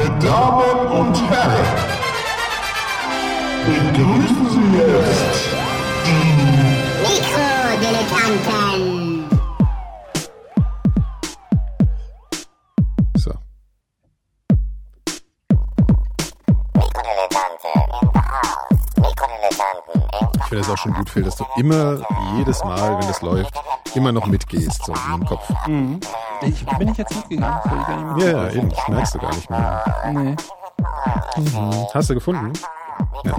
Meine Damen und Herren, begrüßen Sie jetzt die Mikrodilettanten. So. Ich finde es auch schon gut, Phil, dass du immer, jedes Mal, wenn das läuft, immer noch mitgehst, so in den Kopf. Mhm. Ich, bin ich jetzt mitgegangen? Ich gar nicht Ja, mehr ja, eben, das merkst du gar nicht mehr. Nee. Hast du gefunden? Ja.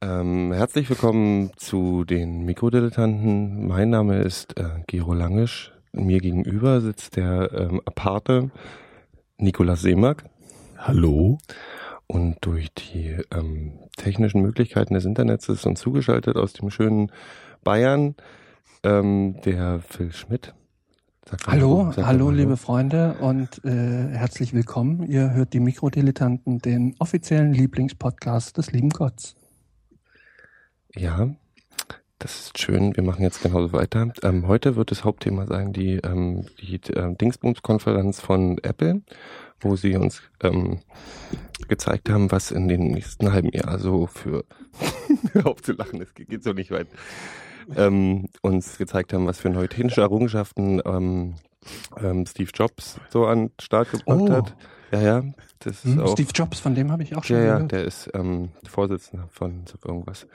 Ähm, herzlich willkommen zu den Mikrodilettanten. Mein Name ist äh, Gero Langisch. Mir gegenüber sitzt der ähm, aparte Nikolaus Seemack. Hallo? Und durch die ähm, technischen Möglichkeiten des Internets ist uns zugeschaltet aus dem schönen Bayern ähm, der Phil Schmidt. Sag mal Hallo, hallo liebe Freunde und äh, herzlich willkommen. Ihr hört die Mikrodilettanten, den offiziellen Lieblingspodcast des lieben Gottes. Ja, das ist schön. Wir machen jetzt genauso weiter. Ähm, heute wird das Hauptthema sein die, ähm, die äh, Dingsbums-Konferenz von Apple, wo sie uns ähm, gezeigt haben, was in den nächsten halben Jahr so für Hör auf zu lachen, es geht so nicht weit. Ähm, uns gezeigt haben, was für neue technische Errungenschaften ähm, ähm, Steve Jobs so an Start gebracht Oh. hat. Ja, ja, das ist Hm? auch Steve Jobs, von dem habe ich auch schon ja, ja, gehört. der ist ähm, Vorsitzender von so irgendwas.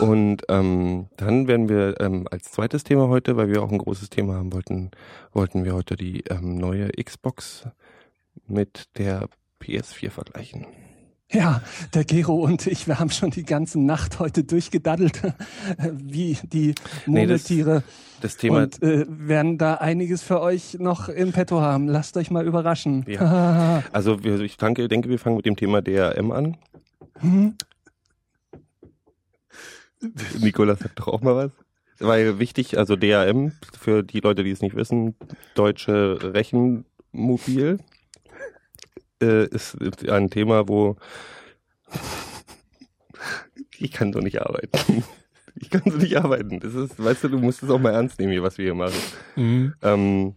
Und ähm, dann werden wir ähm, als zweites Thema heute, weil wir auch ein großes Thema haben wollten, wollten wir heute die ähm, neue Xbox mit der PS4 vergleichen. Ja, der Gero und ich, wir haben schon die ganze Nacht heute durchgedaddelt, wie die Nee, das- Murmeltiere Das Thema, und äh, werden da einiges für euch noch in petto haben. Lasst euch mal überraschen. also wir, ich danke, denke, wir fangen mit dem Thema DRM an. Hm? Nikolas sagt doch auch mal was. Weil wichtig, also DRM, für die Leute, die es nicht wissen, Deutsche Rechenmobil, äh, ist ein Thema, wo ich kann so nicht arbeiten. Ich kann so nicht arbeiten. Das ist, weißt du, du musst es auch mal ernst nehmen hier, was wir hier machen. Mhm. Ähm,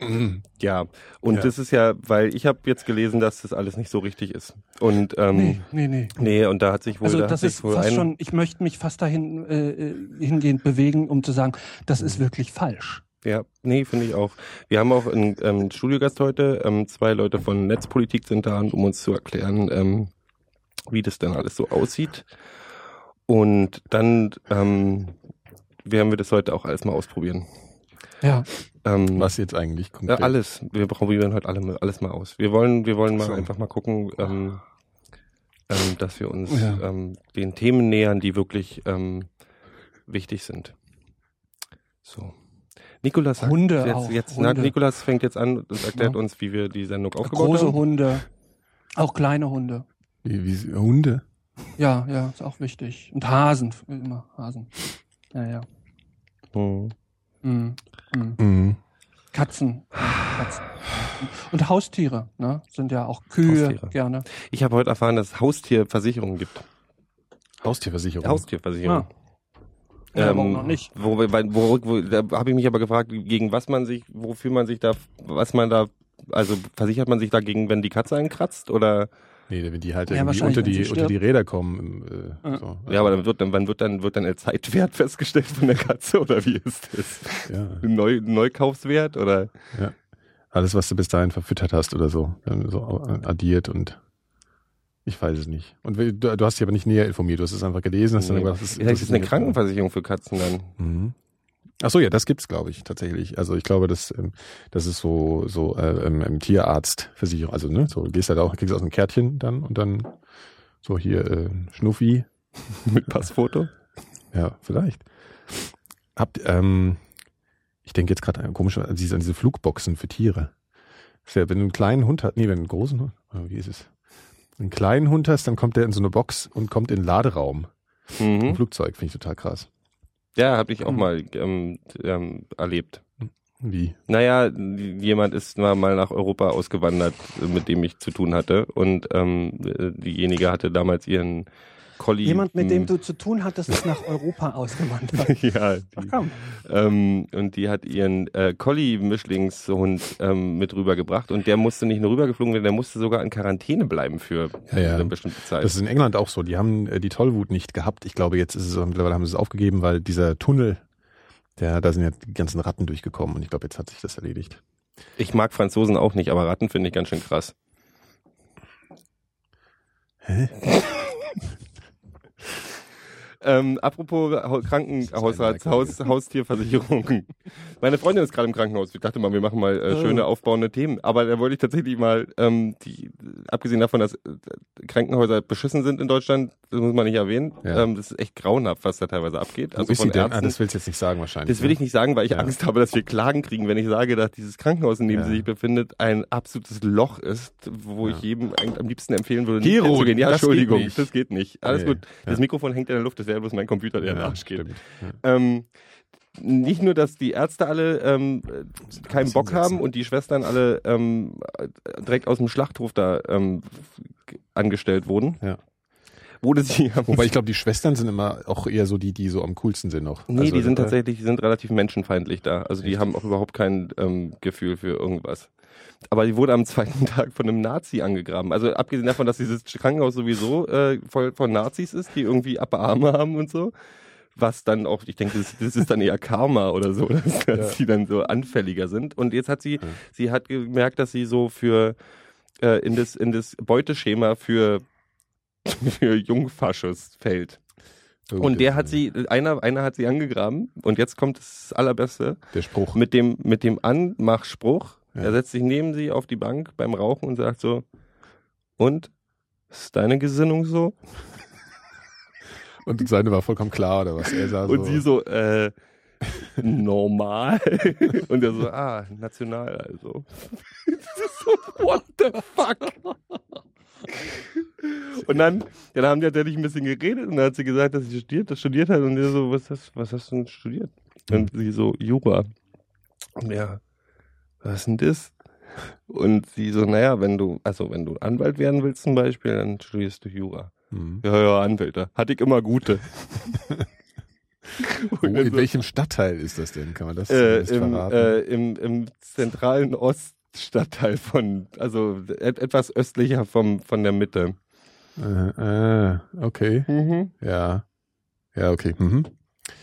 Mhm. ja, und Ja. das ist ja, weil ich habe jetzt gelesen, dass das alles nicht so richtig ist. Und ähm, Nee, nee, nee. nee, und da hat sich wohl, Also da das ist fast schon, ich möchte mich fast dahin äh, äh, hingehend bewegen, um zu sagen, das ist wirklich falsch. Ja, nee, finde ich auch. Wir haben auch einen ähm, Studiogast heute. Ähm, zwei Leute von Netzpolitik sind da, um uns zu erklären, ähm, wie das dann alles so aussieht. Und dann ähm, werden wir das heute auch alles mal ausprobieren. Ja. Ähm, Was jetzt eigentlich Ja, konkret? alles. Wir probieren heute alle, alles mal aus. Wir wollen, wir wollen mal So. einfach mal gucken, ähm, ähm, dass wir uns Ja. ähm, den Themen nähern, die wirklich ähm, wichtig sind. So. Nikolas sagt Hunde jetzt, auch, jetzt na, Hunde. Nikolas fängt jetzt an und erklärt Ja. uns, wie wir die Sendung aufgebaut Große haben. Hunde, auch kleine Hunde. Wie, wie, Hunde? Ja, ja, ist auch wichtig. Und Hasen, immer Hasen. Ja, ja. Hm. Mhm. Mhm. Mhm. Katzen, Katzen. Und Haustiere, ne? Sind ja auch Kühe Haustiere. gerne. Ich habe heute erfahren, dass es Haustierversicherungen gibt. Haustierversicherung. Haustierversicherung. Ja, Ähm, aber auch noch nicht. Wo, wo, wo, da habe ich mich aber gefragt, gegen was man sich, wofür man sich da, was man da, also versichert man sich dagegen, wenn die Katze einen kratzt oder? Nee, wenn die halt Ja, irgendwie unter die, unter die. Räder kommen. Äh, Ja. so. Ja, aber dann wird dann, wann wird dann, wird dann der Zeitwert festgestellt von der Katze oder wie ist das? ja. Ein Neu, Neukaufswert oder? Alles, was du bis dahin verfüttert hast oder so, dann so addiert und ich weiß es nicht. Und du, du hast dich aber nicht näher informiert, du hast es einfach gelesen, hast dann Nee. gedacht, das ist, Ja, das ist eine Krankenversicherung für Katzen dann. Mhm. Ach so, ja, das gibt's, glaube ich, tatsächlich. Also ich glaube, das, ähm, das ist so so äh, ähm, ähm, Tierarztversicherung. Also ne, so du gehst halt auch, kriegst aus einem Kärtchen dann und dann so hier äh, Schnuffi. Mit Passfoto? Ja, vielleicht. Habt ähm, ich denke jetzt gerade komisch an diese, an diese Flugboxen für Tiere. Ist ja, wenn du einen kleinen Hund hast, nee, wenn du einen großen Hund, wie ist es? Einen kleinen Hund hast, dann kommt der in so eine Box und kommt in den Laderaum. Im Mhm. Flugzeug, finde ich total krass. Ja, habe ich auch Mhm. mal ähm, ähm, erlebt. Wie? Naja, jemand ist mal mal nach Europa ausgewandert, mit dem ich zu tun hatte. Und ähm, äh, diejenige hatte damals ihren Collie. Jemand, mit dem m, du zu tun hattest, ist nach Europa ausgewandert. ja, Ach die, komm. ähm, und die hat ihren äh, Collie-Mischlingshund ähm, mit rübergebracht und der musste nicht nur rübergeflogen werden, der musste sogar in Quarantäne bleiben für Ja, ja. eine bestimmte Zeit. Das ist in England auch so. Die haben äh, die Tollwut nicht gehabt. Ich glaube, jetzt ist es mittlerweile haben sie es aufgegeben, weil dieser Tunnel, der, da sind ja die ganzen Ratten durchgekommen und ich glaube, jetzt hat sich das erledigt. ich mag Franzosen auch nicht, aber Ratten finde ich ganz schön krass. Hä? Ähm, apropos ist Haus, Haustierversicherung. Meine Freundin ist gerade im Krankenhaus. Ich dachte mal, wir machen mal äh, Oh. schöne aufbauende Themen. Aber da wollte ich tatsächlich mal, ähm, die, abgesehen davon, dass äh, Krankenhäuser beschissen sind in Deutschland, das muss man nicht erwähnen. Ja. Ähm, das ist echt grauenhaft, was da teilweise abgeht. Wo Also ist von? Ah, Ärzten. das willst du jetzt nicht sagen wahrscheinlich. Das will ich nicht sagen, weil ich Ja. Angst habe, dass wir Klagen kriegen, wenn ich sage, dass dieses Krankenhaus, in dem Ja. sie sich befindet, ein absolutes Loch ist, wo ich jedem am liebsten empfehlen würde, nicht Gero, hinzugehen. Ja, das geht Entschuldigung, nicht. das geht nicht. Alles Nee. gut. Das. Mikrofon hängt in der Luft, das wäre bloß mein Computer, der in den Ja, Arsch geht. Ja. Ähm, nicht nur, dass die Ärzte alle ähm, keinen Bock haben und die Schwestern alle ähm, direkt aus dem Schlachthof da ähm, angestellt wurden. Ja. Wurde sie Wobei ich glaube, die Schwestern sind immer auch eher so die, die so am coolsten sind noch. Nee, Also, die sind äh, tatsächlich, die sind relativ menschenfeindlich da. Also die Echt? haben auch überhaupt kein ähm, Gefühl für irgendwas. Aber die wurde am zweiten Tag von einem Nazi angegraben. Also abgesehen davon, dass dieses Krankenhaus sowieso äh, voll von Nazis ist, die irgendwie Arme haben und so. Was dann auch, ich denke, das, das ist dann eher Karma oder so, dass, dass die dann so anfälliger sind. Und jetzt hat sie, sie hat gemerkt, dass sie so für äh, in das in das Beuteschema für für Jungfaschos fällt. oh, Und der hat sie, einer, einer hat sie angegraben und jetzt kommt das Allerbeste. Der Spruch. Mit dem, mit dem Anmachspruch. Ja. Er setzt sich neben sie auf die Bank beim Rauchen und sagt so, und? Ist deine Gesinnung so? Und seine war vollkommen klar, oder was? Er sah Und so, sie so, äh, normal. und er so, ah, national also. Das ist so, what the fuck? Und dann, ja, dann haben die tatsächlich ein bisschen geredet und dann hat sie gesagt, dass sie studiert, studiert hat und er so, was hast, was hast du denn studiert? Und sie so, Jura. Und er, was ist denn das? Und sie so, naja, wenn du, also wenn du Anwalt werden willst zum Beispiel, dann studierst du Jura. Mhm. Ja, ja, Anwälte. Hatte ich immer gute. Dann in so, welchem Stadtteil ist das denn? Kann man das äh, im, verraten? äh, im, im zentralen Oststadtteil von, also et, etwas östlicher vom, von der Mitte. Äh, äh, okay. Ja. Ja, okay. Mhm.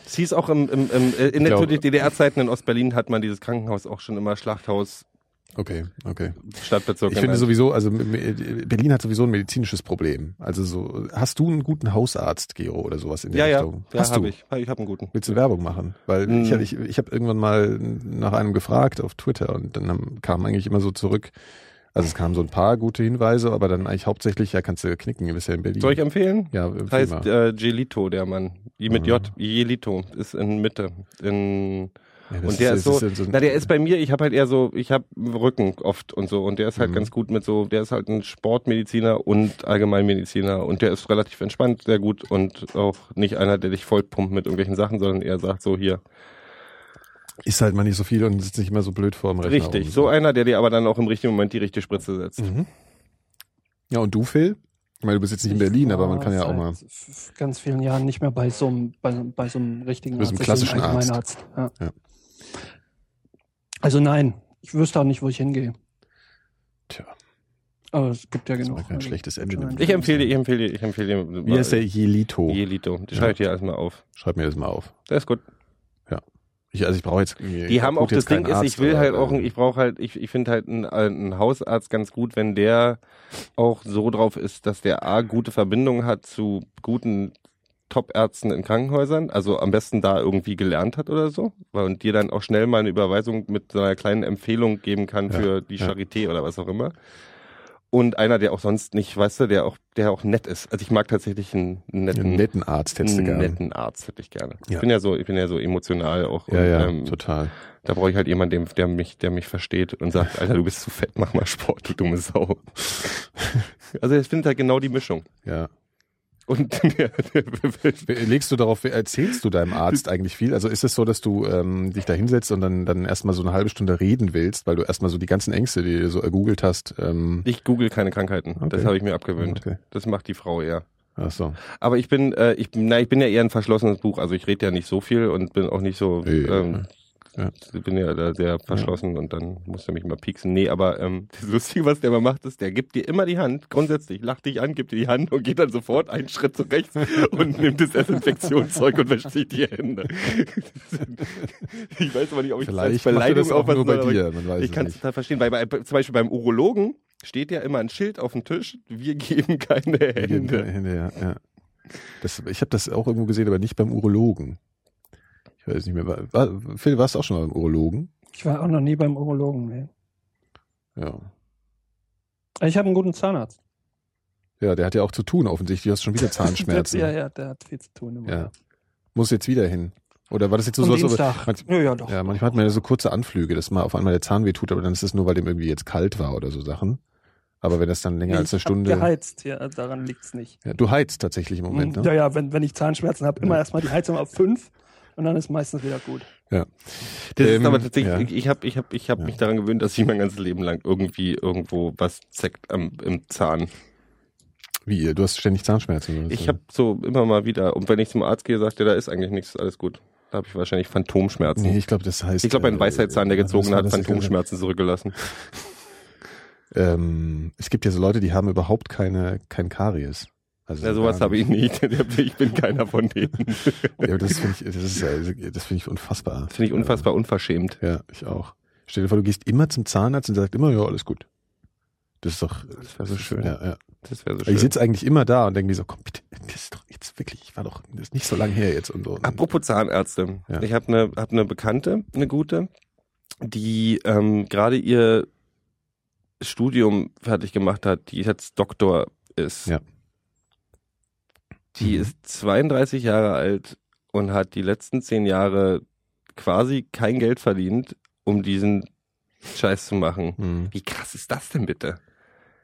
Es hieß auch im, im, im, äh, in der DDR-Zeiten in Ostberlin hat man dieses Krankenhaus auch schon immer Schlachthaus Okay, okay. Stadtbezirk Ich finde sowieso, also Berlin hat sowieso ein medizinisches Problem. Also so, hast du einen guten Hausarzt, Gero, oder sowas in der ja, ja, Richtung? ja, hast habe du? ich. Ich habe einen guten. Willst du Werbung machen? Weil Hm. ich, ich, ich habe irgendwann mal nach einem gefragt auf Twitter und dann kam eigentlich immer so zurück, also es kamen so ein paar gute Hinweise, aber dann eigentlich hauptsächlich, ja, kannst du knicken, du bist ja in Berlin. Soll ich empfehlen? ja, Das empfehl heißt mal. äh, Gelito, der Mann. I mit Mhm. J. Gelito ist in Mitte. In ja, und der ist so, das na der ist bei mir, ich habe halt eher so, ich habe Rücken oft und so und der ist halt Mhm. ganz gut mit so, der ist halt ein Sportmediziner und Allgemeinmediziner und der ist relativ entspannt, sehr gut und auch nicht einer, der dich vollpumpt mit irgendwelchen Sachen, sondern eher sagt so hier. ist halt mal nicht so viel und sitzt nicht immer so blöd vor dem Rechner. Richtig, so einer, der dir aber dann auch im richtigen Moment die richtige Spritze setzt. Mhm. Ja, und du, Phil? Ich meine, du bist jetzt nicht in Berlin, aber man kann ja auch mal. Ganz vielen Jahren nicht mehr bei so einem, bei, so- bei so einem richtigen Arzt, klassischen einem Arzt. Allgemeinarzt. Ja. Ja. Also nein, ich wüsste auch nicht, wo ich hingehe. Tja, Aber es gibt ja das genug. war kein schlechtes Ende. schon Ich empfehle dir, ich empfehle dir, ich empfehle dir. Wie heißt der Jelito? Gelito. Die schreibe ich dir erstmal auf. Schreib mir das mal auf. Der ist gut. Ich, also ich brauche jetzt. Die haben auch das Ding ist, ich Arzt will oder- halt auch, ich brauche halt, ich, ich finde halt einen, einen Hausarzt ganz gut, wenn der auch so drauf ist, dass der A gute Verbindungen hat zu guten Top-Ärzten in Krankenhäusern, also am besten da irgendwie gelernt hat oder so, weil und dir dann auch schnell mal eine Überweisung mit so einer kleinen Empfehlung geben kann Ja, für die ja. Charité oder was auch immer. Und einer, der auch sonst nicht, weißt du, der auch, der auch nett ist. Also ich mag tatsächlich einen netten, Einen netten Arzt hättest du einen gerne. netten Arzt hätte ich gerne. Ja. Ich bin ja so, ich bin ja so emotional auch. Ja, und, ja, ähm, total. da brauche ich halt jemanden, der, der mich, der mich versteht und sagt, Alter, du bist zu fett, mach mal Sport, du dumme Sau. Also ich finde halt genau die Mischung. Ja. Und Legst du darauf, erzählst du deinem Arzt eigentlich viel? Also ist es so, dass du ähm, dich da hinsetzt und dann, dann erstmal so eine halbe Stunde reden willst, weil du erstmal so die ganzen Ängste, die du so ergoogelt hast, ähm, ich google keine Krankheiten. Das Okay. habe ich mir abgewöhnt. Okay. Das macht die Frau eher. Ach so. Aber ich bin, äh, ich, bin- na, ich bin ja eher ein verschlossenes Buch. Also ich rede ja nicht so viel und bin auch nicht so, Nee, ähm, ja. ich bin ja da sehr verschlossen und dann muss er mich mal pieksen. Nee, aber ähm, das Lustige, was der mal macht, ist, der gibt dir immer die Hand, grundsätzlich, lacht dich an, gibt dir die Hand und geht dann sofort einen Schritt zu rechts und nimmt das Desinfektionszeug und wäscht sich die Hände. ich weiß aber nicht, ob ich das als Vielleicht macht er Beleidigung das auch nur bei dir, man weiß ich kann es total verstehen, weil bei, zum Beispiel beim Urologen steht ja immer ein Schild auf dem Tisch, wir geben keine Hände. Hände, ja, ja. Das, ich habe das auch irgendwo gesehen, aber nicht beim Urologen. Ich weiß nicht mehr. War, Phil, warst du auch schon mal beim Urologen? Ich war auch noch nie beim Urologen. Nee. Ja. Ich habe einen guten Zahnarzt. Ja, der hat ja auch zu tun offensichtlich. Du hast schon wieder Zahnschmerzen. ja, ja, der hat viel zu tun. Immer. Ja. Muss jetzt wieder hin. Oder war das jetzt so sowas? Dienstag. manch- Ja, ja, doch. Ja, manchmal hat man ja so kurze Anflüge, dass mal auf einmal der Zahn weh tut, aber dann ist es nur, weil dem irgendwie jetzt kalt war oder so Sachen. Aber wenn das dann länger als eine ich Stunde. geheizt, ja, daran liegt's nicht. Ja, du heizt tatsächlich im Moment, Ja, ne? ja, wenn, wenn ich Zahnschmerzen habe, immer Ja. erstmal die Heizung auf fünf und dann ist meistens wieder gut. Das Ähm, ist aber tatsächlich, ja. ich, ich habe ich hab, ich hab Ja. mich daran gewöhnt, dass ich mein ganzes Leben lang irgendwie irgendwo was zeckt am, im Zahn. Wie ihr? Du hast ständig Zahnschmerzen. oder Ich habe so immer mal wieder, und wenn ich zum Arzt gehe, sagt er, da ist eigentlich nichts, alles gut. Da habe ich wahrscheinlich Phantomschmerzen. Nee, ich glaube, das heißt. ich glaube, ein äh, Weisheitszahn, der gezogen war hat? Phantomschmerzen zurückgelassen. Ähm, es gibt ja so Leute, die haben überhaupt keine, kein Karies. Also Ja, sowas habe ich nicht. Ich bin keiner von denen. Ja, das finde ich, das ist, das finde ich unfassbar. Das finde ich unfassbar unverschämt. Ja, ich auch. Stell dir vor, du gehst immer zum Zahnarzt und sagt immer, ja, alles gut. Das ist doch, Das wäre so schön. ja, ja. Das wäre so Ich schön. sitze eigentlich immer da und denke mir so, komm bitte, das ist doch jetzt wirklich, ich war doch, das ist nicht so lange her jetzt und so. Apropos Zahnärzte. Ja. Ich habe eine hab ne Bekannte, eine gute, die ähm, gerade ihr Studium fertig gemacht hat, die jetzt Doktor ist. Ja. Die Mhm. ist 32 Jahre alt und hat die letzten zehn Jahre quasi kein Geld verdient, um diesen Scheiß zu machen. Hm. Wie krass ist das denn bitte?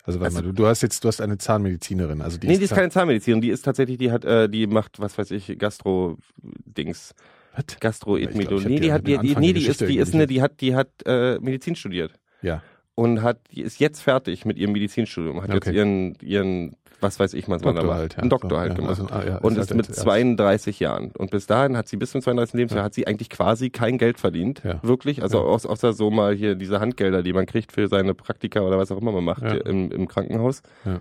Also, warte Also- mal, du, du hast jetzt, du hast eine Zahnmedizinerin, also die nee, die ist Zahn- keine Zahnmedizinerin, die ist tatsächlich, die hat, äh, die macht, was weiß ich, Gastro-Dings. Hab nee, die- hat, die, die, nee, die ist, die ist eine, die hat, die hat äh, Medizin studiert Ja, und hat, ist jetzt fertig mit ihrem Medizinstudium, hat jetzt Okay. ihren, ihren, was weiß ich, da Doktor macht, halt, ja. einen Doktor halt ja, gemacht. also, ah, ja, und ist ist mit halt- 32 Jahren. Und bis dahin hat sie bis zum 32. Lebensjahr Ja. hat sie eigentlich quasi kein Geld verdient. Ja. Wirklich. Also aus- außer so mal hier diese Handgelder, die man kriegt für seine Praktika oder was auch immer man macht im, im Krankenhaus. Ja.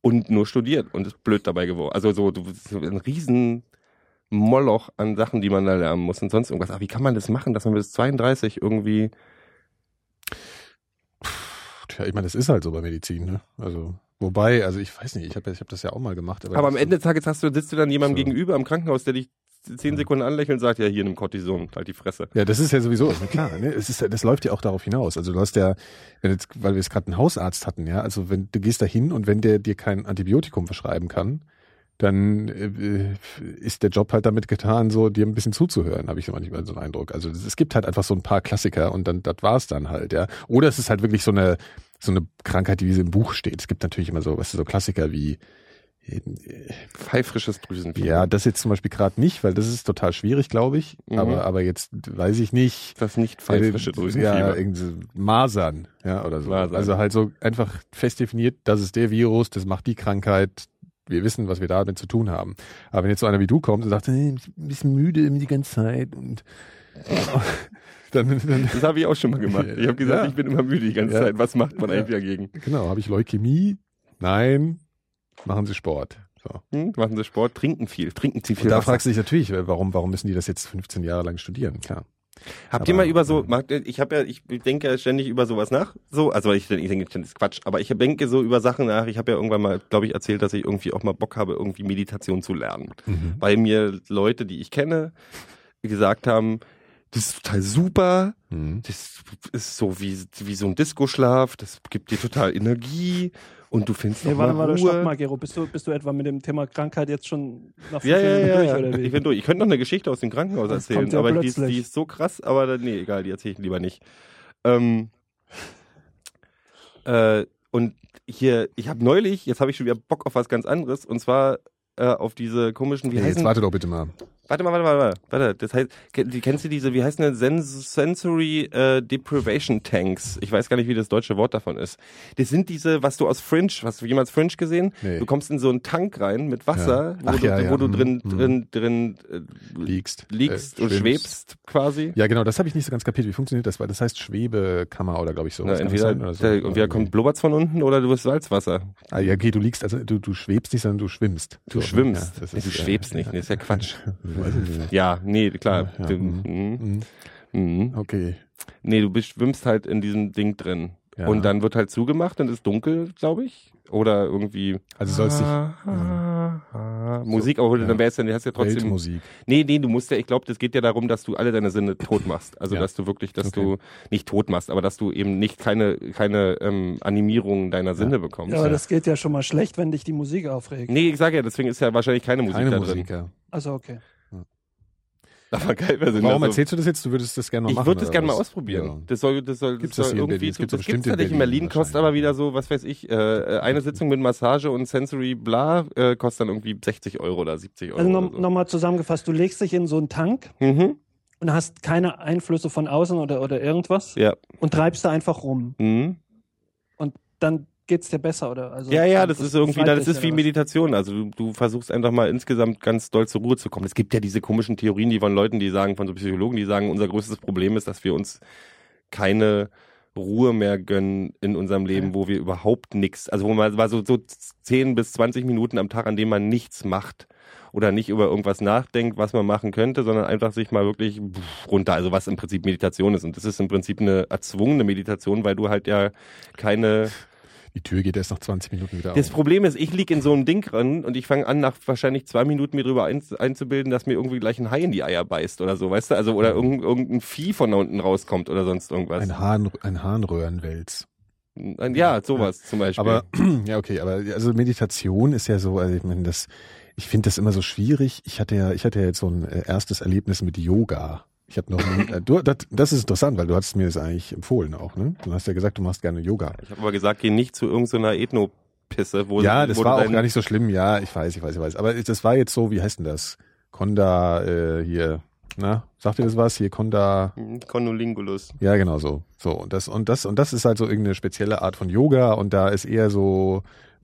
Und nur studiert und ist blöd dabei geworden. Also so, du, so ein riesen Moloch an Sachen, die man da lernen muss und sonst irgendwas. Aber wie kann man das machen, dass man bis 32 irgendwie Tja, ich meine, das ist halt so bei Medizin, ne? Also, wobei, also ich weiß nicht, ich habe ich hab das ja auch mal gemacht. Aber, Aber am Ende des Tages hast du, sitzt du dann jemandem So. gegenüber im Krankenhaus, der dich zehn Sekunden anlächelt und sagt, ja, hier nimm Cortison, halt die Fresse. Ja, das ist ja sowieso, klar, ne? es ist, ja- das läuft ja auch darauf hinaus. Also du hast ja, wenn jetzt, weil wir jetzt gerade einen Hausarzt hatten, ja, also wenn du gehst da hin und wenn der dir kein Antibiotikum verschreiben kann, dann äh, ist der Job halt damit getan, so dir ein bisschen zuzuhören, habe ich so manchmal so einen Eindruck. Also es gibt halt einfach so ein paar Klassiker und dann das war's dann halt, ja. Oder es ist halt wirklich so eine so eine Krankheit, wie sie im Buch steht. Es gibt natürlich immer so, was so Klassiker wie äh, Pfeifrisches Drüsenfieber. ja, das jetzt zum Beispiel gerade nicht, weil das ist total schwierig, glaube ich. Mhm. Aber aber jetzt weiß ich nicht. Das nicht pfeifrische Ja, Drüsenfieber. irgendwie Masern, ja, oder so. Masern. Also halt so einfach fest definiert, das ist der Virus, das macht die Krankheit. Wir wissen, was wir damit zu tun haben. Aber wenn jetzt so einer wie du kommt und sagt, hey, ich bin ein bisschen müde die ganze Zeit und dann, dann Das habe ich auch schon mal gemacht. Ich habe gesagt, Ja. ich bin immer müde die ganze Ja. Zeit. Was macht man eigentlich dagegen? genau, habe ich Leukämie? Nein, machen Sie Sport. So. Hm? Machen Sie Sport, trinken viel, trinken Sie viel Und da Wasser. fragst du dich natürlich, warum, warum müssen die das jetzt 15 Jahre lang studieren? Klar. Habt ihr Aber- mal über so, ihr- ich habe ja, ich denke ja ständig über sowas nach, so, also ich, ich denke, das ist Quatsch, aber ich denke so über Sachen nach. Ich habe ja irgendwann mal, glaube ich, erzählt, dass ich irgendwie auch mal Bock habe, irgendwie Meditation zu lernen. Mhm. Weil mir Leute, die ich kenne, gesagt haben, das ist total super, Mhm. das ist so wie, wie so ein Disco-Schlaf, das gibt dir total Energie und du findest Nee, warte, mal warte, Ruhe. stopp mal, Gero. Bist du, bist du etwa mit dem Thema Krankheit jetzt schon nach Ja, ja, ja, durch, ja. oder wie? Ich bin durch. Ich könnte noch eine Geschichte aus dem Krankenhaus Das erzählen, ja aber die die ist so krass, aber nee, egal, die erzähle ich lieber nicht. Ähm, äh, und hier, ich habe neulich, jetzt habe ich schon wieder Bock auf was ganz anderes, und zwar äh, auf diese komischen, wie Hey, heißen jetzt warte doch bitte mal. Warte mal, warte mal, warte, warte. Das heißt, kennst du diese, wie heißen denn Sens Sensory äh, Deprivation Tanks? Ich weiß gar nicht, wie das deutsche Wort davon ist. Das sind diese, was du aus Fringe, hast du jemals Fringe gesehen? Nee. Du kommst in so einen Tank rein mit Wasser, Ja. wo, Ach du, ja, ja. wo du Mhm. drin, Mhm. drin, drin äh, Liegst. liegst Äh, und schwebst quasi. Ja, genau, das habe ich nicht so ganz kapiert. Wie funktioniert das? Weil das heißt Schwebekammer oder glaube ich so. Na, das entweder oder so? der, entweder kommt Blubbert's von unten oder du bist Salzwasser. Ah, ja, okay, du liegst, also du, du schwebst nicht, sondern du schwimmst. Du So, schwimmst. Ja, das du ist, äh, schwebst nicht, nee, ist ja Quatsch. Ja, nee, klar. Ja, du, mhm. mhm. Mhm. Mhm. Okay. Nee, du bist, schwimmst halt in diesem Ding drin. Ja. Und dann wird halt zugemacht und ist dunkel, glaube ich. Oder irgendwie Also sollst dich Ah, ah, Musik, aber ja. dann wär's ja, du hast ja trotzdem. Weltmusik. Nee, nee, du musst ja, ich glaube, das geht ja darum, dass du alle deine Sinne tot machst. Also Ja. dass du wirklich, dass Okay. du nicht tot machst, aber dass du eben nicht keine, keine ähm, Animierung deiner Sinne bekommst. Ja, aber das geht ja schon mal schlecht, wenn dich die Musik aufregt. Nee, ich sage ja, deswegen ist ja wahrscheinlich keine Musik Keine da Musik, drin. ja. Also okay. Aber geil, wir sind Warum so- erzählst du das jetzt? Du würdest das gerne mal Ich machen. würde das gerne mal ausprobieren. Ja. Das soll, das soll, Gibt's das das soll in irgendwie, Berlin? Das das bestimmt gibt's in tatsächlich in Berlin kostet aber wieder so, was weiß ich, äh, eine Sitzung mit Massage und Sensory bla, äh, kostet dann irgendwie 60 Euro oder 70 Euro. Also noch, so. nochmal zusammengefasst, du legst dich in so einen Tank Mhm. und hast keine Einflüsse von außen oder, oder irgendwas Ja. und treibst da einfach rum. Mhm. Und dann geht's dir besser, oder? Also, Ja, ja, das ist irgendwie, das ist wie? Meditation. Also du, du versuchst einfach mal insgesamt ganz doll zur Ruhe zu kommen. Es gibt ja diese komischen Theorien, die von Leuten, die sagen, von so Psychologen, die sagen, unser größtes Problem ist, dass wir uns keine Ruhe mehr gönnen in unserem Leben, wo wir überhaupt nichts, also wo man mal so, so 10 bis 20 Minuten am Tag, an dem man nichts macht oder nicht über irgendwas nachdenkt, was man machen könnte, sondern einfach sich mal wirklich runter, also was im Prinzip Meditation ist. Und das ist im Prinzip eine erzwungene Meditation, weil du halt ja keine Die Tür geht erst nach 20 Minuten wieder das auf. Problem ist, ich lieg in so einem Ding drin und ich fange an, nach wahrscheinlich zwei Minuten mir drüber ein, einzubilden, dass mir irgendwie gleich ein Hai in die Eier beißt oder so, weißt du? Also, oder irgendein, irgendein Vieh von da unten rauskommt oder sonst irgendwas. Ein, Hahn, ein Harnröhrenwels. Ein- ja, sowas zum Beispiel. Aber ja, okay, aber also Meditation ist ja so, also ich meine, das, ich finde das immer so schwierig. Ich hatte ja, ich hatte ja jetzt so ein äh, erstes Erlebnis mit Yoga. Ich habe noch, nie, äh, du, das, das ist interessant, weil du hattest mir das eigentlich empfohlen auch, ne? Du hast ja gesagt, du machst gerne Yoga. ich habe aber gesagt, geh nicht zu irgendeiner Ethno-Pisse, wo ja, das wo war auch gar nicht so schlimm. Ja, ich weiß, ich weiß, ich weiß. Aber das war jetzt so, wie heißt denn das? Konda äh, hier, na, sagt ihr das was? Hier Konda. Hm, Conolingulus. Ja, genau so. So und das und das und das ist halt so irgendeine spezielle Art von Yoga und da ist eher so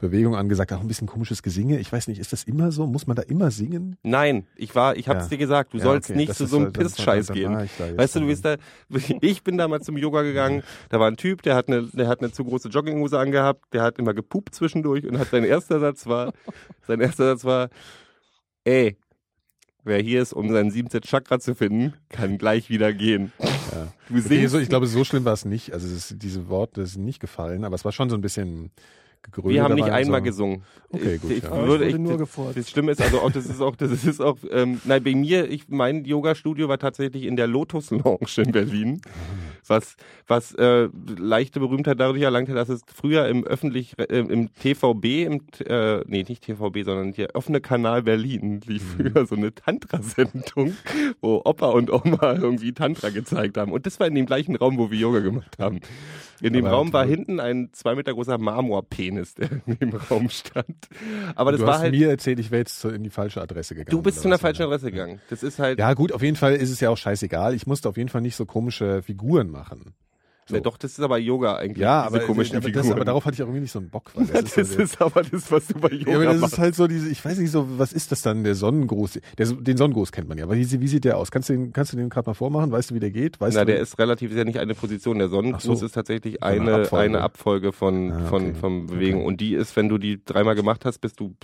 Bewegung angesagt, auch ein bisschen komisches Gesinge. Ich weiß nicht, ist das immer so? Muss man da immer singen? Nein, ich war, ich hab's Ja. dir gesagt, du Ja, sollst okay, nicht das zu so einem halt- Pissscheiß gehen. Weißt du, du bist da, ich bin damals zum Yoga gegangen, da war ein Typ, der hat eine, der hat eine zu große Jogginghose angehabt, der hat immer gepupt zwischendurch und hat sein erster Satz war, sein erster Satz war, ey, wer hier ist, um sein 17 Chakra zu finden, kann gleich wieder gehen. Ja. Du Okay, so, ich glaube, so schlimm war es nicht. Also es ist, diese Worte sind nicht gefallen, aber es war schon so ein bisschen gegrölt. wir haben nicht einmal so. gesungen. Okay, Ich- gut, Ich, ja. Ich würde ich, nur das, gefurzt. das Schlimme ist also auch, das ist auch, das ist auch, ähm, nein, bei mir, ich, mein Yoga-Studio war tatsächlich in der Lotus Lounge in Berlin, was, was äh, leichte Berühmtheit dadurch erlangt hat, dass es früher im öffentlich, äh, im TVB, im, äh, nee, nicht TVB, sondern der offene Kanal Berlin lief Mhm. früher so eine Tantra-Sendung, wo Opa und Oma irgendwie Tantra gezeigt haben. Und das war in dem gleichen Raum, wo wir Yoga gemacht haben. In dem Aber Raum war hinten ein zwei Meter großer Marmorpenis, der dem Raum stand. Aber das du war hast halt. mir erzählt, ich wäre jetzt zu- in die falsche Adresse gegangen. Du bist zu einer falschen Adresse gegangen. Das ist halt. Ja, gut, auf jeden Fall ist es ja auch scheißegal. Ich musste auf jeden Fall nicht so komische Figuren machen. So. Ne, doch, das ist aber Yoga eigentlich. Ja, aber, komischen aber, das, aber darauf hatte ich auch irgendwie nicht so einen Bock. Weil das, das ist, der- ist aber das, was du bei Yoga ja, aber das machst. ist halt so diese, ich weiß nicht so, was ist das dann, der Sonnengruß? Der, den Sonnengruß kennt man ja, aber wie, wie sieht der aus? Kannst du den, kannst du den gerade mal vormachen? Weißt du, wie der geht? Weißt Na, du, der ist relativ, ist ja nicht eine Position. Der Sonnengruß so. ist tatsächlich eine eine, Abfolge. eine Abfolge von, Ah, von, okay. von Bewegung. Okay. Und die ist, wenn du die dreimal gemacht hast, bist du,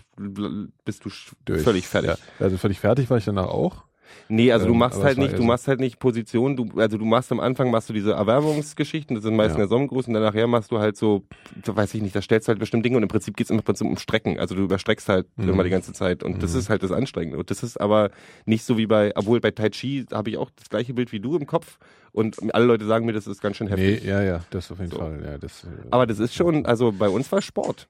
bist du durch. völlig fertig. Ja. Also völlig fertig war ich danach auch. Nee, also du Ähm, machst halt es war nicht, eher du machst halt nicht Position, du, also du machst am Anfang machst du diese Erwärmungsgeschichten, das sind meistens Ja. der Sonnengruß und dann nachher machst du halt so, weiß ich nicht, da stellst du halt bestimmt Dinge und im Prinzip geht's im Prinzip um Strecken, also du überstreckst halt Mhm. immer die ganze Zeit und das Mhm. ist halt das Anstrengende und das ist aber nicht so wie bei, obwohl bei Tai Chi habe ich auch das gleiche Bild wie du im Kopf und alle Leute sagen mir, das ist ganz schön heftig. Nee, ja, ja, das auf jeden So. Fall. Ja, das, äh, Aber das ist schon, also bei uns war Sport.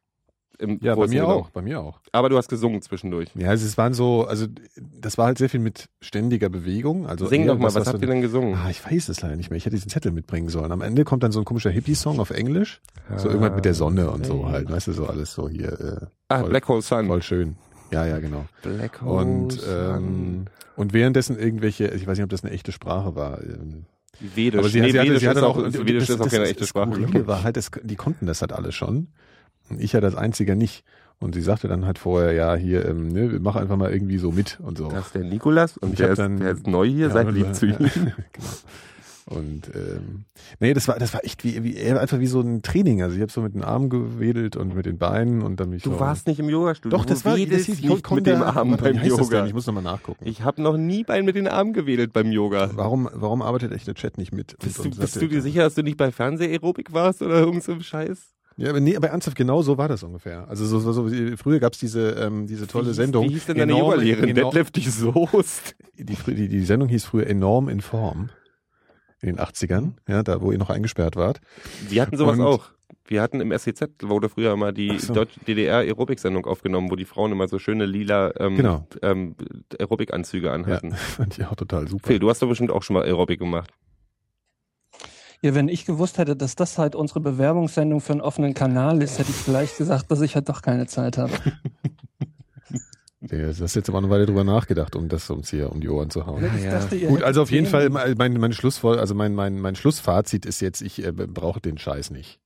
Im ja, bei mir und auch, bei mir auch. Aber du hast gesungen zwischendurch. Ja, also es waren so, also das war halt sehr viel mit ständiger Bewegung. Also Sing doch mal, das, was habt du- ihr denn gesungen? Ah, ich weiß es leider nicht mehr. Ich hätte diesen Zettel mitbringen sollen. Am Ende kommt dann so ein komischer Hippie-Song auf Englisch. So irgendwas mit der Sonne und so halt. Weißt du, so alles so hier. Ah, voll- Black Hole Äh, Sun. voll schön. Ja, ja, genau. Black Und, Hose. ähm, und währenddessen irgendwelche, ich weiß nicht, ob das eine echte Sprache war. ähm, Vedisch. Aber sie, nee, sie, hatte, sie hatte auch, Vedisch ist auch keine echte Sprache. War halt, das, die konnten das halt alle schon. Und ich ja das Einzige nicht. Und sie sagte dann halt vorher, ja, hier, ähm, ne, mach einfach mal irgendwie so mit und so. Das ist der Nikolas und Ich der ist, dann- der ist neu hier, Ja, seid und- lieb zu ja, ihm. genau. Und ähm, nee, das war das war echt wie, wie einfach wie so ein Training. Also ich habe so mit den Armen gewedelt und mit den Beinen und dann mich Du so, warst nicht im Yoga-Studio. doch, das war das, nicht mit dem Arm warte, wie beim? Yoga. Ich muss nochmal nachgucken. Ich habe noch nie bein mit den Armen gewedelt beim Yoga. warum warum arbeitet echt der Chat nicht mit? Und- Bist, du, und bist du dir sicher, dass du nicht bei Fernsehaerobik warst oder irgend so ein Scheiß? Ja, aber nee, aber ernsthaft, genau so war das ungefähr. Also so, so, so früher gab's diese ähm, diese tolle wie, Sendung. Wie hieß denn deine Enorm- Yogalehrerin? Detlef die Soest. die, die, die Sendung hieß früher enorm in Form. In den 80ern, ja, da wo ihr noch eingesperrt wart. Wir hatten sowas Und- auch. Wir hatten im SEZ, wurde früher immer die so. DDR-Aerobik-Sendung aufgenommen, wo die Frauen immer so schöne lila ähm, Genau. ähm, Aerobik-Anzüge Ja, anhatten. fand ich auch total super. Phil, du hast doch bestimmt auch schon mal Aerobik gemacht. Ja, wenn ich gewusst hätte, dass das halt unsere Bewerbungssendung für einen offenen Kanal ist, hätte ich vielleicht gesagt, dass ich halt doch keine Zeit habe. Ja, Du hast jetzt aber eine Weile drüber nachgedacht, um das uns hier um die Ohren zu hauen. Ich dachte, Gut, also auf jeden Fall, Themen. mein, mein Schlussvoll, also mein, mein, mein Schlussfazit ist jetzt, ich äh, brauche den Scheiß nicht.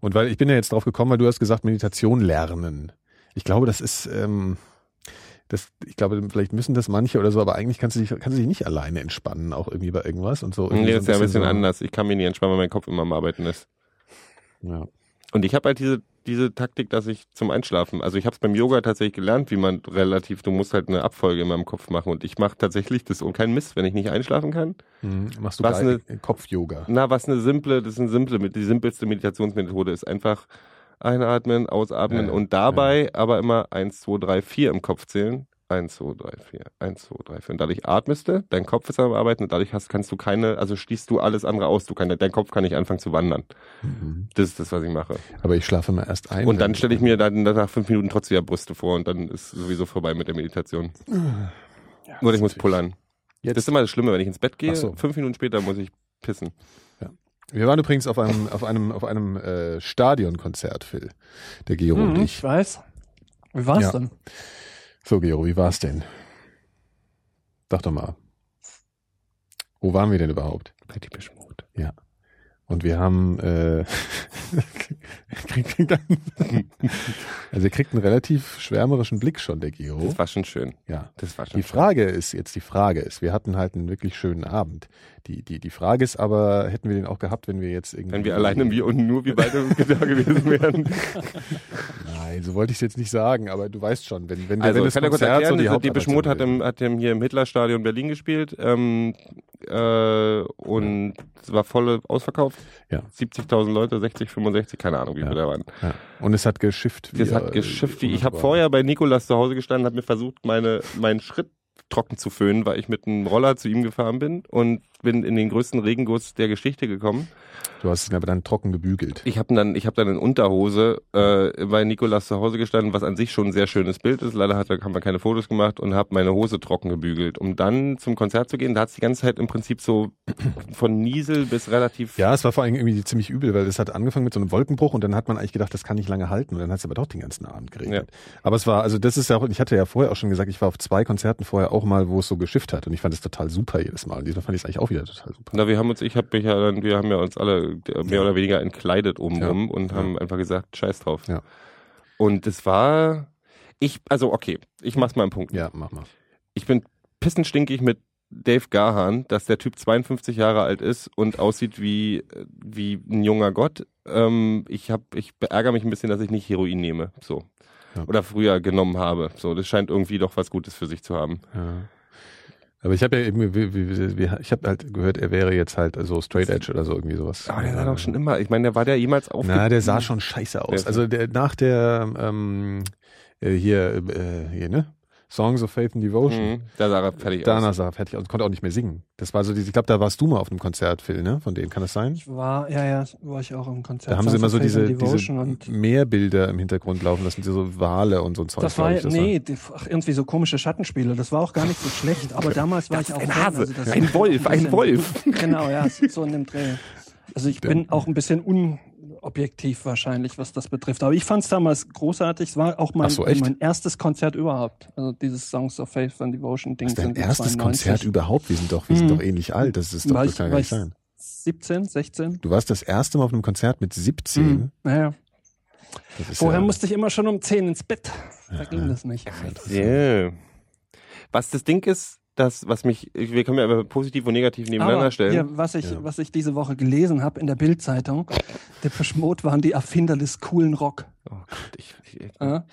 Und weil ich bin ja jetzt drauf gekommen, weil du hast gesagt, Meditation lernen. Ich glaube, das ist, ähm, das, ich glaube, vielleicht müssen das manche oder so, aber eigentlich kannst du dich, kannst du dich nicht alleine entspannen, auch irgendwie bei irgendwas und so. Nee, so das ist ja ein bisschen so, anders. Ich kann mich nicht entspannen, weil mein Kopf immer am Arbeiten ist. Ja. Und ich habe halt diese, diese Taktik, dass ich zum Einschlafen, also ich habe es beim Yoga tatsächlich gelernt, wie man relativ, du musst halt eine Abfolge in meinem Kopf machen. Und ich mache tatsächlich das und kein Mist, wenn ich nicht einschlafen kann. Mhm. Machst du Was geil, Kopf-Yoga. Na, was eine simple, das ist eine simple, die simpelste Meditationsmethode ist einfach einatmen, ausatmen Ja, und dabei aber immer eins, zwei, drei, vier im Kopf zählen. Eins, zwei, drei, vier, eins, zwei, drei, vier. Und dadurch atmest du, dein Kopf ist am Arbeiten und dadurch hast, kannst du keine, also schließt du alles andere aus. Du kann, dein Kopf kann nicht anfangen zu wandern. Mhm. Das ist das, was ich mache. Aber ich schlafe immer erst ein. Und dann stelle ich mir dann nach fünf Minuten trotzdem wieder Brüste vor und dann ist sowieso vorbei mit der Meditation. Ja, Oder ich muss pullern. Jetzt, Das ist immer das Schlimme, wenn ich ins Bett gehe, so. fünf Minuten später muss ich pissen. Wir waren übrigens auf einem, auf einem, auf einem äh, Stadionkonzert, Phil. Der Gero und Hm, ich. ich weiß. Wie war's Ja. denn? So, Gero, wie war's denn? Sag doch mal. Wo waren wir denn überhaupt? Bei die Mode. Und wir haben, äh, also er kriegt einen relativ schwärmerischen Blick schon, der Gero. Das war schon schön. Ja. Das war schon Die Frage ist, jetzt die Frage ist, wir hatten halt einen wirklich schönen Abend. Die, die, die Frage ist aber, hätten wir den auch gehabt, wenn wir jetzt irgendwie. Wenn wir alleine, wir und nur wir beide da gewesen wären. Nein, so wollte ich es jetzt nicht sagen, aber du weißt schon, wenn, wenn, Also, wenn ich kann ja kurz Konzert erklären, so die, die die Beschmut hat, im, hat im, hier im Hitlerstadion Berlin gespielt ähm, äh, und es war voll ausverkauft. Ja. 70.000 Leute, 60, 65, keine Ahnung, wie Ja. viele da waren. Ja. Und es hat geschifft. Wie, hat äh, geschifft. wie- Ich habe vorher bei Nikolas zu Hause gestanden, habe mir versucht, meine, meinen Schritt trocken zu föhnen, weil ich mit einem Roller zu ihm gefahren bin und bin in den größten Regenguss der Geschichte gekommen. Du hast ihn aber dann trocken gebügelt. Ich habe dann, ich habe dann in Unterhose äh, bei Nikolas zu Hause gestanden, was an sich schon ein sehr schönes Bild ist. Leider hat, haben wir keine Fotos gemacht und habe meine Hose trocken gebügelt, um dann zum Konzert zu gehen. Da hat es die ganze Zeit im Prinzip so von Niesel bis relativ Ja, es war vor allem irgendwie ziemlich übel, weil es hat angefangen mit so einem Wolkenbruch und dann hat man eigentlich gedacht, das kann nicht lange halten und dann hat es aber doch den ganzen Abend geregnet. Aber es war, also das ist ja auch, ich hatte ja vorher auch schon gesagt, ich war auf zwei Konzerten vorher auch mal, wo es so geschifft hat und ich fand es total super jedes Mal. Und diesmal fand ich es eigentlich auch wieder total super. Na, wir haben uns, ich habe mich ja dann, wir haben ja uns alle mehr oder weniger entkleidet obenrum Ja. und haben einfach gesagt, scheiß drauf. Ja. Und es war, ich, also okay, ich mach's mal einen Punkt. Ja, mach mal. Ich bin pissenstinkig mit Dave Gahan, dass der Typ 52 Jahre alt ist und aussieht wie, wie ein junger Gott. Ähm, ich hab, ich beärgere mich ein bisschen, dass ich nicht Heroin nehme, so. Ja. Oder früher genommen habe. So, das scheint irgendwie doch was Gutes für sich zu haben. Ja. Aber ich habe ja eben, wie- wie- wie- ich habe halt gehört, er wäre jetzt halt so Straight Edge oder so irgendwie sowas. Aber der sah doch schon immer, ich meine, der war der jemals auf. Na, der sah schon scheiße aus. Also der nach der ähm, äh, hier äh, hier ne Songs of Faith and Devotion. Mhm, da sah er fertig Danach aus. sah er fertig aus und konnte auch nicht mehr singen. Das war so, diese, ich glaube, da warst du mal auf einem Konzert, Phil, ne? Von denen kann das sein? Ich war, ja, ja, war ich auch im Konzert. Da haben sie immer so diese, diese Meerbilder im Hintergrund laufen lassen, diese so Wale und so ein Zeug. das war, ich, das nee, die, ach, irgendwie so komische Schattenspiele. Das war auch gar nicht so schlecht, aber damals war ich auch Ein Hase, also das- ein Wolf, ein Wolf. Genau, ja, so in dem Dreh. Also ich bin auch ein bisschen un, objektiv wahrscheinlich, was das betrifft. Aber ich fand es damals großartig. Es war auch mein, so, mein erstes Konzert überhaupt. Also dieses Songs of Faith and Devotion Ding. Das ist dein sind erstes 92. Konzert überhaupt. Wir sind doch, wir sind Mhm. doch ähnlich alt. Das ist doch, War das ich- ja war nicht ich sein. 17, 16? Du warst das erste Mal auf einem Konzert mit 17. Mhm. Naja. Vorher ja, musste ich immer schon um 10 ins Bett. Da ging das nicht. Yeah. Was das Ding ist, das, was mich, wir können ja aber positiv und negativ nebeneinander Aber stellen. hier, was, ich, Ja. was ich diese Woche gelesen habe in der Bild-Zeitung, Depeche Mode waren die Erfinder des coolen Rock. Oh Gott, ich, ich, Ja?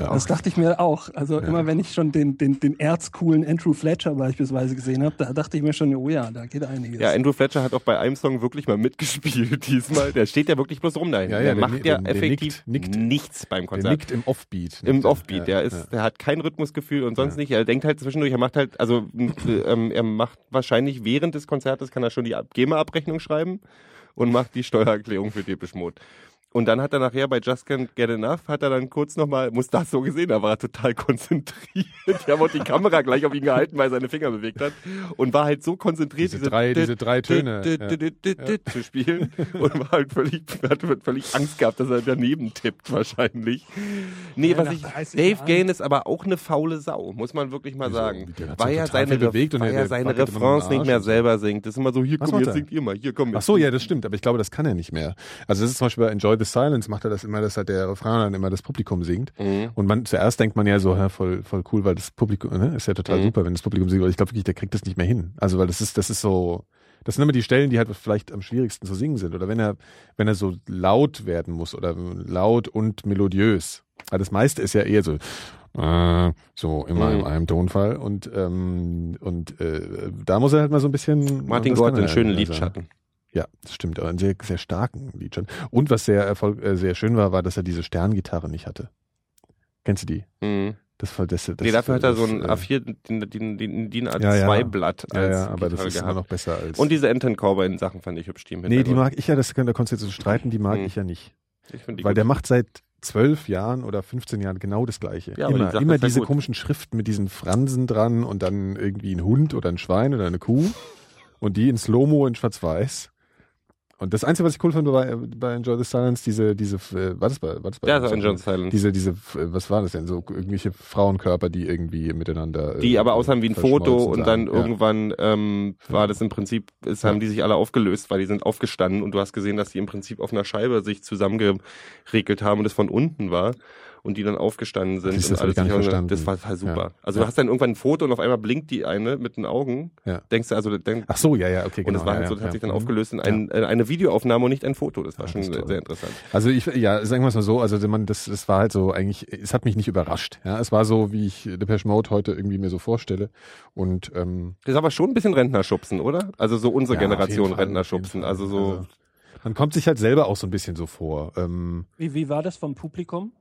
Ja, Das dachte ich mir auch. Also Ja. immer wenn ich schon den, den, den erzcoolen Andrew Fletcher beispielsweise gesehen habe, da dachte ich mir schon, oh ja, da geht einiges. ja, Andrew Fletcher hat auch bei einem Song wirklich mal mitgespielt diesmal. Der steht ja wirklich bloß rum dahin. Ja, ja, der der macht ja der- der effektiv nickt- nickt. nichts beim der Konzert. nickt im Offbeat. Im Nickt er. Offbeat, Ja, der ist, ja. der hat kein Rhythmusgefühl und sonst Ja. nicht. Er denkt halt zwischendurch, er macht halt, also ähm, er macht wahrscheinlich während des Konzertes kann er schon die Ab- GEMA-Abrechnung schreiben und macht die Steuererklärung für Depeche Mode. Und dann hat er nachher bei Just Can't Get Enough, hat er dann kurz nochmal, muss das so gesehen, da war er total konzentriert. Die haben auch die Kamera gleich auf ihn gehalten, weil er seine Finger bewegt hat. Und war halt so konzentriert, Diese drei- diese drei Töne, zu spielen. Und war halt völlig, hat völlig Angst gehabt, dass er daneben tippt wahrscheinlich. Nee, was ich, 30 Dave. Gain ist aber auch eine faule Sau, muss man wirklich mal sagen. Weil er seine, bewegt und weil er seine Refrains nicht mehr selber singt. Das ist immer so, hier Was komm, jetzt singt ihr mal, hier komm. Ach so, ja, das stimmt, aber ich glaube, das kann er nicht mehr. Also das ist zum Beispiel bei Enjoy the Silence macht er das immer, dass halt der Refrain dann immer das Publikum singt. Mhm. Und man zuerst denkt man ja so, ja, voll, voll cool, weil das Publikum, ne, ist ja total Mhm. super, wenn das Publikum singt, aber ich glaube wirklich, der kriegt das nicht mehr hin. Also weil das ist, das ist so, das sind immer die Stellen, die halt vielleicht am schwierigsten zu singen sind. Oder wenn er, wenn er so laut werden muss oder laut und melodiös. Weil das meiste ist ja eher so, äh, so immer Mhm. in einem Tonfall und ähm, und äh, da muss er halt mal so ein bisschen Martin Gore hat einen schönen also. Ja, das stimmt, aber einen sehr, sehr starken Liedschatz. Und was sehr Erfolg, äh, sehr schön war, war, dass er diese Sterngitarre nicht hatte. Kennst du die? Mhm. Das war das, das Nee, dafür hat er so das, ein äh, A4, den, den, den, den Ja, ja. A2-Blatt Ja, als ja, aber das Gitarre ist immer noch besser als. Und diese Enten Cowboy Sachen fand ich hübsch, die nee, die mag ich ja, das kann, da konntest du jetzt so streiten, die mag Hm. ich ja nicht. ich Weil gut. der macht seit zwölf Jahren oder 15 Jahren genau das Gleiche. Ja, aber die immer immer ja diese gut. komischen Schriften mit diesen Fransen dran und dann irgendwie ein Hund oder ein Schwein oder eine Kuh und die in Slow-Mo in Schwarz-Weiß. Und das Einzige, was ich cool fand, war bei, bei Enjoy the Silence, diese, diese, äh, war das bei, war das bei Ja, so ein John Silence. diese, diese, äh, was war das denn? So irgendwelche Frauenkörper, die irgendwie miteinander. die äh, aber aussahen wie ein Foto und dann. Ja. irgendwann ähm, war das im Prinzip, es haben Ja. die sich alle aufgelöst, weil die sind aufgestanden und du hast gesehen, dass die im Prinzip auf einer Scheibe sich zusammengeregelt haben und es von unten war und die dann aufgestanden sind. Und das hab ich gar nicht sich- verstanden. Das war total super. Ja. Also Ja. du hast dann irgendwann ein Foto und auf einmal blinkt die eine mit den Augen. Ja. Denkst du, also denk, Ach so, ja, ja, okay, und genau. es war ja, halt so, ja, das hat sich dann ja. aufgelöst in ein, eine Videoaufnahme und nicht ein Foto. Das war Ja, schon das sehr, interessant. Also ich, ja, sagen wir es mal so, also man, das, das war halt so eigentlich, es hat mich nicht überrascht. Ja, es war so, wie ich Depeche Mode heute irgendwie mir so vorstelle. Und ähm, Das ist aber schon ein bisschen Rentnerschubsen, oder? Also so unsere ja, Generation Fall, Rentnerschubsen. Also so. man kommt sich halt selber auch so ein bisschen so vor. Ähm, Wie, wie war das vom Publikum?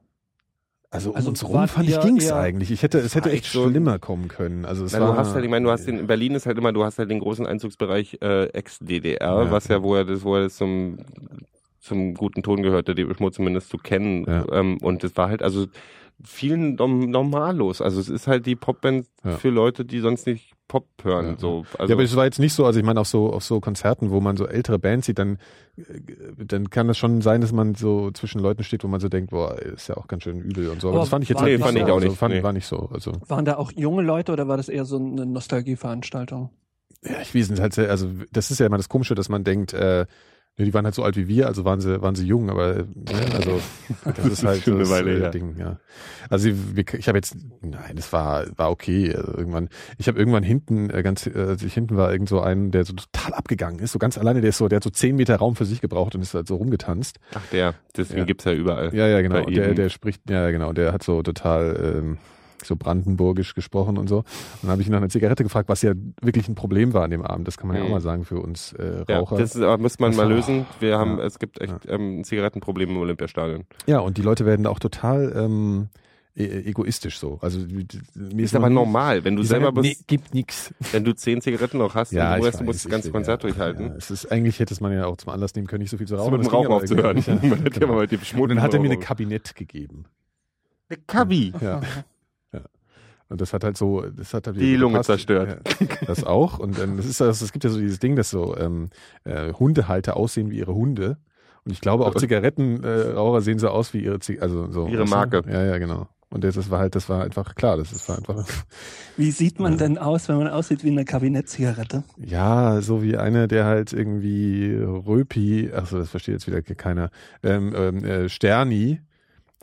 Also um Also uns rum fand ich ging's eigentlich. Ich hätte, es hätte echt so- schlimmer kommen können. Also es Na, war, du hast halt, ich meine, du hast den, in Berlin ist halt immer, du hast halt den großen Einzugsbereich äh, Ex-DDR, Ja. was ja, wo er das, wo er das zum zum guten Ton gehörte, die Schmutz zumindest zu kennen. Ja. Ähm, und es war halt also vielen norm normallos. Also es ist halt die Popband Ja. für Leute, die sonst nicht Pop hören. Ja. So, also ja, aber es war jetzt nicht so, also ich meine auf so auf so Konzerten, wo man so ältere Bands sieht, dann äh, dann kann das schon sein, dass man so zwischen Leuten steht, wo man so denkt, boah, ist ja auch ganz schön übel und so. Aber, Aber das fand ich jetzt war- halt Nee, nicht fand so. ich auch also, nicht, Fand, nee. War nicht so. Also Waren da auch junge Leute oder war das eher so eine Nostalgieveranstaltung? ja, ich weiß nicht, halt also das ist ja immer das Komische, dass man denkt, äh, ne, die waren halt so alt wie wir, also waren sie waren sie jung, aber äh, ne, also das, ist halt das Weile äh, her. Ding, ja. Also wir- ich habe jetzt, nein, das war war okay. Also irgendwann, ich habe irgendwann hinten äh, ganz, äh, als ich hinten war, irgend so einen, der so total abgegangen ist, so ganz alleine, der ist so, der hat so zehn Meter Raum für sich gebraucht und ist halt so rumgetanzt. ach der, deswegen Ja. gibt's ja überall. Ja, ja, genau. Und Der, der spricht, ja, genau, der hat so total ähm, so brandenburgisch gesprochen und so. Und dann habe ich ihn nach einer Zigarette gefragt, was ja wirklich ein Problem war an dem Abend. Das kann man ja Mhm. auch mal sagen für uns äh, Ja, Raucher. das ist, aber müsste man Das mal lösen. Wir haben, Ja. es gibt echt ähm, ein Zigarettenproblem im Olympiastadion. Ja, und die Leute werden da auch total ähm, e egoistisch so. Also mir Ist aber normal, wenn du selber sagen, bist, nee, gibt nix. wenn du zehn Zigaretten noch hast Ja, du ich weißt, du musst weiß, das ganze Konzert ja, durchhalten. Ja, es ist eigentlich hätte es man ja auch zum Anlass nehmen können, nicht so viel zu So rauchen. mit dem Rauchen aufzuhören. ja Und Schmutten dann hat er mir eine. Kabinett gegeben. eine Kabi. Ja. ja. Und das hat halt so, das hat halt Die Lunge gepasst. zerstört. Ja, das auch. Und ähm, das ist das, es gibt ja so dieses Ding, dass so ähm, äh, Hundehalter aussehen wie ihre Hunde. Und ich glaube auch Zigarettenraucher sehen so aus wie ihre Zig also so. Ihre? Marke. Ja, ja, genau. Und das, das war halt, das war einfach klar, das ist- war einfach, Wie sieht man denn aus, wenn man aussieht wie eine Kabinettszigarette? ja, so wie einer, der halt irgendwie Röpi, achso, das versteht jetzt wieder keiner, ähm, ähm, äh, Sterni,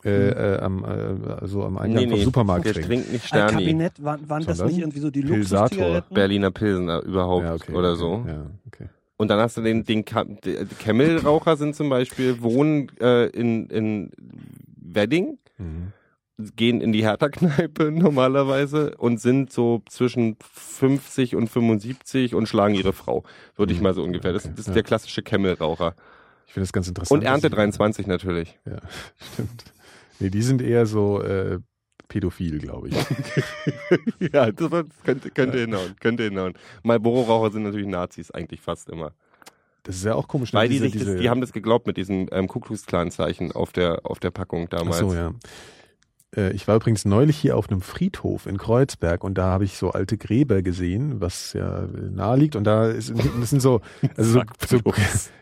äh, äh, am, äh, so am Eingang vom Supermarkt der trinkt. trinkt nicht Ein Sterni. Kabinett, waren, waren das nicht irgendwie so die. Luxuszigaretten? Berliner Pilsener überhaupt Ja, okay, oder okay, so. Ja, okay. Und dann hast du den, den Camel-Raucher sind zum Beispiel, wohnen äh, in, in Wedding, Mhm. gehen in die Hertha-Kneipe normalerweise und sind so zwischen 50 und 75 und schlagen ihre Frau, würde ich Mhm. mal so ungefähr. Das, Okay, das ist ja. der klassische Camel-Raucher. Ich finde das ganz interessant. Und Ernte dass- 23 natürlich. Ja, stimmt. Nee, die sind eher so äh, pädophil, glaube ich. ja, das, das könnte, könnte hinhauen, könnte hinhauen. Marlboro-Raucher sind natürlich Nazis eigentlich fast immer. Das ist ja auch komisch. ne, Weil die diese- diese, das, die haben das geglaubt mit diesem ähm, Ku Klux Klan Zeichen auf der auf der Packung Ach damals. so, ja. Äh, Ich war übrigens neulich hier auf einem Friedhof in Kreuzberg und da habe ich so alte Gräber gesehen, was ja nahe liegt. Und da ist, sind so, also so, so,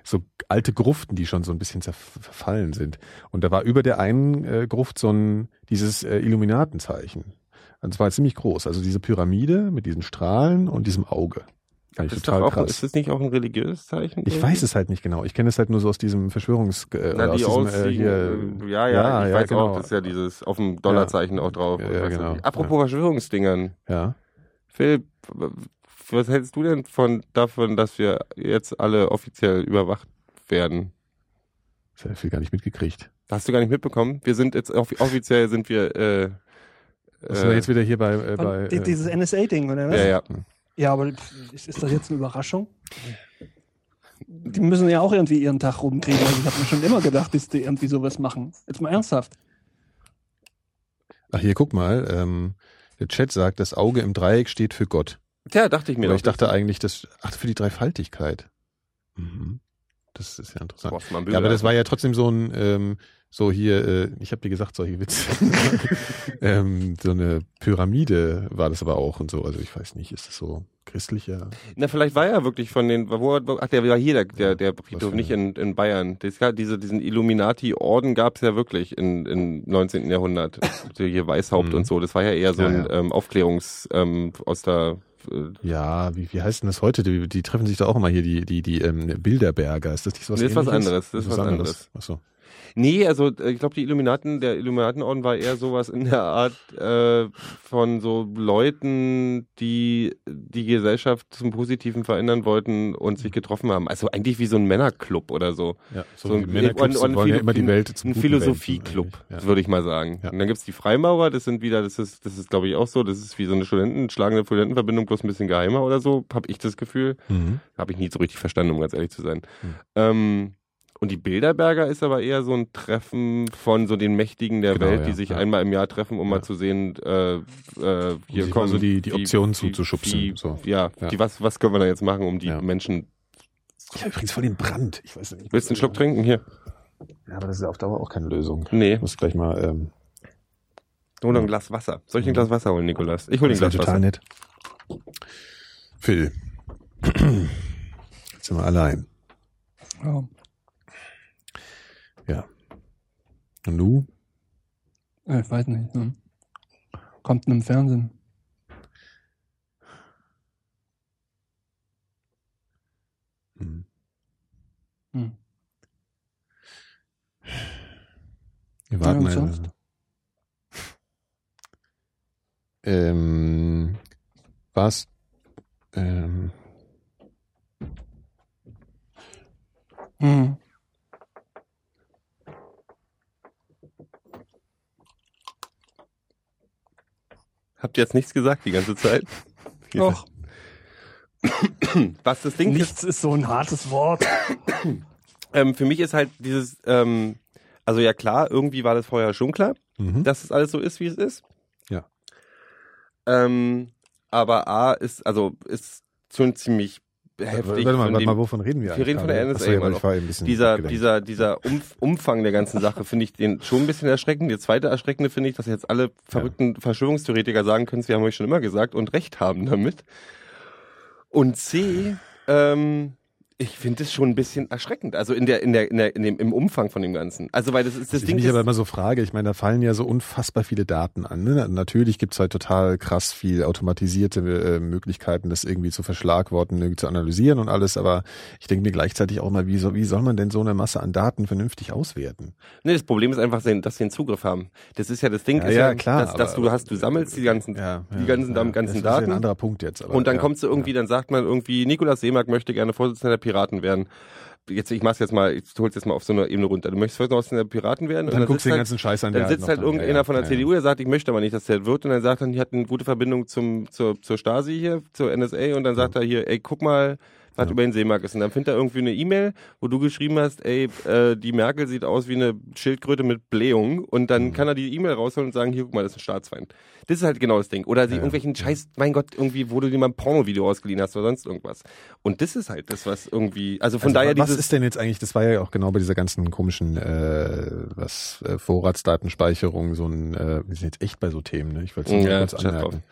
so alte Gruften, die schon so ein bisschen zerf- verfallen sind. Und da war über der einen äh, Gruft so ein, dieses äh, Illuminatenzeichen. Und zwar ziemlich groß. Also diese Pyramide mit diesen Strahlen und diesem Auge. Fand Das ich total auch, krass. ist das nicht auch ein religiöses Zeichen? Ich weiß es halt nicht genau. Ich kenne es halt nur so aus diesem Verschwörungs... Äh, Na, oder die aus diesem, äh, hier, äh, ja, ja, ich weiß genau. auch, das ist ja dieses auf dem Dollarzeichen auch drauf. Ja, ja, genau. Apropos Verschwörungsdingern. Ja. Phil, was hältst du denn von davon, dass wir jetzt alle offiziell überwacht werden? Das habe ich viel gar nicht mitgekriegt. Hast du gar nicht mitbekommen? Wir sind jetzt offi- offiziell sind wir äh, Was sind wir äh, jetzt wieder hier bei... Äh, bei äh, Dieses NSA-Ding, oder was? ja, ja. Ja, aber ist, ist das jetzt eine Überraschung? Die müssen ja auch irgendwie ihren Tag rumkriegen. Also ich habe mir schon immer gedacht, dass die irgendwie sowas machen. Jetzt mal ernsthaft. Ach hier, guck mal. Ähm, der Chat sagt, das Auge im Dreieck steht für Gott. Tja, dachte ich mir Aber doch. ich dachte eigentlich, das... Ach, für die Dreifaltigkeit. Mhm. Das ist ja interessant. Ja, aber das war ja trotzdem so ein, ähm, so hier, äh, ich habe dir gesagt, solche Witze. ähm, so eine Pyramide war das aber auch und so. Also ich weiß nicht, ist das so christlicher? Na, vielleicht war er wirklich von den, wo, ach, der war hier, der, der, der Friedhof, nicht in, in Bayern. Das, diese, diesen Illuminati-Orden gab's ja wirklich in, im 19. Jahrhundert. hier Weißhaupt Mhm. und so. Das war ja eher so Ja, ein ja. Ähm, Aufklärungs, ähm, aus der, äh, Ja, wie, wie heißt denn das heute? Die, die treffen sich da auch immer hier, die, die, die ähm, Bilderberger. Ist das nicht so was Nee, ist was anderes, das ist was anderes. Ach so. Nee, also äh, ich glaube, die Illuminaten, der Illuminatenorden war eher sowas in der Art äh, von so Leuten, die die Gesellschaft zum Positiven verändern wollten und sich getroffen haben. Also eigentlich wie so ein Männerclub oder so. Ja, so, So ein- Männerclubs und- und ja immer die Welt zum Ein Philosophieclub, eigentlich. würde ich mal sagen. Ja. Und dann gibt's die Freimaurer, das sind wieder, das ist, das ist glaube ich auch so, das ist wie so eine Studenten, schlagende Studentenverbindung, bloß ein bisschen geheimer oder so, habe ich das Gefühl. Ja. Mhm. Habe ich nie so richtig verstanden, um ganz ehrlich zu sein. Hm. Ähm, und die Bilderberger ist aber eher so ein Treffen von so den Mächtigen der Genau, Welt, ja, die sich ja. einmal im Jahr treffen, um Ja. mal zu sehen, äh, äh, hier kommen so die- die Optionen zuzuschubsen, wie- so. Ja, Ja. Die, was, was können wir da jetzt machen, um die Ja. Menschen. Ich habe übrigens voll den Brand. Ich weiß nicht. Willst du einen Schluck trinken? Hier. Ja, aber das ist auf Dauer auch keine Lösung. Nee. Ich muss gleich mal, ähm, Hol noch ein Glas Wasser. Soll ich ein Glas Wasser holen, Nikolas? Ich hol das ein Glas total Wasser. nett. Phil. Jetzt sind wir allein. Ja. Ja. Und du? Ja, Ich weiß nicht. Ne? Kommt im Fernsehen. Hm. Hm. Wir warten Ja, sonst? Ähm, was? Ähm, Hm. Habt ihr jetzt nichts gesagt die ganze Zeit? Doch, Was das Ding ist, nichts ist so ein hartes Wort. ähm, für mich ist halt dieses, ähm, also ja klar, irgendwie war das vorher schon klar, mhm. dass es alles so ist, wie es ist. Ja. Ähm, aber A ist, also ist schon ziemlich heftig. Warte mal, warte mal, wovon reden wir Wir reden von der? NSA Achso, ja, immer noch. ich war eben ein bisschen dieser, abgelenkt. dieser, dieser Umf Umfang der ganzen Sache finde ich den schon ein bisschen erschreckend. Der zweite erschreckende finde ich, dass jetzt alle verrückten Verschwörungstheoretiker sagen können, wir haben euch schon immer gesagt und recht haben damit. Und C, ähm, Ich finde es schon ein bisschen erschreckend. Also in der, in der, in der, in dem, im Umfang von dem Ganzen. Also weil das ist das ich Ding. mich ist- aber immer so frage, ich meine, da fallen ja so unfassbar viele Daten an. Ne? Natürlich gibt's halt total krass viel automatisierte äh, Möglichkeiten, das irgendwie zu verschlagworten, irgendwie zu analysieren und alles, aber ich denke mir gleichzeitig auch mal, wie, so, wie soll man denn so eine Masse an Daten vernünftig auswerten? Nee, das Problem ist einfach, dass sie einen Zugriff haben. Das ist ja das Ding, Ja, ist ja, ja, klar, dass, dass aber- du hast, du sammelst die ganzen, Ja, die ganzen, ganzen das ist Daten. ein anderer Punkt jetzt. Aber, Und dann kommst du irgendwie, dann sagt man irgendwie, Nikolaus Seemark möchte gerne Vorsitzender der Piraten werden. Jetzt, ich mach's jetzt mal, ich hol's jetzt mal auf so einer Ebene runter. Du möchtest Vorsitzender der Piraten werden? Und und dann guckst du den halt- ganzen Scheiß an. Dann der sitzt noch halt dran. irgendeiner Ja, von der ja, CDU, der sagt, ich möchte aber nicht, dass der wird. Und dann sagt er, die hat eine gute Verbindung zum, zur, zur Stasi hier, zur NSA. Und dann sagt er hier, ey, guck mal, was Ja. über den Seemark ist. Und dann findet er irgendwie eine E-Mail, wo du geschrieben hast, ey, äh, die Merkel sieht aus wie eine Schildkröte mit Blähung. Und Mhm. dann kann er die E-Mail rausholen und sagen, hier, guck mal, das ist ein Staatsfeind. Das ist halt genau das Ding. Oder sie Ja, irgendwelchen Scheiß, mein Gott, irgendwie, wo du dir mal ein Porno-Video ausgeliehen hast oder sonst irgendwas. Und das ist halt das, was irgendwie, also von also, daher was ist denn jetzt eigentlich, das war ja auch genau bei dieser ganzen komischen äh, was äh, Vorratsdatenspeicherung, so ein, äh, wir sind jetzt echt bei so Themen, ne? Ich wollte es Ja, kurz anmerken.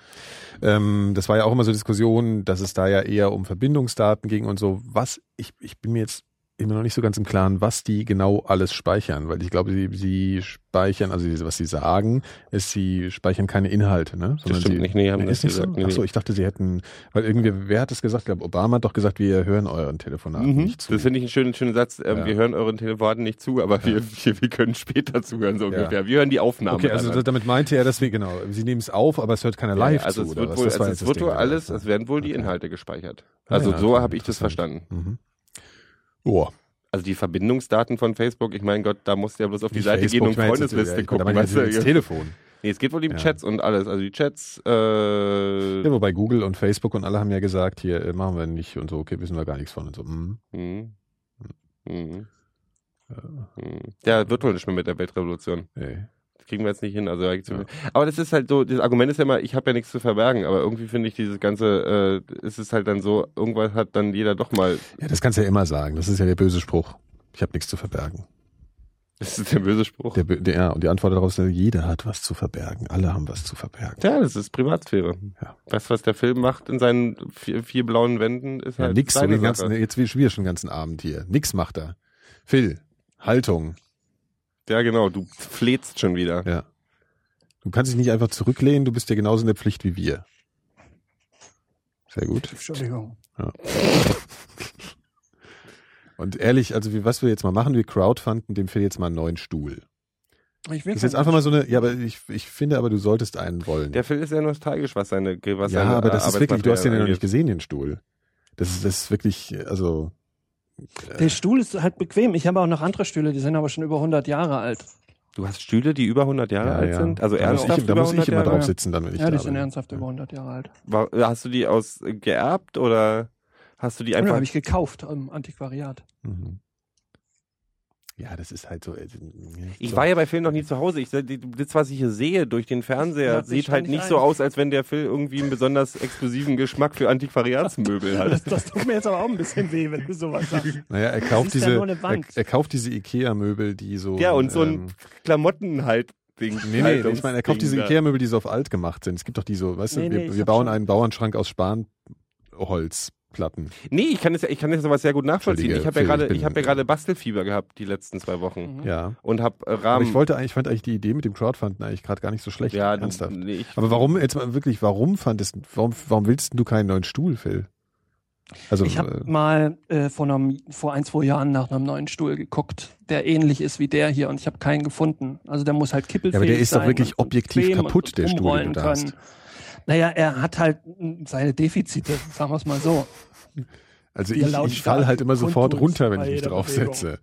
Ähm, das war ja auch immer so Diskussion, dass es da ja eher um Verbindungsdaten ging und so. Was, ich, ich bin mir jetzt immer noch nicht so ganz im Klaren, was die genau alles speichern, weil ich glaube, sie, sie speichern, also was sie sagen, ist, sie speichern keine Inhalte, ne? das stimmt sie, nicht, nee, haben Nee, das nicht gesagt. so? Nee, Ach so, nee. ich dachte, sie hätten, weil irgendwie, wer hat das gesagt? Ich glaube, Obama hat doch gesagt, wir hören euren Telefonaten Mhm. nicht zu. Das finde ich einen schönen, schönen Satz. Ähm, Ja. Wir hören euren Telefonaten nicht zu, aber wir, wir, wir können später zuhören, so Ja. ungefähr. Wir hören die Aufnahmen. Okay, also damit meinte er, dass wir, genau, sie nehmen es auf, aber es hört keiner Ja, live ja, also zu. es wird wohl, also es wird wohl alles, es werden wohl die Okay. Inhalte gespeichert. Ah, Also ja, so habe ich das verstanden. Mhm. Oh, Also die Verbindungsdaten von Facebook, ich meine Gott, da musst du ja bloß auf die nicht Seite Facebook, gehen und Freundesliste gucken. meine, weißt du? das Telefon. Nee, es geht wohl um Ja. Chats und alles. Also die Chats, äh, Ja, wobei Google und Facebook und alle haben ja gesagt, hier äh, machen wir nicht und so, okay, wissen wir gar nichts von und so. Mhm. hm, hm, Ja, hm. ja, wird wohl nicht mehr mit der Weltrevolution. nee. Kriegen wir jetzt nicht hin. Also, Ja. Aber das ist halt so, das Argument ist ja immer, ich habe ja nichts zu verbergen, aber irgendwie finde ich dieses ganze, äh, ist es halt dann so, irgendwann hat dann jeder doch mal, ja, das kannst du ja immer sagen. Das ist ja der böse Spruch. Ich habe nichts zu verbergen. das ist der böse Spruch. Der, der, ja, und die Antwort daraus ist, jeder hat was zu verbergen. Alle haben was zu verbergen. Ja, das ist Privatsphäre. Ja. Das, was der Film macht in seinen vier, vier blauen Wänden, ist Ja, halt nix, so den ganzen, jetzt wieder schon den ganzen Abend hier. Nix macht er. Phil, Haltung. Ja, genau, du flehst schon wieder. Ja. Du kannst dich nicht einfach zurücklehnen, du bist ja genauso in der Pflicht wie wir. Sehr gut. Entschuldigung. Und ehrlich, also wie, was wir jetzt mal machen, wir crowdfunden dem Phil jetzt mal einen neuen Stuhl. Ich will Das ist jetzt einfach mal so eine, ja, aber ich, ich finde aber, du solltest einen wollen. Der Film ist ja nostalgisch, was seine, was ja, seine aber das ist wirklich, du hast den ja noch nicht gesehen, den Stuhl. Das ist, das ist wirklich, also, Der Stuhl ist halt bequem. Ich habe auch noch andere Stühle, die sind aber schon über 100 Jahre alt. Du hast Stühle, die über 100 Jahre alt sind? Also da muss ernsthaft ich, da über muss ich 100 immer Jahre? drauf sitzen, dann, wenn ich Ja, die sind ernsthaft über 100 Jahre alt. War, hast du die aus äh, geerbt oder hast du die Ja, einfach? habe ich gekauft im Antiquariat. Mhm. Ja, das ist halt so. äh, ich so. war ja bei Film noch nie zu Hause. Ich, das, was ich hier sehe durch den Fernseher, Ja, sieht halt nicht ein. so aus, als wenn der Film irgendwie einen besonders exklusiven Geschmack für Antiquariatsmöbel hat. Das, das tut mir jetzt aber auch ein bisschen weh, wenn du sowas sagst. Naja, er kauft ja diese, eine er, er kauft diese Ikea-Möbel, die so. Ja, und so ein ähm, Klamotten halt Ding. Nee, nee, ich meine, er kauft diese. Ikea-Möbel, die so auf alt gemacht sind. Es gibt doch die so, weißt Nee, du, nee, wir, ich wir bauen schon- einen Bauernschrank aus Spanholzplatten. Nee, ich kann das ja, ich kann das aber sehr gut nachvollziehen. Ich habe ja gerade, ich ich habe ja gerade Bastelfieber gehabt die letzten zwei Wochen Mhm. Ja. und habe äh, Aber Rahmen. ich wollte eigentlich, ich fand eigentlich die Idee mit dem Crowdfunden eigentlich gerade gar nicht so schlecht. ja, ernsthaft. nee, ich, Aber warum, jetzt mal wirklich, warum fandest, warum, warum willst du keinen neuen Stuhl, Phil? Also, Ich habe äh, mal äh, vor, einem, vor ein, zwei Jahren nach einem neuen Stuhl geguckt, der ähnlich ist wie der hier und ich habe keinen gefunden. Also der muss halt kippelfähig Ja, aber der ist doch sein wirklich objektiv kaputt, der Stuhl, den du da hast. Naja, er hat halt seine Defizite, sagen wir es mal so. also ich, ich fall halt immer sofort runter, wenn ich mich draufsetze.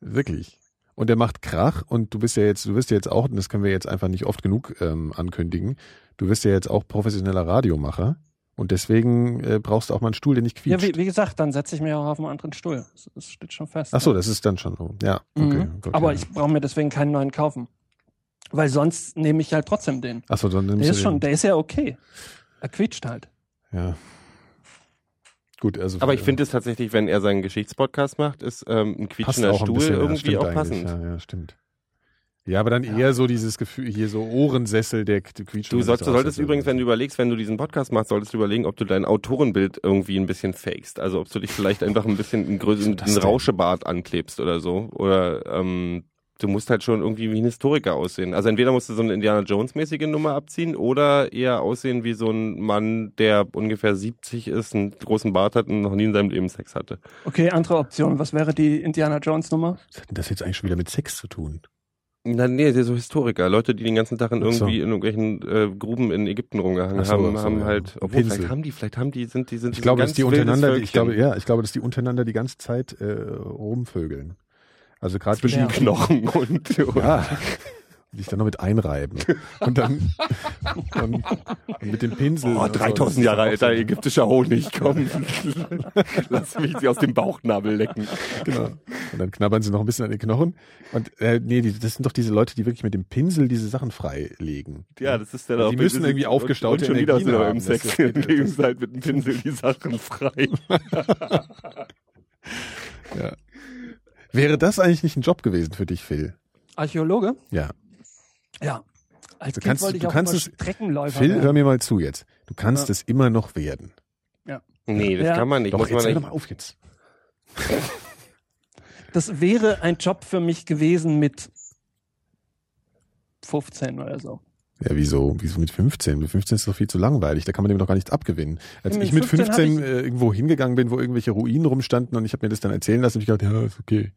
Wirklich. Und der macht Krach und du bist ja jetzt, du wirst ja jetzt auch, und das können wir jetzt einfach nicht oft genug ähm, ankündigen, du wirst ja jetzt auch professioneller Radiomacher und deswegen äh, brauchst du auch mal einen Stuhl, der nicht Ja, quietscht. wie, wie gesagt, dann setze ich mich auch auf einen anderen Stuhl. Das, das steht schon fest. Ach so, ja. das ist dann schon so. Ja, okay. Mhm. gut, Aber ja. ich brauche mir deswegen keinen neuen kaufen. Weil sonst nehme ich halt trotzdem den. Ach so, dann nimmst Der du ist schon, den. der ist ja okay. Er quietscht halt. Ja. Gut, also. aber ich finde es tatsächlich, wenn er seinen Geschichtspodcast macht, ist ähm, ein quietschender auch ein Stuhl bisschen, ja, irgendwie stimmt auch passend. Ja, ja, stimmt. Ja, aber dann eher so dieses Gefühl, hier so Ohrensessel, der quietscht. Du, solltest aussetzt. übrigens, wenn du überlegst, wenn du diesen Podcast machst, solltest du überlegen, ob du dein Autorenbild irgendwie ein bisschen fakest. Also ob du dich vielleicht einfach ein bisschen einen größeren? Rauschebart anklebst oder so. Oder ähm, du musst halt schon irgendwie wie ein Historiker aussehen. Also entweder musst du so eine Indiana Jones-mäßige Nummer abziehen oder eher aussehen wie so ein Mann, der ungefähr 70 ist, einen großen Bart hat und noch nie in seinem Leben Sex hatte. Okay, andere Option. Was wäre die Indiana Jones Nummer? Was hat denn das jetzt eigentlich schon wieder mit Sex zu tun? Na, nee, so Historiker. Leute, die den ganzen Tag in Ach so. irgendwie in irgendwelchen äh, Gruben in Ägypten rumgehangen so, haben, so, haben ja. halt, obwohl Pinsel. vielleicht haben die, vielleicht haben die, sind die, sind Ich glaube, ganz dass die untereinander, ich glaube, ja, ich glaube, dass die untereinander die ganze Zeit äh, rumvögeln. Also gerade zwischen Ja. Knochen und, Ja. Und sich dann noch mit einreiben. Und dann und, und mit dem Pinsel. Oh, und so. 3000 Jahre alter ägyptischer Honig, komm. Lass mich sie aus dem Bauchnabel lecken. Genau. Und dann knabbern sie noch ein bisschen an den Knochen. Und äh, nee, die, das sind doch diese Leute, die wirklich mit dem Pinsel diese Sachen freilegen. Ja, das ist der Also die müssen irgendwie aufgestaute und schon wieder Energien wir haben. im Sex. Legen sie halt mit dem Pinsel die Sachen frei. Ja. Wäre das eigentlich nicht ein Job gewesen für dich, Phil? Archäologe? Ja. Ja. Als Du Kind kannst- du kannst immer es- Streckenläufer Phil, werden. hör mir mal zu jetzt. Du kannst Ja. es immer noch werden. Nee, das Ja. kann man nicht. Doch, Muss jetzt man hör nicht. doch mal auf jetzt. Das wäre ein Job für mich gewesen mit 15 oder so. Ja, wieso? Wieso mit 15? Mit 15 ist doch viel zu langweilig. Da kann man dem doch gar nichts abgewinnen. Als mit ich mit 15 hab 15 äh, irgendwo hingegangen bin, wo irgendwelche Ruinen rumstanden und ich habe mir das dann erzählen lassen, habe ich gedacht, ja, ist okay.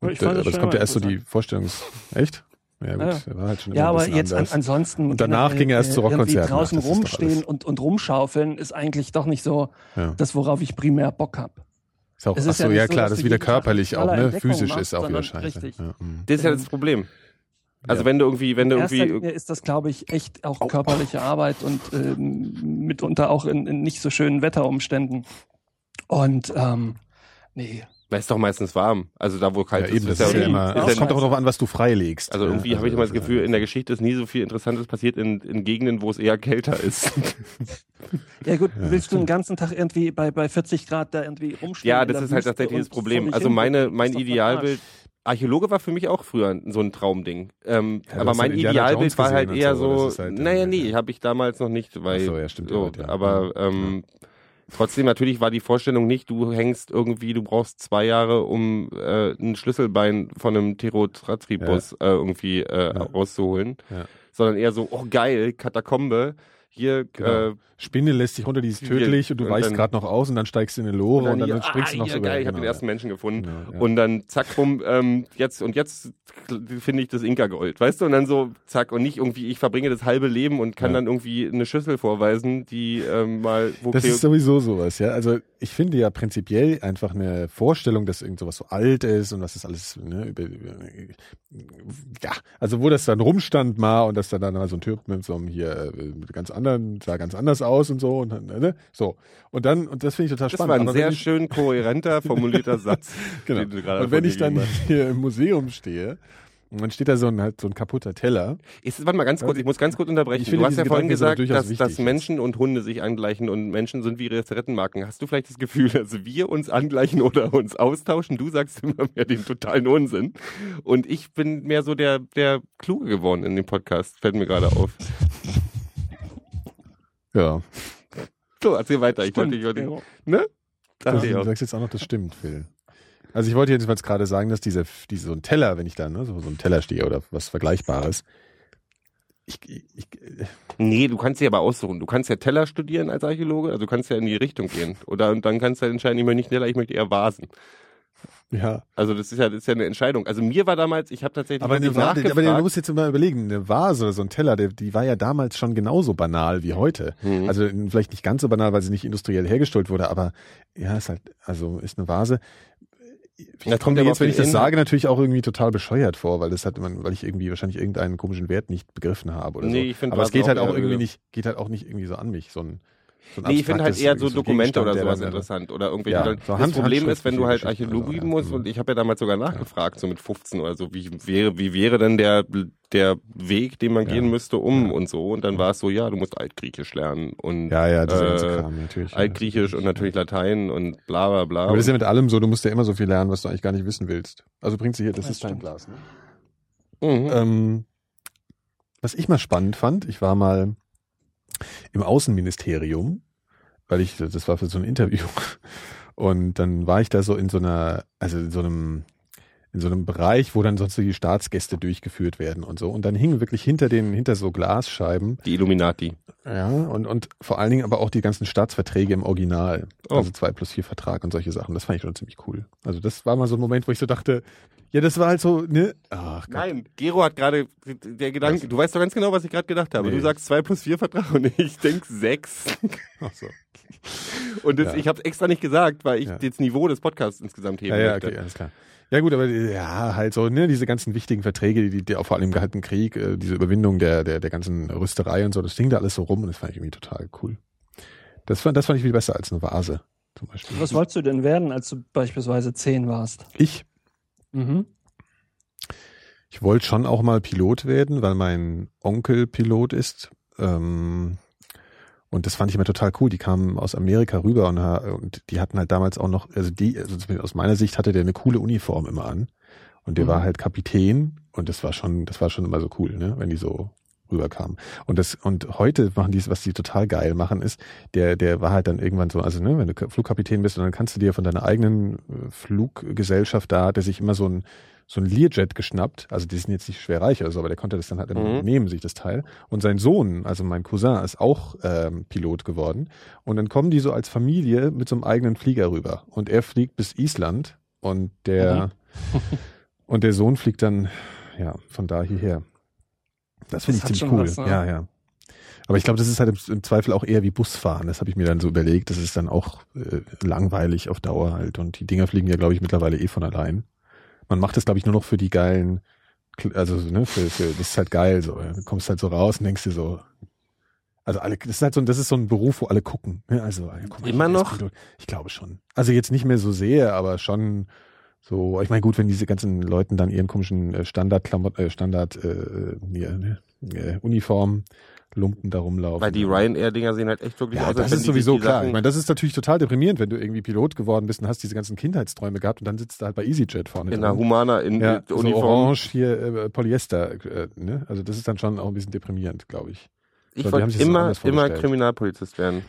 Und, Ich fand äh, das aber es kommt ja erst so die Vorstellungs... Echt? Ja gut, Ja. der war halt schon Ja, aber jetzt an, anders. ansonsten. Und danach ging er erst zu äh, irgendwie Rockkonzerten. Draußen ist rumstehen und, und rumschaufeln ist eigentlich doch nicht so Ja. das, worauf ich primär Bock habe. Ist auch, es ist so, ja ja, so, klar, dass das ist du wieder körperlich auch, ne? Entdeckung Physisch machst, ist auch wieder scheiße. richtig. Ja, mhm. Das ist ja das Problem. Also wenn du irgendwie, wenn du irgendwie, Linie ist das, glaube ich, echt auch körperliche Arbeit und ähm, mitunter auch in, in nicht so schönen Wetterumständen. Und ähm, nee, weil es doch meistens warm. Also da wo kalt Ja, eben, das ist, ist ja immer, ist es ja kommt auch scheiße. darauf an, was du freilegst. Also Ja, irgendwie habe ich immer das Gefühl, in der Geschichte ist nie so viel Interessantes passiert in, in Gegenden, wo es eher kälter ist. ja gut, Ja, willst du den ganzen Tag irgendwie bei, bei 40 Grad da irgendwie rumstehen? ja, das ist halt tatsächlich das Problem. Also meine, mein Ist doch Idealbild. Archäologe war für mich auch früher so ein Traumding. Ähm, Ja, aber mein Idealbild war halt eher so, so, halt, naja, äh, nee, habe ich damals noch nicht, weil, Ach so, ja, stimmt, so, ja, aber ähm, trotzdem natürlich war die Vorstellung nicht, du hängst irgendwie, du brauchst zwei Jahre, um äh, ein Schlüsselbein von einem Pterotratribus äh, irgendwie äh, rauszuholen, sondern eher so, oh geil, Katakombe, hier Genau. äh, Spinne lässt dich runter, die ist tödlich und du und weichst dann- gerade noch aus und dann steigst du in eine Lore und dann, hier, springst du ah, noch hier, sogar. geil, ich habe genau, den ersten Menschen gefunden. Genau, ja. Und dann zack, rum, ähm, jetzt und jetzt finde ich das Inka-Gold, weißt du? Und dann so zack und nicht irgendwie, ich verbringe das halbe Leben und kann Ja. dann irgendwie eine Schüssel vorweisen, die ähm, mal, wo Das ist sowieso sowas, ja. Also ich finde ja prinzipiell einfach eine Vorstellung, dass irgend sowas so alt ist und was das alles, ne, über, über, ja, also wo das dann rumstand mal und dass da dann mal so ein Typ mit so einem hier äh, mit ganz anderen, sah ganz anders aus und so und dann, ne, so. Und dann, und das finde ich total das spannend. war ein sehr ich, schön kohärenter, formulierter Satz. genau. den du gerade Und wenn ich dann hier im Museum stehe, und dann steht da so ein, halt so ein kaputter Teller. Ist, warte mal ganz kurz, ich muss ganz kurz unterbrechen. Ich du hast ja vorhin gesagt, dass, dass Menschen und Hunde sich angleichen und Menschen sind wie ihre Zigarettenmarken. Hast du vielleicht das Gefühl, dass wir uns angleichen oder uns austauschen? Du sagst immer mehr den totalen Unsinn. Und ich bin mehr so der, der Kluge geworden in dem Podcast, fällt mir gerade auf. Ja. So, erzähl weiter. Ich Stimmt, wollte, ich wollte, ja. ne? Das, du sagst jetzt auch noch, das stimmt, Phil. Also ich wollte jedenfalls gerade sagen, dass diese, diese so ein Teller, wenn ich da ne, so, so ein Teller stehe oder was Vergleichbares, ich, ich, Nee, du kannst dir aber aussuchen. Du kannst ja Teller studieren als Archäologe, also du kannst ja in die Richtung gehen. Oder und dann kannst du halt entscheiden, ich möchte nicht Teller, ich möchte eher Vasen. Ja. Also das ist ja, das ist ja eine Entscheidung. Also mir war damals, ich habe tatsächlich Aber, eine Vase, aber du musst jetzt mal überlegen, eine Vase oder so ein Teller, der, die war ja damals schon genauso banal wie heute. Mhm. Also vielleicht nicht ganz so banal, weil sie nicht industriell hergestellt wurde, aber ja, ist halt, also ist eine Vase. Ich Das kommt mir jetzt, wenn ich das sage, natürlich auch irgendwie total bescheuert vor, weil das hat man, weil ich irgendwie wahrscheinlich irgendeinen komischen Wert nicht begriffen habe oder Nee, so. ich aber es geht halt auch irgendwie nicht, geht halt auch nicht irgendwie so an mich, so ein, so Nee, ich finde halt eher so so Dokumente oder der sowas interessant oder irgendwelche. Ja, dann, so das Problem ist, wenn du halt Archäologie Geschichten musst so. und ich habe ja damals sogar nachgefragt, so mit 15 oder so, wie wäre, wie wäre denn der der Weg, den man Ja. gehen müsste, um Ja. und so. Und dann war es so, ja, du musst Altgriechisch lernen und Ja, ja, ganze äh, Kram natürlich. ja. Altgriechisch und natürlich Latein und bla bla bla. Aber das ist ja mit allem so, du musst ja immer so viel lernen, was du eigentlich gar nicht wissen willst. Also bringt sie hier, das Das ist dein. Glas, ne? Mhm. Ähm, was ich mal spannend fand, ich war mal im Außenministerium, weil ich, das war für so ein Interview. Und dann war ich da so in so einer, also in so einem, in so einem Bereich, wo dann sonst so die Staatsgäste durchgeführt werden und so. Und dann hingen wirklich hinter den, hinter so Glasscheiben, Die Illuminati. ja, und, und vor allen Dingen aber auch die ganzen Staatsverträge im Original. Oh. Also zwei plus vier Vertrag und solche Sachen. Das fand ich schon ziemlich cool. Also das war mal so ein Moment, wo ich so dachte, ja, das war halt so, ne? Ach Gott. Nein, Gero hat gerade der Gedanke, Was? du weißt doch ganz genau, was ich gerade gedacht habe. Nee. Du sagst 2 plus 4 Vertrag und ich denk 6. Ach so. Und das, Ja. ich habe extra nicht gesagt, weil ich Ja. das Niveau des Podcasts insgesamt heben Ja, ja, möchte. okay, alles klar. Ja gut, aber ja, halt so, ne, diese ganzen wichtigen Verträge, die, die, auch vor allem im Kalten Krieg, äh, diese Überwindung der, der, der ganzen Rüsterei und so, das hing da alles so rum und das fand ich irgendwie total cool. Das fand, das fand ich viel besser als eine Vase, zum Beispiel. Was wolltest du denn werden, als du beispielsweise zehn warst? Ich, Mhm. ich wollte schon auch mal Pilot werden, weil mein Onkel Pilot ist. Ähm, und das fand ich immer total cool. Die kamen aus Amerika rüber und, und die hatten halt damals auch noch, also die, also aus meiner Sicht hatte der eine coole Uniform immer an. Und der Mhm. war halt Kapitän und das war schon, das war schon immer so cool, ne, wenn die so rüberkamen. Und das, und heute machen die, was die total geil machen, ist, der, der war halt dann irgendwann so, also ne, wenn du Ka- Flugkapitän bist, und dann kannst du dir von deiner eigenen äh, Fluggesellschaft da, der sich immer so ein, so ein Learjet geschnappt. Also die sind jetzt nicht schwer reich oder so, aber der konnte das dann halt Mhm. nehmen, sich das Teil. Und sein Sohn, also mein Cousin, ist auch ähm, Pilot geworden. Und dann kommen die so als Familie mit so einem eigenen Flieger rüber. Und er fliegt bis Island und der und der Sohn fliegt dann ja von da hierher. Das finde ich ziemlich cool. was, ne? Ja, ja. Aber ich glaube, das ist halt im, im Zweifel auch eher wie Busfahren. Das habe ich mir dann so überlegt. Das ist dann auch äh, langweilig auf Dauer halt. Und die Dinger fliegen ja, glaube ich, mittlerweile eh von allein. Man macht das, glaube ich, nur noch für die geilen, also ne, für, für das ist halt geil so. Du kommst halt so raus und denkst dir so, also alle, das ist halt so, ein- das ist so ein Beruf, wo alle gucken. Ne? Also guck mal, Immer noch? Ich glaube schon. Also jetzt nicht mehr so sehr, aber schon so. Ich meine, gut, wenn diese ganzen Leuten dann ihren komischen äh, Standardklamotten, äh, Standard äh, hier, äh, Uniform Lumpen da rumlaufen. Weil die Ryanair-Dinger sehen halt echt wirklich ja, aus, das ist die sowieso die klar. Sachen- Ich meine, das ist natürlich total deprimierend, wenn du irgendwie Pilot geworden bist und hast diese ganzen Kindheitsträume gehabt und dann sitzt du halt bei EasyJet vorne in drin. einer Humana in ja, so Uniform. orange hier äh, Polyester, äh, ne? Also das ist dann schon auch ein bisschen deprimierend, glaube ich. ich die wollte immer, immer. Kriminalpolizist werden.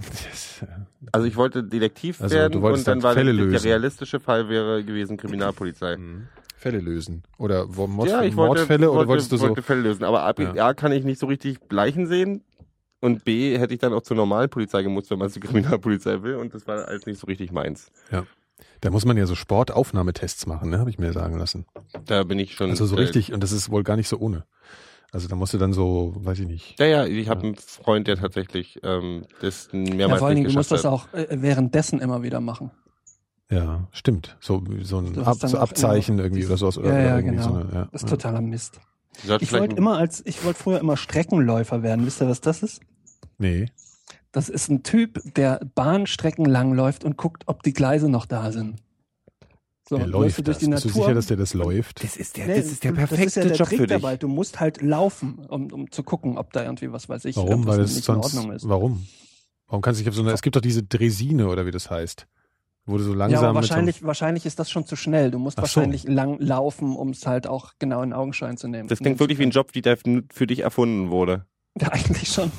Äh, Also ich wollte Detektiv Also, werden du wolltest und dann dann war der, der realistische Fall wäre gewesen Kriminalpolizei. Mhm. Fälle lösen. Oder wo- Mord, ja, ich wollte, Mordfälle wollte, oder wolltest du so? wollte Fälle lösen. Aber A, B, Ja. A kann ich nicht so richtig Leichen sehen. Und B hätte ich dann auch zur normalen Polizei gemusst, wenn man zur Kriminalpolizei will. Und das war alles nicht so richtig meins. Da muss man ja so Sportaufnahmetests machen, ne? Habe ich mir sagen lassen. Da bin ich schon. Also so äh, richtig, und das ist wohl gar nicht so ohne. Also da musst du dann so, weiß ich nicht. Ja, ja, ich habe einen Freund, der tatsächlich ähm, das Ja, mehrmals vor allen Dingen, du musst geschafft das hat. auch äh, währenddessen immer wieder machen. Ja, stimmt. So, so ein Ab, so Abzeichen irgendwie oder sowas. Oder, Ja, oder ja, genau. so eine, ja, Das ist ja. totaler Mist. Ich wollte immer als, ich wollte früher immer Streckenläufer werden. Wisst ihr, was das ist? Nee. Das ist ein Typ, der Bahnstrecken langläuft und guckt, ob die Gleise noch da sind. So, der läuft du durch das. die Bist du Natur. sicher, dass der das läuft? Das ist der, Nee, das ist der du- das perfekte ist ja der Job Trick für dich. dabei. Du musst halt laufen, um, um zu gucken, ob da irgendwie, was weiß ich, Warum? Weil das nicht in sonst, Ordnung ist. warum? Warum kannst du nicht auf so eine, es gibt doch diese Dresine oder wie das heißt. Wo du so Ja, langsam aber mit so wahrscheinlich, wahrscheinlich ist das schon zu schnell. Du musst Ach so. wahrscheinlich lang laufen, um es halt auch genau in Augenschein zu nehmen. Das klingt wirklich wie ein Job, wie der für dich erfunden wurde. Ja, eigentlich schon.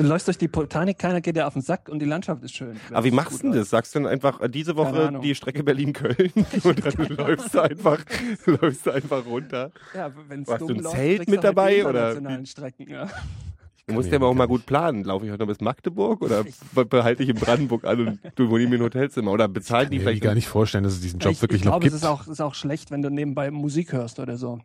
Du läufst durch die Botanik, keiner geht dir auf den Sack und die Landschaft ist schön. Aber wie machst du denn das? Sagst du dann einfach äh, diese Woche die Strecke Berlin-Köln und dann läufst du einfach, läufst du einfach runter? Ja, wenn's Warst du ein läuft, Zelt mit du halt dabei, oder Strecken, ja. Du musst ja aber auch mal gut planen. Laufe ich heute noch bis Magdeburg oder be- behalte ich in Brandenburg an und du wohne mir ein Hotelzimmer? Oder bezahlen Ich die kann mir vielleicht gar nicht vorstellen, dass es diesen Job ich wirklich ich noch glaube, gibt. es ist auch, ist auch schlecht, wenn du nebenbei Musik hörst oder so.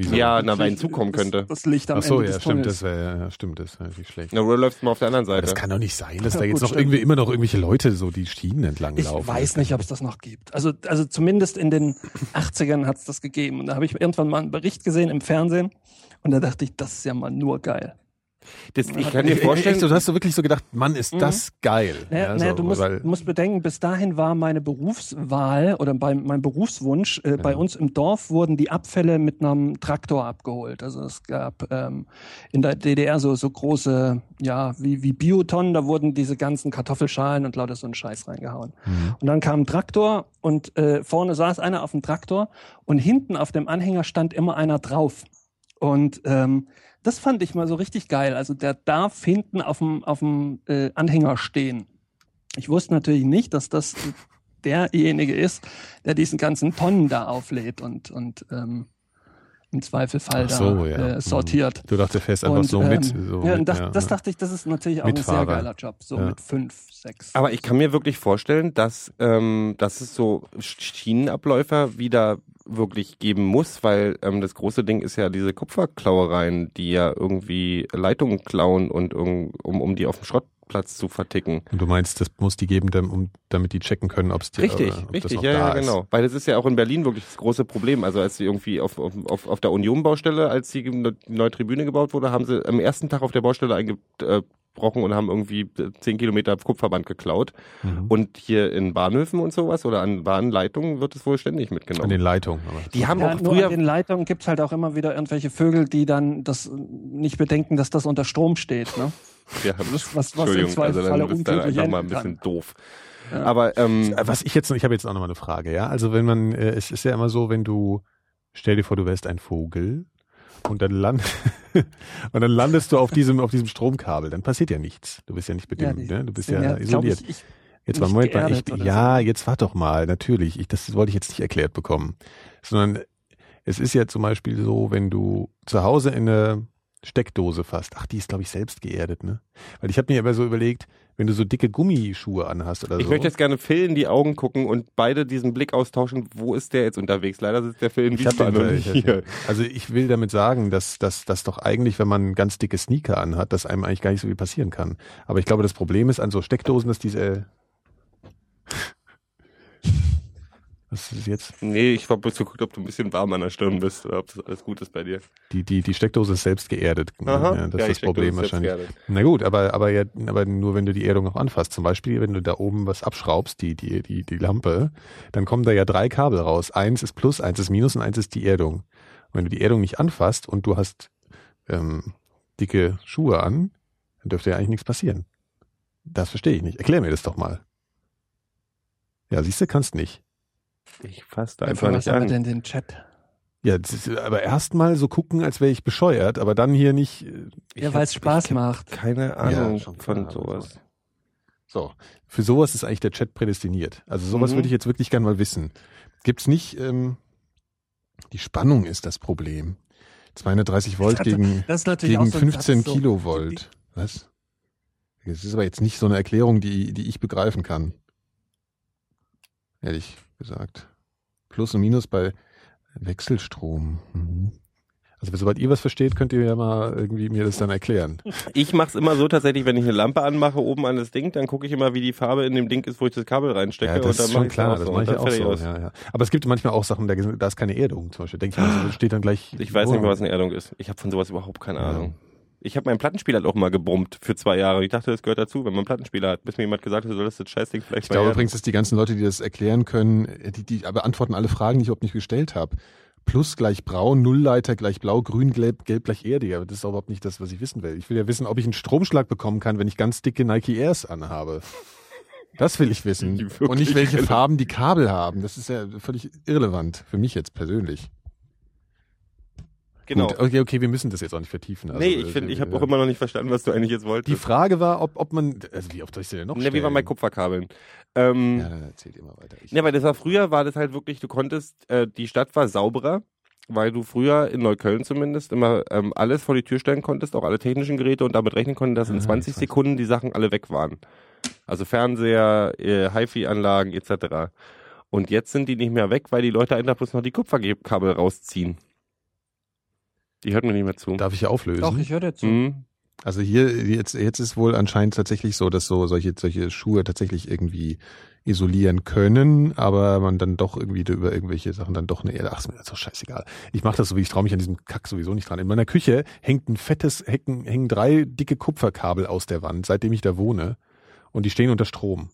Wieso? Ja, na, weil hinzukommen könnte. Das, Licht am Ach so, Ende ja, des stimmt, das wäre, ja, stimmt, das wäre nicht schlecht. Na, läufst du mal auf der anderen Aber Seite? das kann doch nicht sein, dass Ja, da jetzt gut, noch stimmt. irgendwie immer noch irgendwelche Leute so die Schienen entlang Ich laufen. weiß nicht, ob es das noch gibt. Also, also zumindest in den 80ern hat es das gegeben. Und da habe ich irgendwann mal einen Bericht gesehen im Fernsehen und da dachte ich, das ist ja mal nur geil. Das, ich kann dir vorstellen, du hast so wirklich so gedacht, Mann, ist Mhm. das geil. Naja, Ja, naja, so, du musst, weil- musst bedenken, bis dahin war meine Berufswahl oder bei, mein Berufswunsch, äh, bei uns im Dorf wurden die Abfälle mit einem Traktor abgeholt. Also es gab ähm, in der DDR so, so große, ja, wie, wie Biotonnen, da wurden diese ganzen Kartoffelschalen und lauter so einen Scheiß reingehauen. Mhm. Und dann kam ein Traktor und äh, vorne saß einer auf dem Traktor und hinten auf dem Anhänger stand immer einer drauf. Und ähm, das fand ich mal so richtig geil. Also der darf hinten auf dem, auf dem äh, Anhänger stehen. Ich wusste natürlich nicht, dass das derjenige ist, der diesen ganzen Tonnen da auflädt und, und ähm, im Zweifelfall so, da ja. äh, sortiert. Du dachtest, du fährst einfach Und, so mit. ähm, So ja, mit das, ja, das dachte ich, das ist natürlich auch ein Mitfahrer. sehr geiler Job. So Ja. mit fünf, sechs. Aber ich kann mir wirklich vorstellen, dass, ähm, dass es so Schienenabläufer wieder wirklich geben muss, weil ähm, das große Ding ist ja diese Kupferklauereien, die ja irgendwie Leitungen klauen und um, um, um die auf dem Schrottplatz zu verticken. Und du meinst, das muss die geben, um, damit die checken können, ob's die, Richtig, äh, ob richtig, ja, ja, ist. genau. Weil das ist ja auch in Berlin wirklich das große Problem. Also als sie irgendwie auf, auf, auf, der Union-Baustelle, als die ne- neue Tribüne gebaut wurde, haben sie am ersten Tag auf der Baustelle eingebrochen und haben irgendwie zehn Kilometer Kupferband geklaut. Mhm. Und hier in Bahnhöfen und sowas oder an Bahnleitungen wird es wohl ständig mitgenommen. An den Leitungen. Aber die haben Ja, auch nur früher an den Leitungen gibt's halt auch immer wieder irgendwelche Vögel, die dann das äh, nicht bedenken, dass das unter Strom steht. Ne? Ja, was- was im Entschuldigung, also Zweifelsfalle dann ist dann untödlich einfach mal ein bisschen doof. Aber ähm, Äh, Was ich jetzt, ich habe jetzt auch noch mal eine Frage, ja. Also wenn man, äh, es ist ja immer so, wenn du, stell dir vor, du wärst ein Vogel und dann land, und dann landest du auf diesem, auf diesem Stromkabel, dann passiert ja nichts. Du bist ja nicht bedimmt, die ne? Du bist ja, glaub isoliert. Ich, ich, Jetzt nicht Moment mal, ich, ja, jetzt wart doch mal, natürlich. Ich, das wollte ich jetzt nicht erklärt bekommen. Sondern es ist ja zum Beispiel so, wenn du zu Hause in eine Steckdose fasst, ach, die ist, glaube ich, selbst geerdet, ne? Weil ich habe mir aber so überlegt, wenn du so dicke Gummischuhe anhast oder ich so. möchte jetzt gerne Phil in die Augen gucken und beide diesen Blick austauschen, wo ist der jetzt unterwegs? Leider sitzt der Phil in Ich Wiesbaden ich nicht hier. Also ich will damit sagen, dass dass dass doch eigentlich, wenn man ganz dicke Sneaker anhat, dass einem eigentlich gar nicht so viel passieren kann. Aber ich glaube, das Problem ist an so Steckdosen, dass diese Was ist jetzt? Nee, ich habe bloß geguckt, ob du ein bisschen warm an der Stirn bist oder ob das alles gut ist bei dir. Die, die, die Steckdose ist selbst geerdet. Aha. Ja, das Ja, ist das Problem wahrscheinlich. Na gut, aber, aber, ja, aber nur wenn du die Erdung noch anfasst. Zum Beispiel, wenn du da oben was abschraubst, die, die, die, die Lampe, dann kommen da ja drei Kabel raus. Eins ist Plus, eins ist Minus und eins ist die Erdung. Und wenn du die Erdung nicht anfasst und du hast ähm, dicke Schuhe an, dann dürfte ja eigentlich nichts passieren. Das verstehe ich nicht. Erklär mir das doch mal. Ja, siehst du, kannst nicht. Ich fasse einfach was nicht wir an. denn den Chat? Ja, ist, aber erstmal so gucken, als wäre ich bescheuert, aber dann hier nicht. Ich Ja, weil es Spaß macht. Keine Ahnung schon von sowas. So, für sowas ist eigentlich der Chat prädestiniert. Also sowas Mhm. würde ich jetzt wirklich gern mal wissen. Gibt's nicht, ähm, die Spannung ist das Problem. 230 Volt Das- gegen, gegen so ein 15 Satz, so, Kilovolt. Was? Das ist aber jetzt nicht so eine Erklärung, die, die ich begreifen kann. Ehrlich gesagt. Plus und Minus bei Wechselstrom. Mhm. Also sobald ihr was versteht, könnt ihr ja mal irgendwie mir das dann erklären. Ich mache es immer so tatsächlich, wenn ich eine Lampe anmache oben an das Ding, dann gucke ich immer, wie die Farbe in dem Ding ist, wo ich das Kabel reinstecke. Ja, das und dann ist schon klar, das so. mache ich auch so. aus. Ja, ja. Aber es gibt manchmal auch Sachen, da, ist keine Erdung zum Beispiel. Denke ich mal, so, steht dann gleich. Ich weiß nicht mehr, was eine Erdung ist. Ich habe von sowas überhaupt keine Ahnung. Ich habe meinen Plattenspieler halt auch mal gebrummt für zwei Jahre. Ich dachte, das gehört dazu, wenn man einen Plattenspieler hat. Bis mir jemand gesagt hat, du solltest das Scheißding vielleicht Ich glaube übrigens, dass die ganzen Leute, die das erklären können, die, die beantworten alle Fragen, die ich überhaupt nicht gestellt habe. Plus gleich braun, Nullleiter gleich blau, grün, gelb, gelb gleich Erde. Aber das ist überhaupt nicht das, was ich wissen will. Ich will ja wissen, ob ich einen Stromschlag bekommen kann, wenn ich ganz dicke Nike Airs anhabe. Das will ich wissen. Und nicht, welche Farben die Kabel haben. Das ist ja völlig irrelevant. Für mich jetzt persönlich. Genau. Gut, okay, okay, wir müssen das jetzt auch nicht vertiefen. Also, nee, ich finde, ich habe äh, auch immer noch nicht verstanden, was du eigentlich jetzt Die wolltest. Frage war, ob, ob man, also wie oft soll ich denn noch Ne, wie war bei Kupferkabeln? Ähm, Ja, dann erzählt mal weiter. Ich, Ja, weil das war früher, war das halt wirklich, du konntest, äh, die Stadt war sauberer, weil du früher in Neukölln zumindest immer ähm, alles vor die Tür stellen konntest, auch alle technischen Geräte und damit rechnen konnten, dass in Ah, 20 ich weiß. Sekunden die Sachen alle weg waren. Also Fernseher, äh, HiFi-Anlagen etc. Und jetzt sind die nicht mehr weg, weil die Leute einfach bloß noch die Kupferkabel rausziehen. Die hört mir nicht mehr zu. Darf ich auflösen? Doch, ich höre dir zu. Mhm. Also hier, jetzt, jetzt ist wohl anscheinend tatsächlich so, dass so solche, solche Schuhe tatsächlich irgendwie isolieren können, aber man dann doch irgendwie über irgendwelche Sachen dann doch eine Erde. Ach, ist mir das doch scheißegal. Ich mache das so, wie ich traue mich an diesem Kack sowieso nicht dran. In meiner Küche hängt ein fettes, hängen, hängen drei dicke Kupferkabel aus der Wand, seitdem ich da wohne. Und die stehen unter Strom.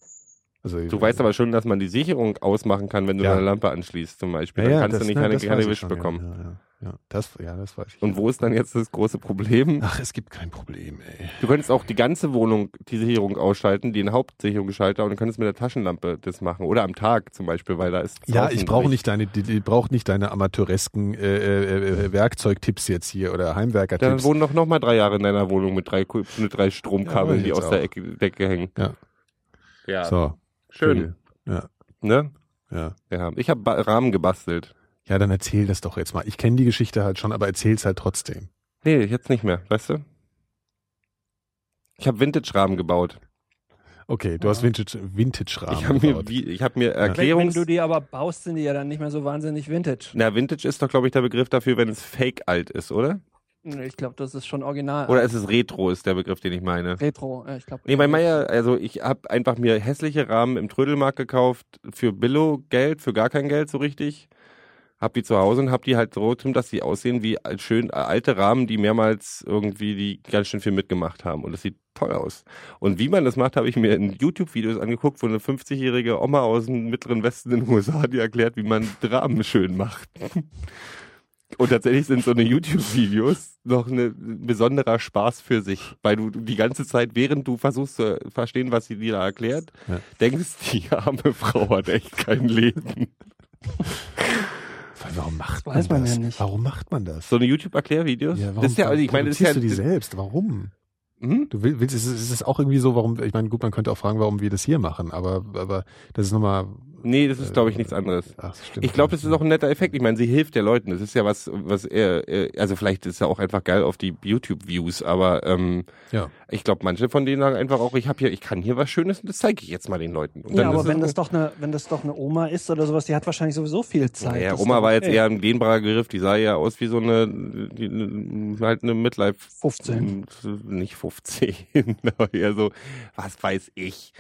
Also, Du weißt aber schon, dass man die Sicherung ausmachen kann, wenn du Ja. eine Lampe anschließt zum Beispiel. ja, dann kannst das, du nicht ne, keine, keine Wisch schon, bekommen. Ja, ja, ja. Das, ja, das weiß ich. Und wo ist dann jetzt das große Problem? Ach, es gibt kein Problem, ey. Du könntest auch die ganze Wohnung, die Sicherung ausschalten, den Hauptsicherungsschalter und du könntest mit der Taschenlampe das machen. Oder am Tag zum Beispiel, weil da ist Ja, ich brauche nicht deine, die, die braucht nicht deine amateuresken äh, äh, äh, Werkzeugtipps jetzt hier oder Dann Heimwerker-Tipps. wohnen doch noch mal drei Jahre in deiner Wohnung mit drei, mit drei Ja, Stromkabeln, die aus der auch. Ecke, Decke hängen. Ja. Ja, So, schön. Ja, Ne? ja. Ja. Ich habe Rahmen gebastelt. Ja, dann erzähl das doch jetzt mal. Ich kenne die Geschichte halt schon, aber erzähl's halt trotzdem. Nee, jetzt nicht mehr, weißt du? Ich habe Vintage-Rahmen gebaut. Okay, du hast Vintage, Vintage-Rahmen ich habe mir, gebaut. wie, ich hab mir Wenn, wenn Erklärungs... du die aber baust, sind die ja dann nicht mehr so wahnsinnig vintage. Na, Vintage ist doch, glaube ich, der Begriff dafür, wenn es fake alt ist, oder? Ich glaube, das ist schon original. Oder ist es Retro, ist der Begriff, den ich meine. Retro, ja, ich glaube. Nee, bei Meier, also ich habe einfach mir hässliche Rahmen im Trödelmarkt gekauft für Billo-Geld, für gar kein Geld so richtig. Hab die zu Hause und hab die halt so dass sie aussehen wie schön äh, alte Rahmen, die mehrmals irgendwie die ganz schön viel mitgemacht haben. Und das sieht toll aus. Und wie man das macht, habe ich mir in YouTube-Videos angeguckt, wo eine 50-jährige Oma aus dem mittleren Westen in den USA die erklärt, wie man Rahmen schön macht. Und tatsächlich sind so eine YouTube-Videos noch ein besonderer Spaß für sich, weil du die ganze Zeit, während du versuchst zu verstehen, was sie dir da erklärt, Ja. denkst, die arme Frau hat echt kein Leben. Weil Warum macht man Weiß man das? ja nicht. Warum macht man das? So eine YouTube-Erklärvideos? Ja, warum, das ist ja, also ich meine, das ist ja, du die selbst? Warum? hm? Du will- willst, ist es ist es auch irgendwie so, warum, ich meine, gut, man könnte auch fragen, warum wir das hier machen, aber, aber das ist nochmal, Nee, das ist, glaube ich, nichts anderes. ach, das stimmt. Ich glaube, das ist auch ein netter Effekt. Ich meine, sie hilft der Leuten. Das ist ja was, was er, also vielleicht ist ja auch einfach geil auf die YouTube-Views, aber ähm, Ja. ich glaube, manche von denen sagen einfach auch, ich habe hier, ich kann hier was Schönes und das zeige ich jetzt mal den Leuten. Und Ja, aber wenn das doch eine, wenn das doch eine Oma ist oder sowas, die hat wahrscheinlich sowieso viel Zeit. Naja, Das ist Oma war jetzt okay. eher ein dehnbarer Begriff, die sah ja aus wie so eine, die, halt eine Midlife. 15. Nicht 15, aber eher so, was weiß ich.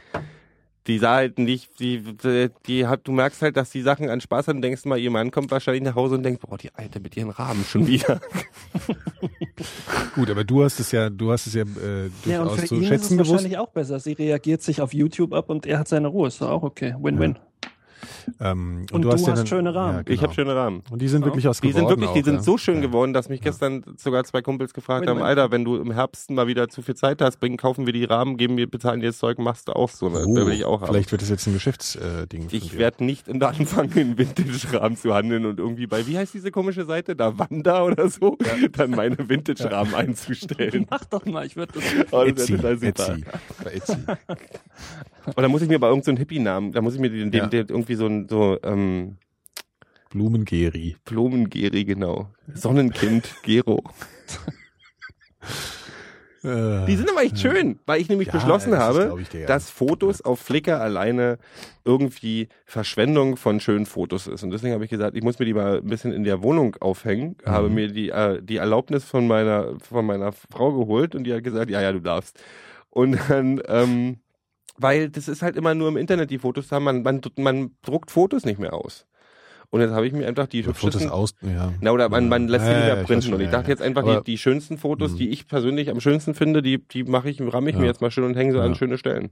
Die sah halt nicht, die, die, die hat, du merkst halt, dass die Sachen an Spaß hat und denkst mal, ihr Mann kommt wahrscheinlich nach Hause und denkt, boah, die Alte mit ihren Rahmen schon wieder. Gut, aber du hast es ja, du hast es ja äh, Ja, und für zu ihn ist es gewusst. wahrscheinlich auch besser. Sie reagiert sich auf YouTube ab und er hat seine Ruhe. Ist doch auch okay. Win-win. Ähm, Und du ja hast dann- schöne Rahmen. Ich habe schöne Rahmen. Und die sind wirklich aus Die sind wirklich, auch, die sind ja. so schön ja. geworden, dass mich gestern sogar zwei Kumpels gefragt haben. Alter, wenn du im Herbst mal wieder zu viel Zeit hast, bringen, kaufen wir die Rahmen, geben wir, bezahlen dir das Zeug, machst du auch so eine. Oh, will ich auch haben. vielleicht wird das jetzt ein Geschäftsding. Ich werde nicht in anfangen, in Vintage-Rahmen zu handeln und irgendwie bei, wie heißt diese komische Seite, da Wanda oder so, dann meine Vintage-Rahmen einzustellen. Mach doch mal, ich würde das. Oh, das Etsy. Etsy, bei Etsy. Und dann muss ich mir bei irgendeinem so Hippie-Namen, da muss ich mir den, den, Ja. den irgendwie so ein, so, ähm, Blumengeri. Blumengeri, genau. Sonnenkind, Gero. Äh, Die sind aber echt schön, weil ich nämlich Ja, beschlossen das habe, dir, ja. dass Fotos auf Flickr alleine irgendwie Verschwendung von schönen Fotos ist. Und deswegen habe ich gesagt, ich muss mir die mal ein bisschen in der Wohnung aufhängen, Mhm. habe mir die, äh, die Erlaubnis von meiner, von meiner Frau geholt und die hat gesagt, ja, ja, du darfst. Und dann, ähm, weil das ist halt immer nur im Internet die Fotos haben, man, man, man druckt Fotos nicht mehr aus. Und jetzt habe ich mir einfach die Oder Fotos hübschesten aus, ja. na, oder man, man lässt sie Ja, ja, ich printen. schon, und ich ja, dachte ja. jetzt einfach, die, die schönsten Fotos, Mhm. die ich persönlich am schönsten finde, die, die mache ich, ramme ich mir Ja. jetzt mal schön und hänge sie Ja. an schöne Stellen.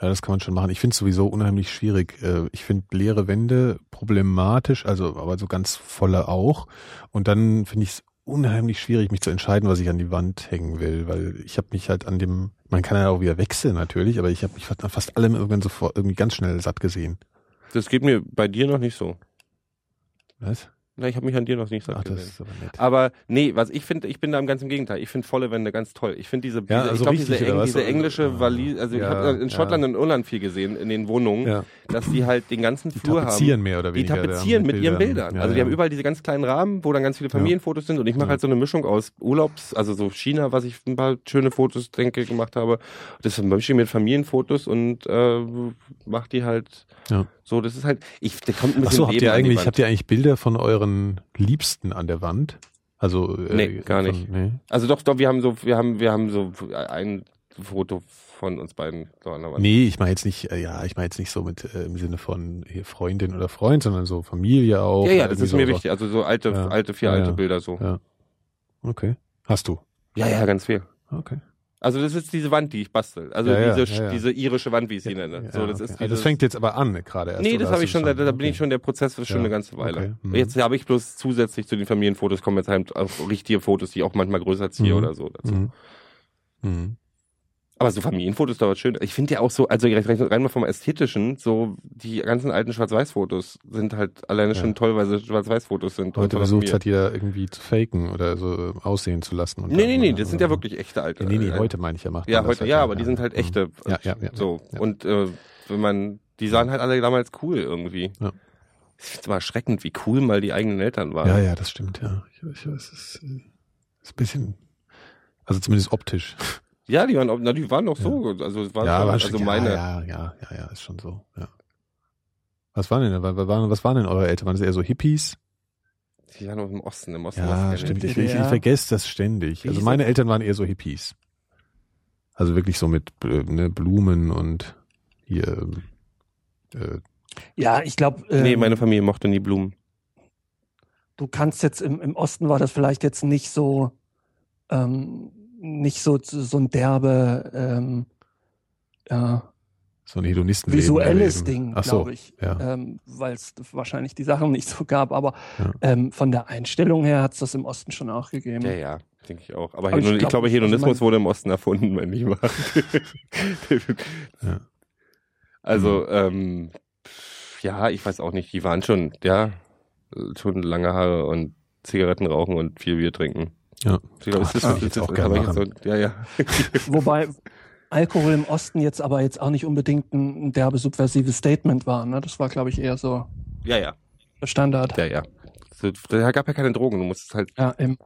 Ja, das kann man schon machen. Ich finde es sowieso unheimlich schwierig. Äh, Ich finde leere Wände problematisch, also aber so ganz volle auch. Und dann finde ich es unheimlich schwierig, mich zu entscheiden, was ich an die Wand hängen will, weil ich habe mich halt an dem, man kann ja auch wieder wechseln natürlich, aber ich habe mich fast an fast allem irgendwann sofort irgendwie ganz schnell satt gesehen. Das geht mir bei dir noch nicht so. Was? Na, ich habe mich an dir noch nicht Ach, das ist aber nett. Aber nee, was ich finde, ich bin da im ganz im Gegenteil. Ich finde volle Wände ganz toll. Ich finde diese, diese also ich glaube, diese, eng, diese englische Ja. Wallis, also ich Ja, habe in Schottland ja. und Irland viel gesehen in den Wohnungen, Ja, dass die halt den ganzen die Flur haben. tapezieren mehr oder Die weniger. tapezieren da mit ihren Bildern. Ja, also die ja. haben überall diese ganz kleinen Rahmen, wo dann ganz viele Familienfotos sind. Und ich mache Ja. halt so eine Mischung aus Urlaubs, also so China, was ich ein paar schöne Fotos, denke, gemacht habe. Das mische ich mit Familienfotos und äh, mache die halt Ja. so. Das ist halt, ich, da kommt ein bisschen Ach so, habt ihr die eigentlich, habt ihr eigentlich Bilder von euren Liebsten an der Wand? Also äh, Nee, gar nicht. nee. Also doch, doch, wir haben so, wir haben, wir haben so ein Foto von uns beiden so an der Wand. Nee, ich meine jetzt nicht, äh, ja, ich meine jetzt nicht so mit äh, im Sinne von hier Freundin oder Freund, sondern so Familie auch. ja, ja, das ist so, mir wichtig. Also so alte, Ja. alte, vier Ja, alte. Bilder so. Ja. Okay. Hast du? Ja, ja, ganz viel. Okay. Also das ist diese Wand, die ich bastel. Also Ja, diese, ja, ja. diese irische Wand, wie ich sie nenne. So, das okay. ist also das fängt jetzt aber an gerade erst. Nee, das habe ich schon, da, da bin okay. ich schon, der Prozess ist schon eine ganze Weile. okay, mhm. Jetzt habe ich bloß zusätzlich zu den Familienfotos kommen jetzt halt auch richtige Fotos, die ich auch manchmal größer ziehe Mhm. oder so dazu. Mhm. Aber so Familienfotos dauert schön. Ich finde ja auch so, also rein, mal vom Ästhetischen, so die ganzen alten Schwarz-Weiß-Fotos sind halt alleine Ja. schon toll, weil sie Schwarz-Weiß-Fotos sind. Heute versucht halt jeder irgendwie zu faken oder so äh, aussehen zu lassen. Und Nee, dann- nee, nee, das sind ja wirklich echte alte. Nee, nee, äh, heute meine ich ja, macht Ja, heute, halt ja, dann, aber die sind halt echte. Ja, ja, ja. So. ja. Und äh, wenn man, die sahen halt alle damals cool irgendwie. Ja. Ich finde es immer erschreckend, wie cool mal die eigenen Eltern waren. Ja, ja, das stimmt, ja. Ich, ich weiß, es ist, äh, ist ein bisschen, also zumindest optisch. Ja, die waren, na, die waren doch so. Also es war ja, schon, war also schon, meine. ja, ja, ja, ja, ist schon so, ja. Was waren denn, was waren, was waren denn eure Eltern? Waren das eher so Hippies? Die waren noch im Osten, im Osten. Ja, stimmt. Ich, ich, ich vergesse das ständig. Wie Also meine das? Eltern waren eher so Hippies. Also wirklich so mit äh, ne, Blumen und hier, ähm, äh, Ja, ich glaube, ähm, Nee, meine Familie mochte nie Blumen. du kannst jetzt im, im Osten war das vielleicht jetzt nicht so, ähm, nicht so, so ein derbe, ähm, ja, so ein Hedonisten. visuelles Ding, Ach so, glaube ich, ja. ähm, weil es wahrscheinlich die Sachen nicht so gab, aber Ja. ähm, von der Einstellung her hat es das im Osten schon auch gegeben. Ja, ja, denke ich auch. Aber, Aber ich Hedon, ich, glaub- glaube, also Hedonismus mein- wurde im Osten erfunden, wenn nicht wahr. Ja. Also, ähm, ja, ich weiß auch nicht. Die waren schon, ja, schon lange Haare und Zigaretten rauchen und viel Bier trinken. Ja. Ich glaube, Ach, das ist ich jetzt auch gerne jetzt machen. so, ja, ja. Wobei Alkohol im Osten jetzt aber jetzt auch nicht unbedingt ein, derbe subversives Statement war. Ne? Das war, glaube ich, eher so Ja, ja, Standard. ja, ja. So, da gab ja keine Drogen, du musstest halt, Ja, im,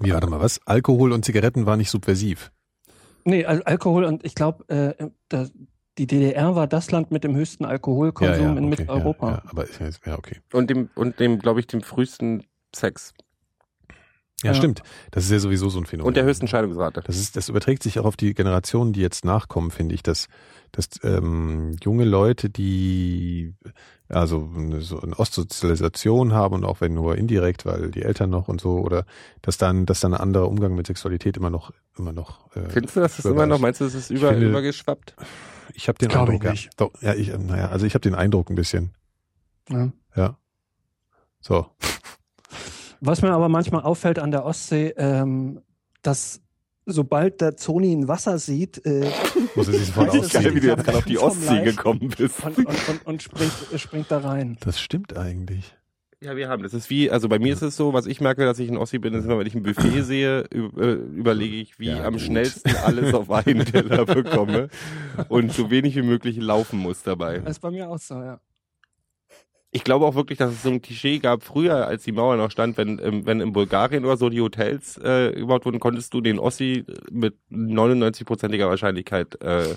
Wie, warte mal, was? Alkohol und Zigaretten waren nicht subversiv. nee, Al Alkohol und ich glaube, äh, da, die DDR war das Land mit dem höchsten Alkoholkonsum in okay, Mitteleuropa. Ja, ja, aber ist ja, ja, okay. und dem, und dem, glaube ich, dem frühesten Sex Ja, Ja. stimmt. Das ist ja sowieso so ein Phänomen. und der höchsten Scheidungsrate. Das ist, das überträgt sich auch auf die Generationen, die jetzt nachkommen, finde ich, dass, dass ähm, junge Leute, die also eine, so eine Ostsozialisation haben und auch wenn nur indirekt, weil die Eltern noch und so, oder dass dann, dass dann ein anderer Umgang mit Sexualität immer noch, immer noch. Äh, Findest du, dass das immer noch, meinst du, das ist über, finde- übergeschwappt? Ich habe den Glaub ich Eindruck, ja. Doch, ja, ich, naja, also ich habe den Eindruck ein bisschen. Ja. Ja. So. Was mir aber manchmal auffällt an der Ostsee, ähm, dass sobald der Zoni ein Wasser sieht äh, Muss er sich du, ausziehen. Geil, wie du jetzt gerade auf die Ostsee gekommen bist. und, und, und, und springt, springt da rein. Das stimmt eigentlich. Ja, wir haben. Das ist wie, also bei mir ist es so, was ich merke, dass ich in Ossi bin, ist immer, wenn ich ein Buffet sehe, äh, überlege ich, wie Ja, am gut. schnellsten alles auf einen Teller bekomme und so wenig wie möglich laufen muss dabei. Das ist bei mir auch so, ja. Ich glaube auch wirklich, dass es so ein Klischee gab, früher, als die Mauer noch stand, wenn, ähm, wenn in Bulgarien oder so die Hotels äh, gebaut wurden, konntest du den Ossi mit 99-prozentiger Wahrscheinlichkeit äh,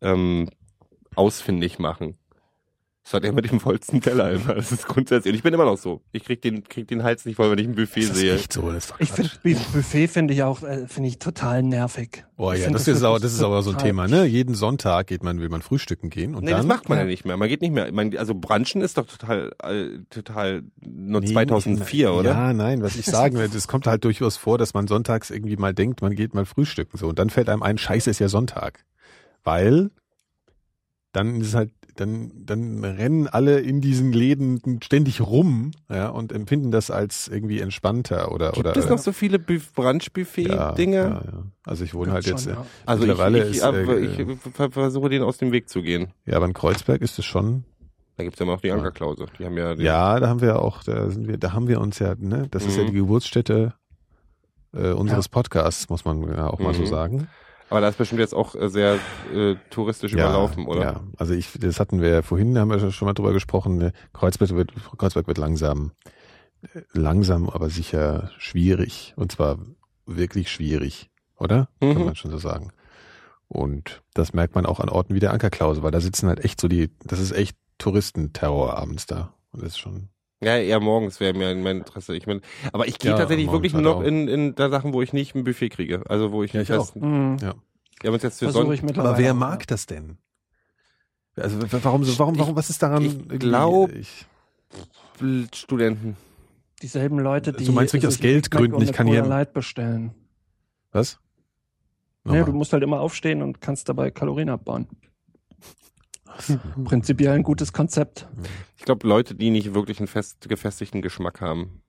ähm, ausfindig machen. Das der mit dem vollsten Teller immer. Das ist grundsätzlich. Und ich bin immer noch so. Ich krieg den, krieg den Hals nicht voll, wenn ich ein Buffet Ist das sehe. echt so? Das ist doch Ich finde Buffet finde ich auch äh, finde ich total nervig. Ich ja, find das, ist, aber, das ist aber so ein total- Thema, ne? Jeden Sonntag geht man, will man frühstücken gehen und nee, dann. das macht man ja. Ja. nicht mehr. Man geht nicht mehr. Man, also Branchen ist doch total, äh, total nur Nee, 2004, nicht- oder? Ja, nein, was ich sagen will, es kommt halt durchaus vor, dass man sonntags irgendwie mal denkt, man geht mal frühstücken so und dann fällt einem ein, scheiße ist ja Sonntag. Weil dann ist es halt, dann, dann rennen alle in diesen Läden ständig rum, ja, und empfinden das als irgendwie entspannter oder, Gibt oder. es noch so viele Buf- Brunch-Buffet-Dinge? Ja, ja, ja. Also ich wohne halt Schon, jetzt, ja. Also ich, mittlerweile ich, ist, aber äh, ich ver- versuche den aus dem Weg zu gehen. ja, aber in Kreuzberg ist es schon, Da gibt's ja immer auch die Ankerklause. Die haben ja, die, Ja, da haben wir auch, da sind wir, da haben wir uns ja, ne, das ist ja Mhm. die Geburtsstätte äh, unseres Podcasts, muss man ja auch mal so Mhm. sagen. Aber da ist bestimmt jetzt auch äh, sehr äh, touristisch überlaufen, oder? Ja, also ich, das hatten wir ja vorhin, da haben wir schon mal drüber gesprochen. Ne? Kreuzberg wird, Kreuzberg wird langsam, äh, langsam, aber sicher schwierig. Und zwar wirklich schwierig, oder? Kann Mhm. man schon so sagen. Und das merkt man auch an Orten wie der Ankerklause, weil da sitzen halt echt so die, das ist echt Touristenterror abends da. Und das ist schon, Ja, eher morgens wäre mir mein Interesse. Ich mein, aber ich gehe Ja, tatsächlich wirklich halt nur noch auch. in, in da Sachen, wo ich nicht ein Buffet kriege. Also wo ich Ja, nicht ich auch. fest- Mhm. Ja. Wir haben uns jetzt für Sonntag. ich. Aber wer auch, mag das denn? Also warum, so- warum, Ich- warum, was ist daran? ich irgendwie- glaub- ich, Studenten. ja. Dieselben Leute, die Du meinst wirklich aus Geldgründen, ich kann hier- Light bestellen. was? Ja, Nochmal. du musst halt immer aufstehen und kannst dabei Kalorien abbauen. Prinzipiell ein gutes Konzept. Ich glaube, Leute, die nicht wirklich einen fest gefestigten Geschmack haben.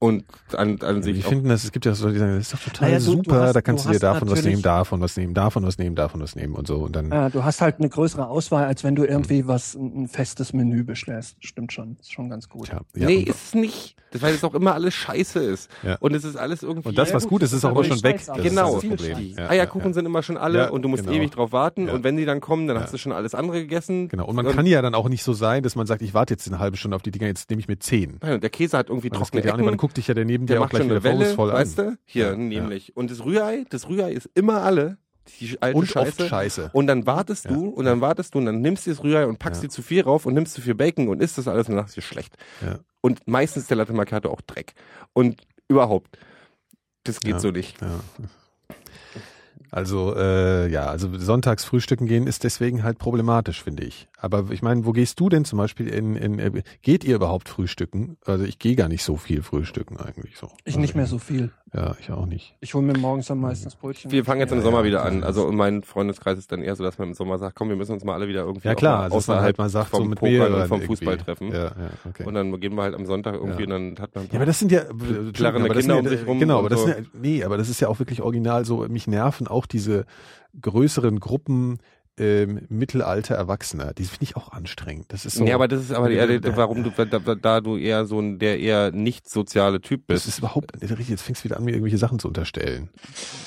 Und an, an Ich sich auch finde, das, es gibt ja so die sagen, das ist doch total Naja, du- du super, hast- da kannst du du dir davon was nehmen, davon was nehmen, davon was nehmen, davon was nehmen und so und dann Ja, du hast halt eine größere Auswahl, als wenn du irgendwie was, ein festes Menü bestellst. Stimmt schon. Ist schon ganz gut. tja, ja, nee, und, ist es nicht. Das, weil es auch immer alles scheiße ist. Ja. Und es ist alles irgendwie. und das, was gut ist, ist auch immer schon weg. Das ist Genau. das Problem. Die Ja, Eierkuchen ja, sind immer schon alle Ja, und du musst genau. ewig drauf warten Ja. und wenn die dann kommen, dann Ja. hast du schon alles andere gegessen. Genau. Und man kann ja dann auch nicht so sein, dass man sagt, ich warte jetzt eine halbe Stunde auf die Dinger, jetzt nehme ich mir zehn. Nein, und der Käse hat irgendwie trockene Ecken. Guckt dich ja der neben der dir auch macht gleich wieder eine Welle, weißt an. du? Hier Ja, nämlich. Und das Rührei, das Rührei ist immer alle. Die alte Und Scheiße. oft scheiße. Und dann wartest Ja. du und dann wartest du und dann nimmst du das Rührei und packst Ja. dir zu viel rauf und nimmst zu viel Bacon und isst das alles und danach ist dir schlecht. Ja. Und meistens ist der Latte Macchiato auch Dreck. Und überhaupt. Das geht Ja. so nicht. Ja. Also äh, ja, also sonntags frühstücken gehen ist deswegen halt problematisch, finde ich. Aber ich meine, wo gehst du denn zum Beispiel in, in äh, geht ihr überhaupt frühstücken? Also ich gehe gar nicht so viel frühstücken eigentlich so. Ich also, nicht mehr so viel. Ja, ich auch nicht. Ich hole mir morgens dann meistens Brötchen. Wir fangen jetzt im Ja, Sommer ja. wieder an. Also und mein Freundeskreis ist dann eher so, dass man im Sommer sagt, komm, wir müssen uns mal alle wieder irgendwie Ja klar, also dass man außerhalb halt mal sagt, so vom mit Pokern und vom irgendwie. Fußball treffen. Ja, ja, okay. Und dann gehen wir halt am Sonntag irgendwie und dann hat man Ja, aber das sind ja Klare Kinder sind um ja, sich rum Genau, aber das so. sind ja, nee, aber das ist ja auch wirklich original so. Mich nerven auch diese größeren Gruppen ähm, Mittelalter Erwachsener. Die finde ich auch anstrengend. Das ist so. Ja, aber das ist aber eher, ja. warum du, da, da, du eher so ein, der eher nicht soziale Typ das bist. ist überhaupt richtig. Jetzt fängst du wieder an, mir irgendwelche Sachen zu unterstellen.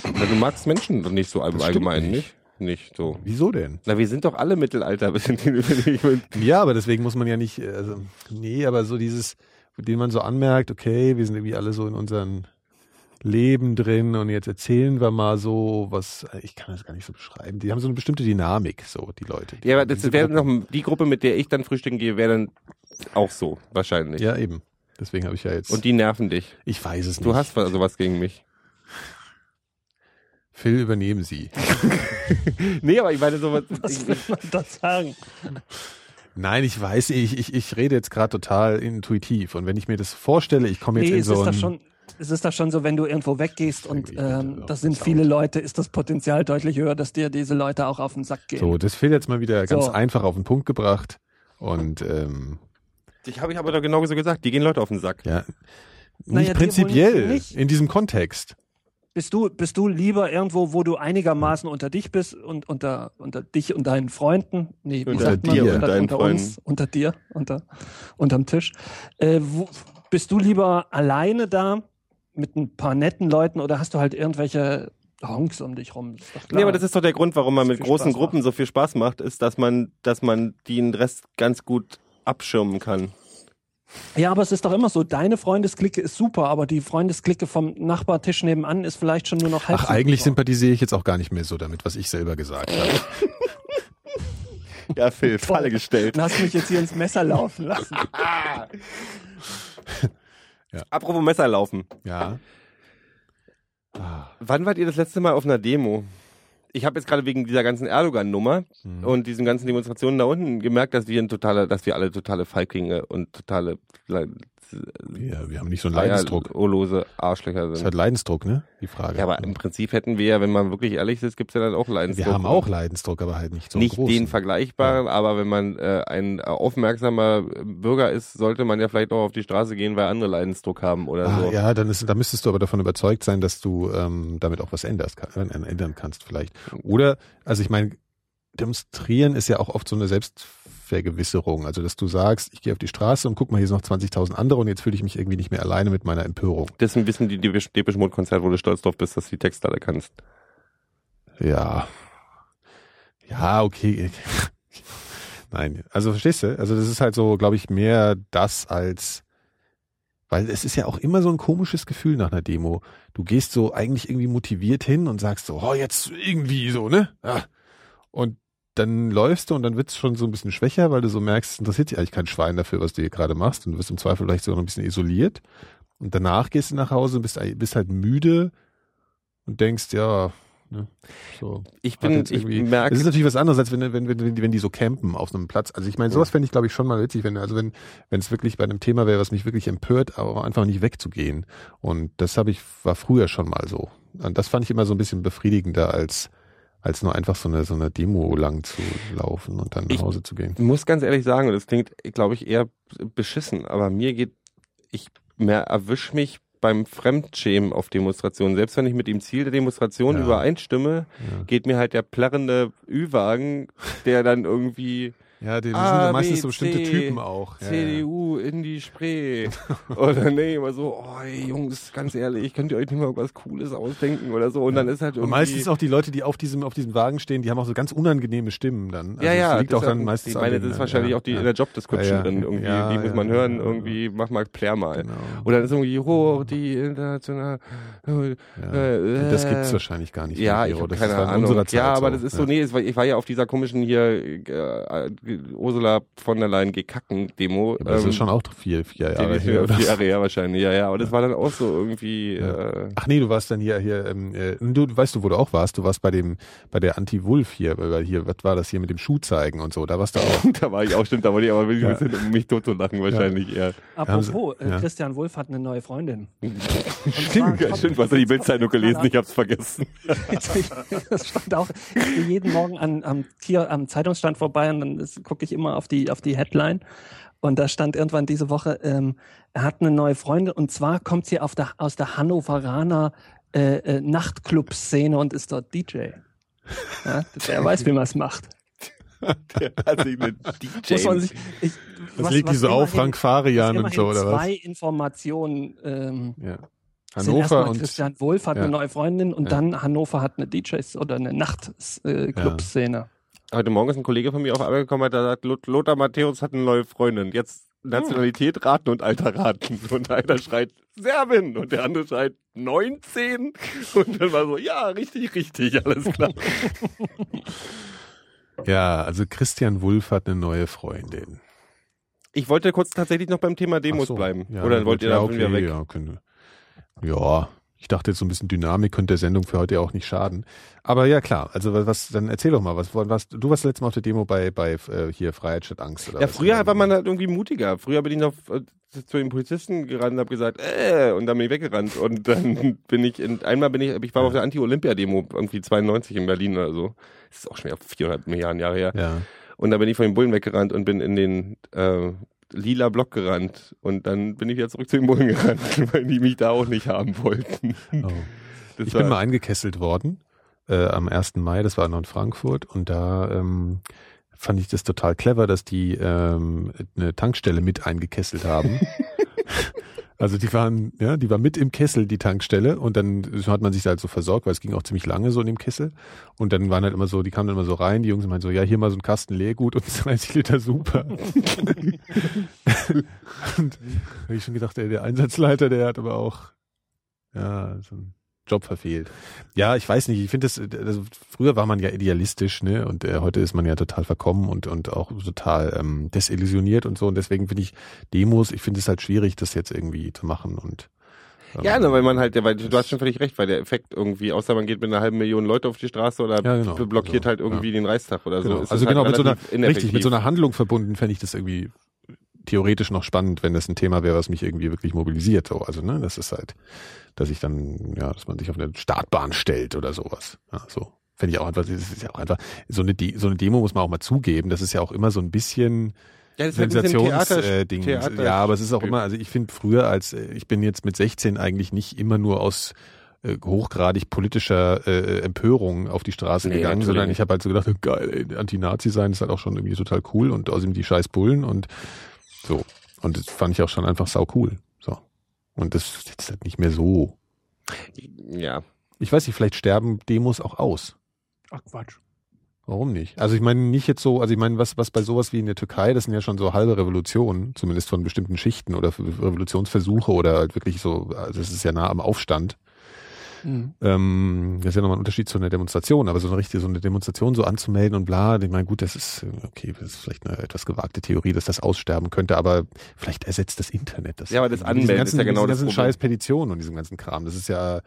Na, du magst Menschen nicht so Das stimmt Allgemeinen, nicht. nicht? Nicht so. Wieso denn? Na, wir sind doch alle Mittelalter. Ja, aber deswegen muss man ja nicht, äh, also, nee, aber so dieses, den man so anmerkt, okay, wir sind irgendwie alle so in unseren Leben drin und jetzt erzählen wir mal so, was, ich kann das gar nicht so beschreiben. Die haben so eine bestimmte Dynamik, so, die Leute. Die, ja, aber das wäre noch die Gruppe, mit der ich dann frühstücken gehe, wäre dann auch so, wahrscheinlich. Ja, eben. Deswegen habe ich ja jetzt, Und die nerven dich. ich weiß es nicht. Du hast sowas gegen mich. Phil, übernehmen Sie. Nee, aber ich meine sowas. Was will man da sagen? Nein, ich weiß, ich, ich, ich rede jetzt gerade total intuitiv und wenn ich mir das vorstelle, ich komme jetzt Nee, in es so ist ein, schon, es ist doch schon so, wenn du irgendwo weggehst und ähm, das sind viele Leute, ist das Potenzial deutlich höher, dass dir diese Leute auch auf den Sack gehen. so, das Phil jetzt mal wieder ganz So. einfach auf den Punkt gebracht und ähm, Ich habe ich aber doch genau so gesagt, die gehen Leute auf den Sack. Ja. Naja, Nicht dir prinzipiell, nicht. in diesem Kontext. Bist du, bist du lieber irgendwo, wo du einigermaßen unter dich bist und unter, unter dich und deinen Freunden? Nee, wie Unter sagt man? dir unter, und deinen unter Freunden. uns, unter dir, unter, unterm Tisch. Äh, wo, bist du lieber alleine da mit ein paar netten Leuten oder hast du halt irgendwelche Honks um dich rum? Ist doch klar. Nee, aber das ist doch der Grund, warum man So mit großen Spaß Gruppen macht. so viel Spaß macht, ist, dass man, dass man den Rest ganz gut abschirmen kann. Ja, aber es ist doch immer so, deine Freundesklicke ist super, aber die Freundesklicke vom Nachbartisch nebenan ist vielleicht schon nur noch halb Ach, eigentlich super. sympathisiere ich jetzt auch gar nicht mehr so damit, was ich selber gesagt habe. Ja, Phil. Falle gestellt. Du hast mich jetzt hier ins Messer laufen lassen. Apropos Messer laufen. Ja. Ah, Wann wart ihr das letzte Mal auf einer Demo? Ich habe jetzt gerade wegen dieser ganzen Erdogan-Nummer hm. und diesen ganzen Demonstrationen da unten gemerkt, dass wir ein totale, dass wir alle totale Feiglinge und totale ja, wir haben nicht so einen Leidensdruck. Eierlose Arschlöcher Das ist sind. halt Leidensdruck, ne? Die Frage. Ja, aber im Prinzip hätten wir ja, wenn man wirklich ehrlich ist, gibt's ja dann auch Leidensdruck. wir haben auch Leidensdruck, aber halt nicht so nicht großen. den vergleichbaren, aber wenn man äh, ein äh, aufmerksamer Bürger ist, sollte man ja vielleicht auch auf die Straße gehen, weil andere Leidensdruck haben oder Ah, so. ja, dann ist, da müsstest du aber davon überzeugt sein, dass du ähm, damit auch was änderst, kann, äh, ändern kannst vielleicht. Oder, also ich meine, demonstrieren ist ja auch oft so eine Selbstvergewisserung. Also, dass du sagst, ich gehe auf die Straße und guck mal, hier sind noch 20.000 andere und jetzt fühle ich mich irgendwie nicht mehr alleine mit meiner Empörung. Ein bisschen die Depeche Mode Konzert, wo du stolz drauf bist, dass du die Texte alle kannst. Ja. Ja, okay. Nein, also verstehst du? Also das ist halt so, glaube ich, mehr das als, weil es ist ja auch immer so ein komisches Gefühl nach einer Demo. Du gehst so eigentlich irgendwie motiviert hin und sagst so, oh, jetzt irgendwie so, ne? Und dann läufst du und dann wird's schon so ein bisschen schwächer, weil du so merkst, es interessiert sich eigentlich kein Schwein dafür, was du hier gerade machst und du wirst im Zweifel vielleicht sogar noch ein bisschen isoliert. Und danach gehst du nach Hause und bist, bist halt müde und denkst, ja, ne, so. Ich bin, ich merke, Es ist natürlich was anderes, als wenn, wenn, wenn, wenn, die- wenn die so campen auf einem Platz. Also ich meine, sowas fände ich, glaube ich, schon mal witzig, wenn, also wenn, wenn es wirklich bei einem Thema wäre, was mich wirklich empört, aber einfach nicht wegzugehen. Und das habe ich, war früher schon mal so. Und das fand ich immer so ein bisschen befriedigender als, als nur einfach so eine, so eine Demo lang zu laufen und dann nach Ich- Hause zu gehen. muss ganz ehrlich sagen, und das klingt, glaube ich, eher beschissen, aber mir geht, ich mehr erwisch mich beim Fremdschämen auf Demonstrationen. Selbst wenn ich mit dem Ziel der Demonstration Ja. übereinstimme, Ja. geht mir halt der plärrende Ü-Wagen, der dann irgendwie Ja, die, das sind ja meistens so bestimmte Typen auch. CDU in die Spree. oder nee, immer so, oh ey, Jungs, ganz ehrlich, könnt ihr euch nicht mal was Cooles ausdenken oder so. Und dann ist halt Und irgendwie... meistens auch die Leute, die auf diesem, auf diesem Wagen stehen, die haben auch so ganz unangenehme Stimmen dann. Also ja, ja, Das liegt auch dann meistens Ich meine, das ist äh, wahrscheinlich auch die in der ja. drin irgendwie. Die muss man hören, irgendwie, mach mal, plär mal. Genau. Und dann ist irgendwie, oh, die international. Äh, äh, das gibt's wahrscheinlich gar nicht. Ja, ich habe das keine Ahnung. ja, aber das ist so, nee, ich war ja auf dieser komischen hier äh, Ursula von der Leyen gekacken-Demo. Ja, aber das ähm, ist schon auch vier, vier die- Jahre her. vier. Jahre her wahrscheinlich, ja, ja. Und das war dann auch so irgendwie, äh, Ach nee, du warst dann hier, hier, ähm, äh, du weißt du, wo du auch warst? Du warst bei dem, bei der Anti-Wulf hier, weil hier, was war das hier mit dem Schuh zeigen und so, da warst du auch. da war ich auch, stimmt, da wollte ich aber wirklich Ja. ein bisschen, um mich totzulachen wahrscheinlich eher. Apropos, äh, ja. Christian Wulff hat eine neue Freundin. Stimmt, ja, stimmt, was hast du die Bildzeitung gelesen? Ich hab's vergessen. das stand auch ich gehe jeden Morgen an, am, hier am Zeitungsstand vorbei und dann gucke ich immer auf die, auf die Headline. Und da stand irgendwann diese Woche, ähm, er hat eine neue Freundin und zwar kommt sie auf der, aus der Hannoveraner äh, äh, Nachtclub-Szene und ist dort DJ. Ja, der weiß, wie man es macht. Der hat sich eine DJ. Muss man sich, ich, Das legt die so auf, Frank Farian und so, oder was? zwei Informationen. Ähm, Ja. Hannover und, Christian Wulff hat ja. eine neue Freundin und Ja. dann Hannover hat eine DJs oder eine Nachtclub-Szene. Heute Morgen ist ein Kollege von mir auf Arbeit gekommen, der sagt, Lot- Lothar Matthäus hat eine neue Freundin. Jetzt Nationalität raten und Alter raten. Und einer schreit Serbin und der andere schreit 19. Und dann war so, ja, richtig, richtig, alles klar. ja, also Christian Wulff hat eine neue Freundin. Ich wollte kurz tatsächlich noch beim Thema Demos so. bleiben. Ja, Oder wollt ihr ja, da okay, wieder weg? Ja, könnte. ja, ich dachte jetzt so ein bisschen Dynamik könnte der Sendung für heute auch nicht schaden. Aber ja klar, also was, dann erzähl doch mal, was, was du warst letztes Mal auf der Demo bei bei äh, hier Freiheit statt Angst oder Ja, was? früher war man halt irgendwie mutiger. Früher bin ich noch äh, zu den Polizisten gerannt und habe gesagt, äh, und dann bin ich weggerannt. Und dann bin ich, in, einmal bin ich, ich war auf der Anti-Olympia-Demo, irgendwie 92 in Berlin oder so. Das ist auch schon wieder 400 Milliarden Jahre her. ja. Und dann bin ich von den Bullen weggerannt und bin in den äh, lila Block gerannt. Und dann bin ich wieder zurück zu den Bullen gerannt, weil die mich da auch nicht haben wollten. Oh. Ich bin mal eingekesselt worden äh, am 1. Mai, das war noch in Frankfurt und da ähm, fand ich das total clever, dass die ähm, eine Tankstelle mit eingekesselt haben. Also die waren, ja, die war mit im Kessel, die Tankstelle, und dann hat man sich da halt so versorgt, weil es ging auch ziemlich lange so in dem Kessel. Und dann waren halt immer so, die kamen dann immer so rein, die Jungs meinten so, ja, hier mal so ein Kasten Leergut und 30 Liter super. und da habe ich schon gedacht, ey, der Einsatzleiter, der hat aber auch, ja, so einen Job verfehlt. Ja, ich weiß nicht, ich finde das, also früher war man ja idealistisch, ne, und äh, heute ist man ja total verkommen und, und auch total ähm, desillusioniert und so, und deswegen finde ich Demos, ich finde es halt schwierig, das jetzt irgendwie zu machen und ähm, Ja, ne, weil man halt, weil du hast schon völlig recht, weil der Effekt irgendwie, außer man geht mit einer halben Million Leute auf die Straße oder Ja, genau. blockiert So, halt irgendwie den Reichstag oder so. Genau. Also halt genau, mit so einer, richtig, mit so einer Handlung verbunden fände ich das irgendwie theoretisch noch spannend, wenn das ein Thema wäre, was mich irgendwie wirklich mobilisiert. So. Also, ne, das ist halt, dass ich dann, ja, dass man sich auf eine Startbahn stellt oder sowas. Ja, so. Fände ich auch einfach, das ist ja auch einfach, so eine, so eine Demo muss man auch mal zugeben, das ist ja auch immer so ein bisschen ja, das ist ein bisschen Sensations Theater- äh, Ja, aber es ist auch immer, also ich finde früher als, äh, ich bin jetzt mit 16 eigentlich nicht immer nur aus äh, hochgradig politischer äh, Empörung auf die Straße Nee, gegangen, sondern ich habe halt so gedacht, geil, Anti-Nazi sein ist halt auch schon irgendwie total cool und außerdem die scheiß Bullen und so. Und das fand ich auch schon einfach sau cool. So. Und das ist jetzt halt nicht mehr so. Ja. Ich weiß nicht, vielleicht sterben Demos auch aus. Ach Quatsch. Warum nicht? Also ich meine nicht jetzt so, also ich meine, was, was bei sowas wie in der Türkei, das sind ja schon so halbe Revolutionen, zumindest von bestimmten Schichten oder Revolutionsversuche oder halt wirklich so, also es ist ja nah am Aufstand. Mhm. Ähm, das ist ja nochmal ein Unterschied zu einer Demonstration, aber so eine richtige, so eine Demonstration so anzumelden und bla, ich meine, gut, das ist, äh, okay, das ist vielleicht eine etwas gewagte Theorie, dass das aussterben könnte, aber vielleicht ersetzt das Internet das. Ja, aber das Anmelden ganzen, ist ja genau das ganzen Problem. scheiß Petitionen und diesem ganzen Kram. Das ist ja,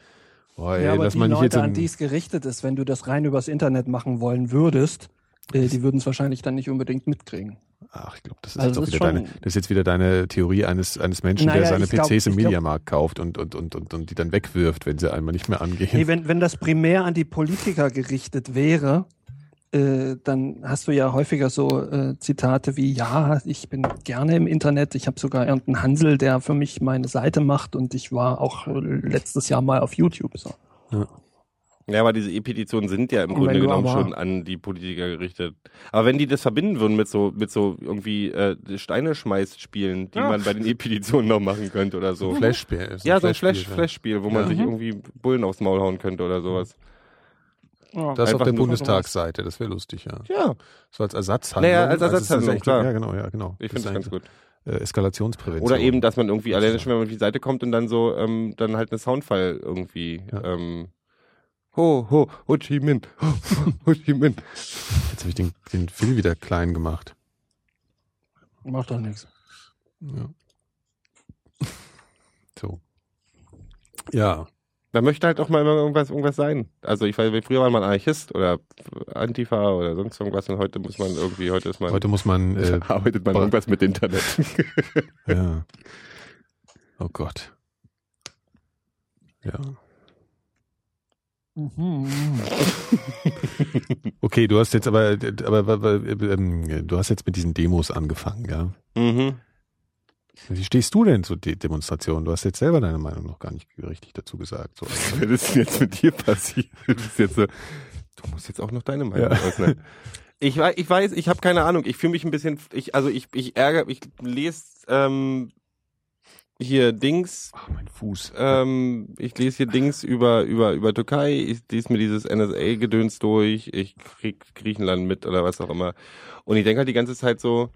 boah, ey, Ja, aber lass die nicht Leute, jetzt an die es gerichtet ist, wenn du das rein übers Internet machen wollen würdest, äh, die würden es wahrscheinlich dann nicht unbedingt mitkriegen. Ach, ich glaube, das ist Also jetzt auch das das ist jetzt wieder deine Theorie eines, eines Menschen, Naja, der seine glaub- PCs im Mediamarkt kauft und, und, und, und, und die dann wegwirft, wenn sie einmal nicht mehr angehen. Nee, wenn, wenn das primär an die Politiker gerichtet wäre, äh, dann hast du ja häufiger so äh, Zitate wie, ja, ich bin gerne im Internet, ich habe sogar irgendeinen Hansel, der für mich meine Seite macht und ich war auch äh, letztes Jahr mal auf YouTube. So. Ja, aber diese E-Petitionen sind ja im Und Grunde genommen schon an die Politiker gerichtet. Aber wenn die das verbinden würden mit so, mit so irgendwie äh, Steine schmeißt Spielen, die Ja. man bei den E-Petitionen noch machen könnte oder so. Flashspiel. ja, so ein Flash, Flashspiel, Flash-Spiel, wo man Ja. sich Mhm. irgendwie Bullen aufs Maul hauen könnte oder sowas. Ja. Das auf der Bundestagsseite, das wäre lustig, ja. Ja, So als Ersatzhandlung. Naja, als Also ist Ersatzhandlung, eigentlich- klar. Ja, genau, ja, genau. ich finde das ganz gut. Äh, Eskalationsprävention. Oder eben, dass man irgendwie alleine schon, wenn man auf die Seite kommt und dann so, ähm, dann halt eine Soundfile irgendwie, Ja. ähm, ho, ho, Ho Chi Minh, ho, ho, Ho Chi Minh. Jetzt habe ich den, den Phil wieder klein gemacht. Macht doch nichts. Ja. So. Ja. Man möchte halt auch mal immer irgendwas, irgendwas sein. Also ich weiß, früher war man Anarchist oder Antifa oder sonst irgendwas und heute muss man irgendwie, heute ist man, Heute muss man, äh, arbeitet man irgendwas mit Internet. ja. Oh Gott. Ja. Okay, du hast jetzt aber, aber, aber, aber ähm, du hast jetzt mit diesen Demos angefangen, ja. mhm. Wie stehst du denn zu De Demonstrationen? Du hast jetzt selber deine Meinung noch gar nicht richtig dazu gesagt. So. Was ist denn jetzt mit dir passiert? Du so, du musst jetzt auch noch deine Meinung Ja. äußern. Ich weiß, ich weiß, ich habe keine Ahnung. Ich fühle mich ein bisschen, ich, also ich, ich ärgere, ich lese ähm, hier Dings, Ach, mein Fuß. ähm, ich lese hier Dings über über über Türkei. Ich lese mir dieses NSA-Gedöns durch. Ich krieg Griechenland mit oder was auch immer. Und ich denke halt die ganze Zeit so,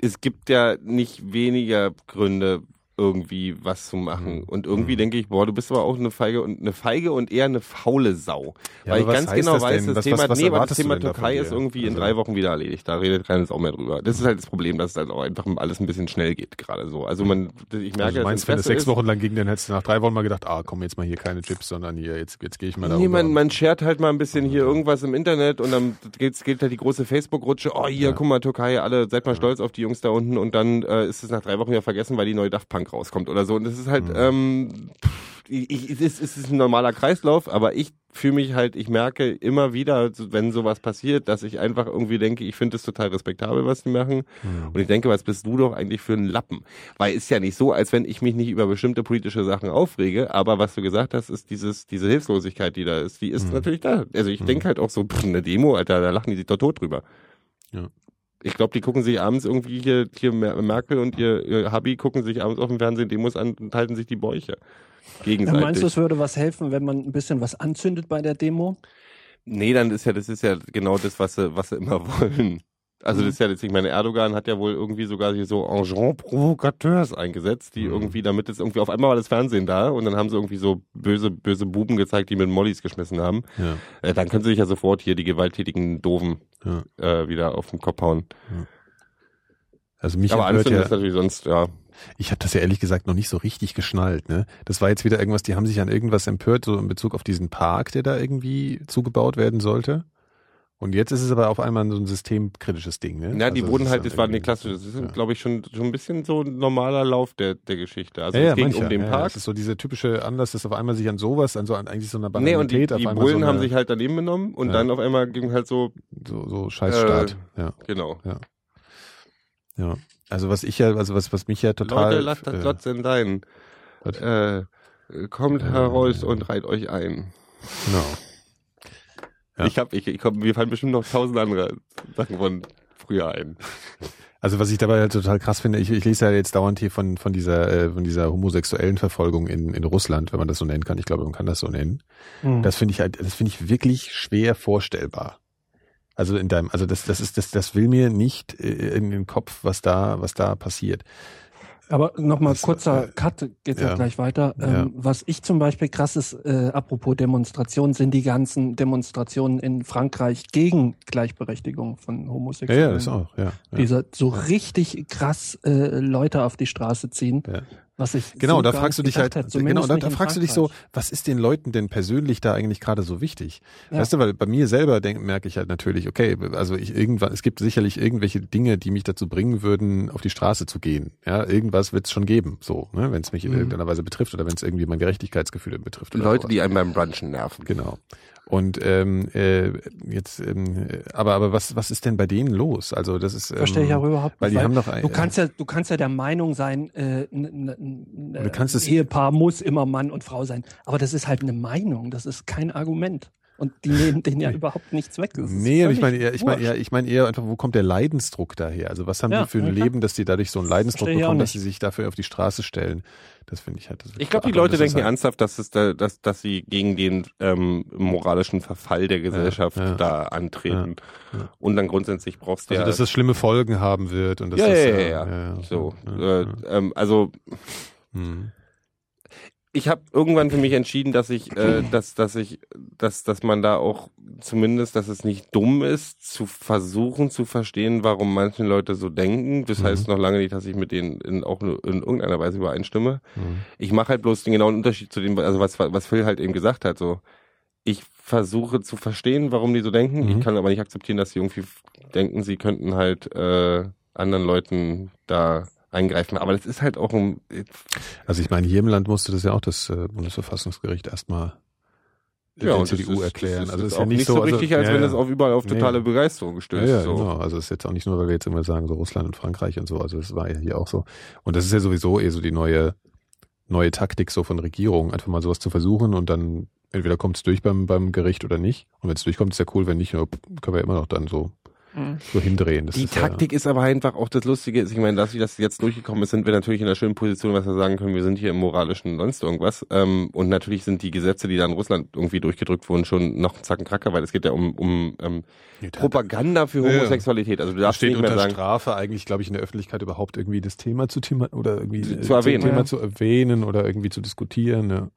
es gibt ja nicht weniger Gründe irgendwie was zu machen. Mhm. Und irgendwie Mhm. denke ich, boah, du bist aber auch eine feige und eine feige und eher eine faule Sau. Ja, Weil ich ganz genau das weiß, das Was- Thema, was- was nee, das Thema Türkei ist irgendwie in Also- drei Wochen wieder erledigt. Da redet keiner jetzt auch mehr drüber. Das ist halt das Problem, dass es halt auch einfach alles ein bisschen schnell geht gerade so. Also man, ich merke, Also du meinst, das wenn Interesse sechs Wochen lang ging, dann hättest du nach drei Wochen mal gedacht, ah, komm, jetzt mal hier keine Chips, sondern hier, jetzt, jetzt gehe ich mal da Nee, man, man shared halt mal ein bisschen hier irgendwas im Internet und dann geht, geht halt die große Facebook-Rutsche. Oh, hier, Ja. guck mal, Türkei, alle, seid mal stolz auf die Jungs da unten und dann äh, ist es nach drei Wochen wieder vergessen, weil die neue Daft Punk rauskommt oder so. Und das ist halt, Mhm. ähm, ich, ich, es, ist, es ist ein normaler Kreislauf, aber ich fühle mich halt, ich merke immer wieder, wenn sowas passiert, dass ich einfach irgendwie denke, ich finde es total respektabel, was die machen. Hm. Und ich denke, was bist du doch eigentlich für ein Lappen? Weil ist ja nicht so, als wenn ich mich nicht über bestimmte politische Sachen aufrege, aber was du gesagt hast, ist dieses, diese Hilflosigkeit, die da ist, die ist Mhm. natürlich da. Also ich Mhm. denke halt auch so, pff, eine Demo, Alter, da lachen die sich doch tot drüber. Ja. Ich glaube, die gucken sich abends irgendwie hier, hier Mer- Merkel und ihr, ihr Hubby gucken sich abends auf dem Fernsehen Demos an und halten sich die Bäuche. Gegenseitig. meinst du, es würde was helfen, wenn man ein bisschen was anzündet bei der Demo? Nee, dann ist ja, das ist ja genau das, was sie, was sie immer wollen. Also Mhm. das ist ja jetzt, ich meine, Erdogan hat ja wohl irgendwie sogar hier so Agent Provocateurs eingesetzt, die Mhm. irgendwie, damit es irgendwie, auf einmal war das Fernsehen da und dann haben sie irgendwie so böse, böse Buben gezeigt, die mit Mollys geschmissen haben. Ja, Äh, dann können sie sich ja sofort hier die gewalttätigen Doofen ja. äh, wieder auf den Kopf hauen. Also mich Aber empört ja, ist natürlich sonst, ja. ich habe das ja ehrlich gesagt noch nicht so richtig geschnallt. Ne? Das war jetzt wieder irgendwas, die haben sich an irgendwas empört, so in Bezug auf diesen Park, der da irgendwie zugebaut werden sollte. Und jetzt ist es aber auf einmal so ein systemkritisches Ding. Ne? Ja, die Also wurden halt, das war eine klassische, das ist, ja. glaube ich, schon, schon ein bisschen so ein normaler Lauf der, der Geschichte. Also ja, ja, es ging mancher, um den ja, ja. Park. Das ist so diese typische Anlass, dass auf einmal sich an sowas, an so an eigentlich so einer Nee, und die, Banalität die auf einmal Bullen so haben eine, sich halt daneben genommen und Ja. dann auf einmal ging halt so, so, so Scheißstaat. ja, genau. ja. Also was ich ja, also was, was mich ja total. Leute, lasst das äh, Glotzen sein. Äh, kommt heraus und reiht euch ein. Genau. Ja. Ich hab, ich, ich komm, mir fallen bestimmt noch tausend andere Sachen von früher ein. Also was ich dabei halt total krass finde, ich, ich lese ja jetzt dauernd hier von, von dieser, äh, von dieser homosexuellen Verfolgung in, in Russland, wenn man das so nennen kann. Ich glaube, man kann das so nennen. Hm. Das finde ich halt, das finde ich wirklich schwer vorstellbar. Also in deinem, also das, das ist, das, das will mir nicht äh, in den Kopf, was da, was da passiert. Aber nochmal kurzer äh, Cut, geht ja. ja. gleich weiter. Ja. Ähm, was ich zum Beispiel krass ist, äh, apropos Demonstrationen, sind die ganzen Demonstrationen in Frankreich gegen Gleichberechtigung von Ja, Homosexuellen. ja, das auch, ja. ja. Dieser so richtig krass äh, Leute auf die Straße ziehen, Ja. Was ich Genau, so da gar fragst du dich halt, hätte, genau, da, da fragst du dich so, was ist den Leuten denn persönlich da eigentlich gerade so wichtig? Ja. Weißt du, weil bei mir selber denk, merke ich halt natürlich, okay, also ich irgendwann, es gibt sicherlich irgendwelche Dinge, die mich dazu bringen würden, auf die Straße zu gehen. Ja, irgendwas wird es schon geben, so, ne, wenn es mich in Mhm. irgendeiner Weise betrifft oder wenn es irgendwie mein Gerechtigkeitsgefühl betrifft. Oder Leute, sowas. die einen beim Brunchen nerven. Genau. Und ähm, äh, jetzt, ähm, äh, aber aber was was ist denn bei denen los? Also das ist ähm, Verstehe ich auch überhaupt weil nicht. die haben doch ein, Du kannst ja, du kannst ja der Meinung sein, äh, ein es- Ehepaar muss immer Mann und Frau sein. Aber das ist halt eine Meinung, das ist kein Argument. Und die nehmen denen ja überhaupt nichts weg. Das Nee, ich meine eher, ich meine eher, ich meine eher einfach, wo kommt der Leidensdruck daher? Also was haben Ja, die für ein ja. Leben, dass die dadurch so einen Leidensdruck bekommen, dass sie sich dafür auf die Straße stellen? Das finde ich halt. Das Ich glaube, die Leute denken halt- ernsthaft, dass es da, dass, dass sie gegen den ähm, moralischen Verfall der Gesellschaft ja. da antreten. Ja, ja. Und dann grundsätzlich brauchst du Also ja, dass das schlimme Folgen haben wird und ja, das, ja, äh, ja, ja, So, ja, äh, ja. Ähm, also Hm. Ich habe irgendwann für mich entschieden, dass ich, äh, dass, dass ich, dass, dass man da auch zumindest, dass es nicht dumm ist, zu versuchen zu verstehen, warum manche Leute so denken. Das Mhm. heißt noch lange nicht, dass ich mit denen in, auch nur in irgendeiner Weise übereinstimme. Hm. Ich mache halt bloß den genauen Unterschied zu dem, also was, was Phil halt eben gesagt hat. So, ich versuche zu verstehen, warum die so denken. Mhm. Ich kann aber nicht akzeptieren, dass sie irgendwie denken, sie könnten halt äh, anderen Leuten da eingreifen. Aber das ist halt auch ein Also ich meine, hier im Land musste das ja auch das äh, Bundesverfassungsgericht erstmal ja, und CDU das ist, erklären. Das also ist, ist auch ja nicht so, richtig, also, als ja, wenn ja. es auf überall auf Nee. totale Begeisterung Ja, gestößt. ja, so. genau. Also es ist jetzt auch nicht nur, weil wir jetzt immer sagen, so Russland und Frankreich und so. Also es war ja hier auch so. Und das ist ja sowieso eh so die neue, neue Taktik so von Regierungen, einfach mal sowas zu versuchen und dann entweder kommt es durch beim, beim Gericht oder nicht. Und wenn es durchkommt, ist ja cool. Wenn nicht, ja, können wir immer noch dann so. So hindrehen. Das Die ist Taktik ist aber einfach auch das Lustige. Ist, ich meine, dass wir das jetzt durchgekommen ist, sind wir natürlich in einer schönen Position, was wir sagen können, wir sind hier im moralischen sonst irgendwas. Ähm, und natürlich sind die Gesetze, die da in Russland irgendwie durchgedrückt wurden, schon noch einen Zacken kracker, weil es geht ja um, um ähm, ja, Propaganda für Ja, ja. Homosexualität. Also du Da darfst steht nicht mehr unter sagen, Strafe eigentlich, glaube ich, in der Öffentlichkeit überhaupt irgendwie das Thema zu Thema oder irgendwie Zu- äh, zu erwähnen. Thema Ja. zu erwähnen oder irgendwie zu diskutieren. Ja.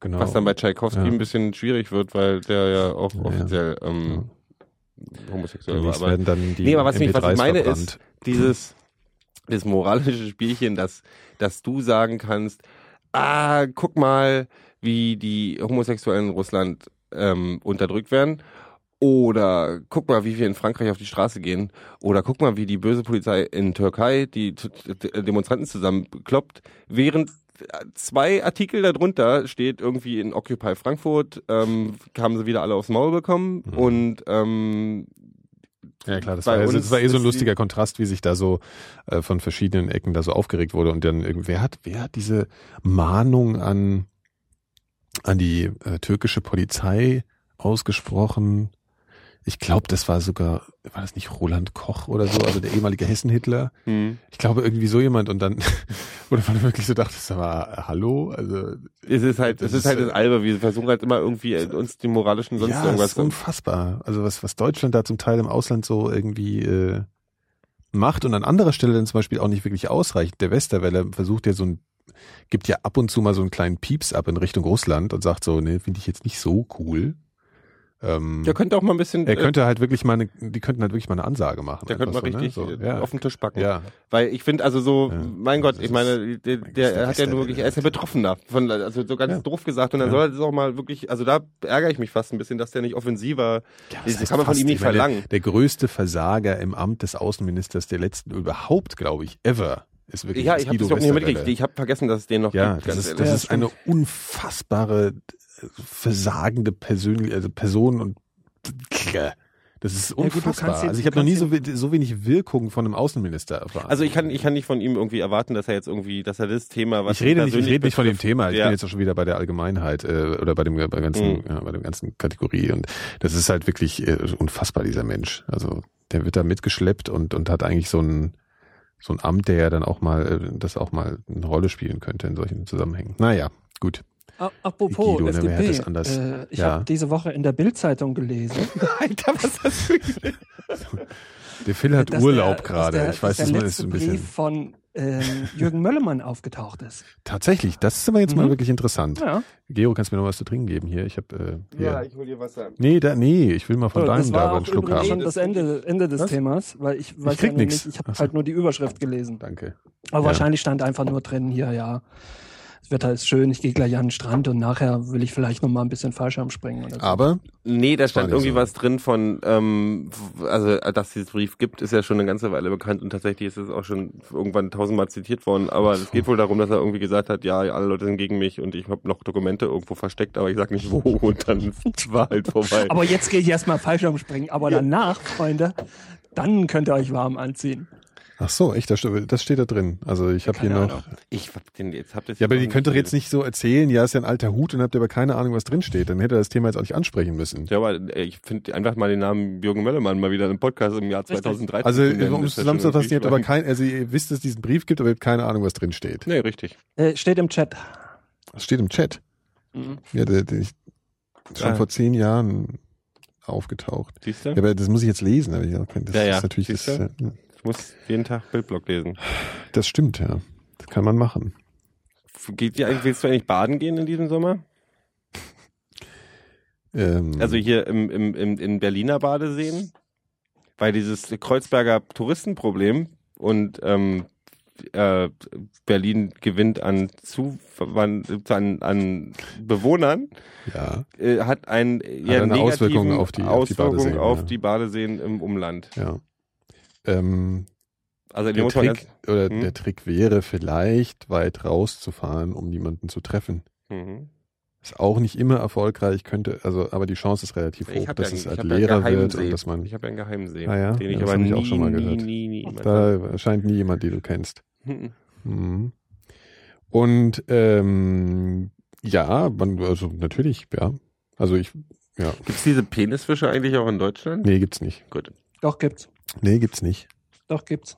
Genau. was dann bei Tchaikovsky Ja. ein bisschen schwierig wird, weil der ja auch Ja, ja. offiziell ähm, homosexuell war. Aber werden dann die Nee, aber was mich- was ich MP3s meine ist- verbrannt. dieses das moralische Spielchen, dass dass du sagen kannst, ah, guck mal, wie die Homosexuellen in Russland ähm, unterdrückt werden. Oder guck mal, wie wir in Frankreich auf die Straße gehen. Oder guck mal, wie die böse Polizei in Türkei die t- t- Demonstranten zusammenkloppt. Während zwei Artikel darunter steht irgendwie in Occupy Frankfurt, ähm, haben sie wieder alle aufs Maul bekommen. Mhm. Und ähm, Ja klar, das war, also, das war eh so ein lustiger Kontrast, wie sich da so äh, von verschiedenen Ecken da so aufgeregt wurde und dann irgend- wer hat wer hat diese Mahnung an an die äh, türkische Polizei ausgesprochen? Ich glaube, das war sogar war das nicht Roland Koch oder so, also der ehemalige Hessen-Hitler. hm. Ich glaube irgendwie so jemand und dann oder man wirklich so dachte, das war hallo, also Es ist halt, Das es ist ist, halt das äh, Albe. Wir versuchen halt immer irgendwie äh, uns die moralischen sonst ja, das irgendwas. ist unfassbar. Also was, was Deutschland da zum Teil im Ausland so irgendwie äh, macht und an anderer Stelle dann zum Beispiel auch nicht wirklich ausreicht. Der Westerwelle versucht ja so ein, gibt ja ab und zu mal so einen kleinen Pieps ab in Richtung Russland und sagt so, ne, finde ich jetzt nicht so cool. Ähm, Der könnte auch mal ein bisschen, er äh, könnte halt wirklich mal eine, die könnten halt wirklich mal eine Ansage machen. der könnte mal einfach richtig so, ne? äh, so, ja. auf den Tisch packen. ja. Weil ich finde, also so, Ja. mein Gott, Das ich meine, der, der hat ja nur wirklich, er ist ja. Betroffener. Von, also so ganz Ja. doof gesagt. Und dann soll er das auch mal wirklich, also da ärgere ich mich fast ein bisschen, dass der nicht offensiver, Ja, das heißt kann man von ihm nicht ich meine, verlangen. Der, der größte Versager im Amt des Außenministers der letzten überhaupt, glaube ich, ever, ist wirklich Ja, das ich habe das auch nicht mitgekriegt. Ich habe vergessen, dass es den noch Ja, gibt. das ist, das ist eine unfassbare äh, versagende Persön also Person und das ist Ja, gut, unfassbar. kannst jetzt- also ich habe noch nie so, so wenig Wirkung von einem Außenminister erfahren. Also ich kann, ich kann nicht von ihm irgendwie erwarten, dass er jetzt irgendwie, dass er das Thema, was ich rede nicht, ich persönlich rede nicht von dem Thema. Ich ja. bin jetzt auch schon wieder bei der Allgemeinheit äh, oder bei dem bei der ganzen Mhm. ja, bei dem ganzen Kategorie und das ist halt wirklich äh, unfassbar dieser Mensch. Also der wird da mitgeschleppt und und hat eigentlich so ein so ein Amt, der ja dann auch mal äh, das auch mal eine Rolle spielen könnte in solchen Zusammenhängen. Naja, gut. Apropos Guido, ne, wer FDP, es anders? äh, ich Ja. habe diese Woche in der Bildzeitung gelesen, Alter, was hast du Der Phil hat dass Urlaub der- gerade. Ich weiß, dass das der mal ist ein bisschen. Brief von ähm, Jürgen Möllermann aufgetaucht ist. Tatsächlich, das ist aber jetzt mal Mhm. wirklich interessant. Ja, Gero, kannst du mir noch was zu trinken geben hier? Ich habe äh, hier. ich hol dir Wasser. Nee, da, nee, ich will mal von So, deinem das da war einen auch Schluck haben. schon das Ende, Ende des Was? Themas, weil ich weiß krieg ja noch nix. nicht, ich habe so. halt nur die Überschrift gelesen. Danke. Aber Ja. wahrscheinlich stand einfach nur drin, hier, ja, das Wetter ist schön, ich gehe gleich an den Strand und nachher will ich vielleicht noch mal ein bisschen Fallschirm springen oder so. Aber Nee, da stand irgendwie so. was drin von, ähm, also dass es dieses Brief gibt, ist ja schon eine ganze Weile bekannt und tatsächlich ist es auch schon irgendwann tausendmal zitiert worden. Aber es geht wohl darum, dass er irgendwie gesagt hat, ja, alle Leute sind gegen mich und ich habe noch Dokumente irgendwo versteckt, aber ich sag nicht wo und dann war halt vorbei. Aber jetzt gehe ich erstmal Fallschirm springen, aber danach, Freunde, dann könnt ihr euch warm anziehen. Ach so, echt, das, steht- das da drin. Also ich habe hier noch. Ahnung. ich hab den jetzt habt ihr Ja, aber die könnt doch jetzt nicht so erzählen, ja, ist ja ein alter Hut und habt ihr aber keine Ahnung, was drin steht. Dann hätte er das Thema jetzt auch nicht ansprechen müssen. Ja, aber äh, ich finde einfach mal den Namen Jürgen Möllermann mal wieder im Podcast im Jahr Richtig. 2013. Also, um es zusammenzufassen, ihr habt aber kein, also ihr wisst, dass es diesen Brief gibt, aber ihr habt keine Ahnung, was drin steht. Nee, richtig. Äh, steht im Chat. Das steht im Chat. Mhm. Ja, der, der ist schon Ah. vor zehn Jahren aufgetaucht. Siehst du? Ja, aber das muss ich jetzt lesen. Aber ich das Ja, ja. ist natürlich das, Siehst du? äh, Ich muss jeden Tag Bildblock lesen. das stimmt, ja. Das kann man machen. Geht willst du eigentlich baden gehen in diesem Sommer? Ähm, Also hier im, im, im, in Berliner Badeseen, weil dieses Kreuzberger Touristenproblem und ähm, äh, Berlin gewinnt an, Zuwand, an, an Bewohnern, ja, äh, hat ein eher eine negativen Auswirkung auf die- auf die Badeseen, auf ja. die Badeseen im Umland. ja. Ähm, Also der Trick, oder Hm? der Trick wäre vielleicht weit rauszufahren, um niemanden zu treffen. mhm. Ist auch nicht immer erfolgreich, könnte, also, aber die Chance ist relativ Ich hoch, habe ja, dass es halt einen leerer wird und dass man, ich habe ja einen Geheimsee, Ah ja? den ich Ja, aber nie, auch schon mal gehört. nie, nie, nie da erscheint nie jemand, den du kennst. Mhm. Mhm. Und ähm, ja, man, also natürlich, ja. Also ich, ja, Gibt's diese Penisfische eigentlich auch in Deutschland? nee, gibt's nicht. Gut. Doch gibt's. Nee, gibt's nicht. Doch gibt's.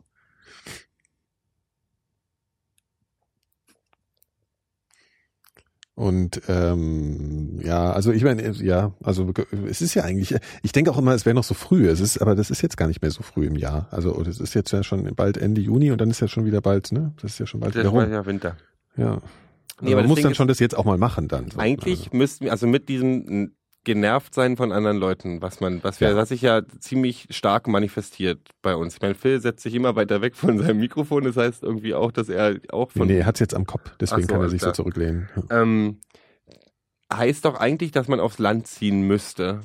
Und ähm, ja, also ich meine, ja, also es ist ja eigentlich, ich denke auch immer, es wäre noch so früh. Es ist, aber das ist jetzt gar nicht mehr so früh im Jahr. Also das ist jetzt ja schon bald Ende Juni und dann ist ja schon wieder bald, ne? Das ist ja schon bald Das wieder rum. ja Winter. Ja. Nee, Also aber man muss dann ist- schon das jetzt auch mal machen dann. So. Eigentlich Also, müssten wir, also mit diesem genervt sein von anderen Leuten, was man, was wir, was sich ja ziemlich stark manifestiert bei uns. Ich meine, Phil setzt sich immer weiter weg von seinem Mikrofon, das heißt irgendwie auch, dass er auch nee, von nee, er hat's jetzt am Kopf, deswegen so, kann er sich klar. so zurücklehnen. Ähm, heißt doch eigentlich, dass man aufs Land ziehen müsste.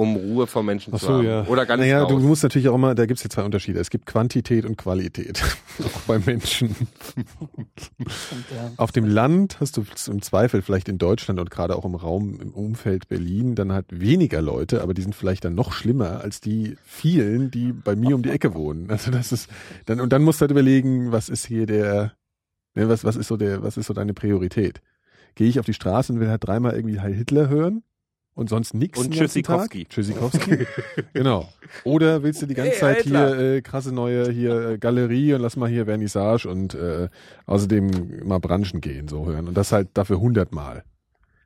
Um Ruhe vor Menschen Ach zu so, haben. ja. Oder ganz Naja, du musst natürlich auch immer, da gibt's jetzt zwei Unterschiede. Es gibt Quantität und Qualität, auch bei Menschen. Auf dem Land hast du im Zweifel vielleicht in Deutschland und gerade auch im Raum, im Umfeld Berlin, dann halt weniger Leute, aber die sind vielleicht dann noch schlimmer als die vielen, die bei mir um die Ecke wohnen. Also das ist dann, und dann musst du halt überlegen, was ist hier der, ne, was, was ist so der, was ist so deine Priorität? Gehe ich auf die Straße und will halt dreimal irgendwie Heil Hitler hören? Und sonst nichts Und? Tschüssikowski. Tschüssikowski. genau. Oder willst du die ganze Hey, Zeit Hitler. hier äh, krasse neue hier äh, Galerie und lass mal hier Vernissage und äh, außerdem mal Branchen gehen, so hören. Und das halt dafür hundertmal.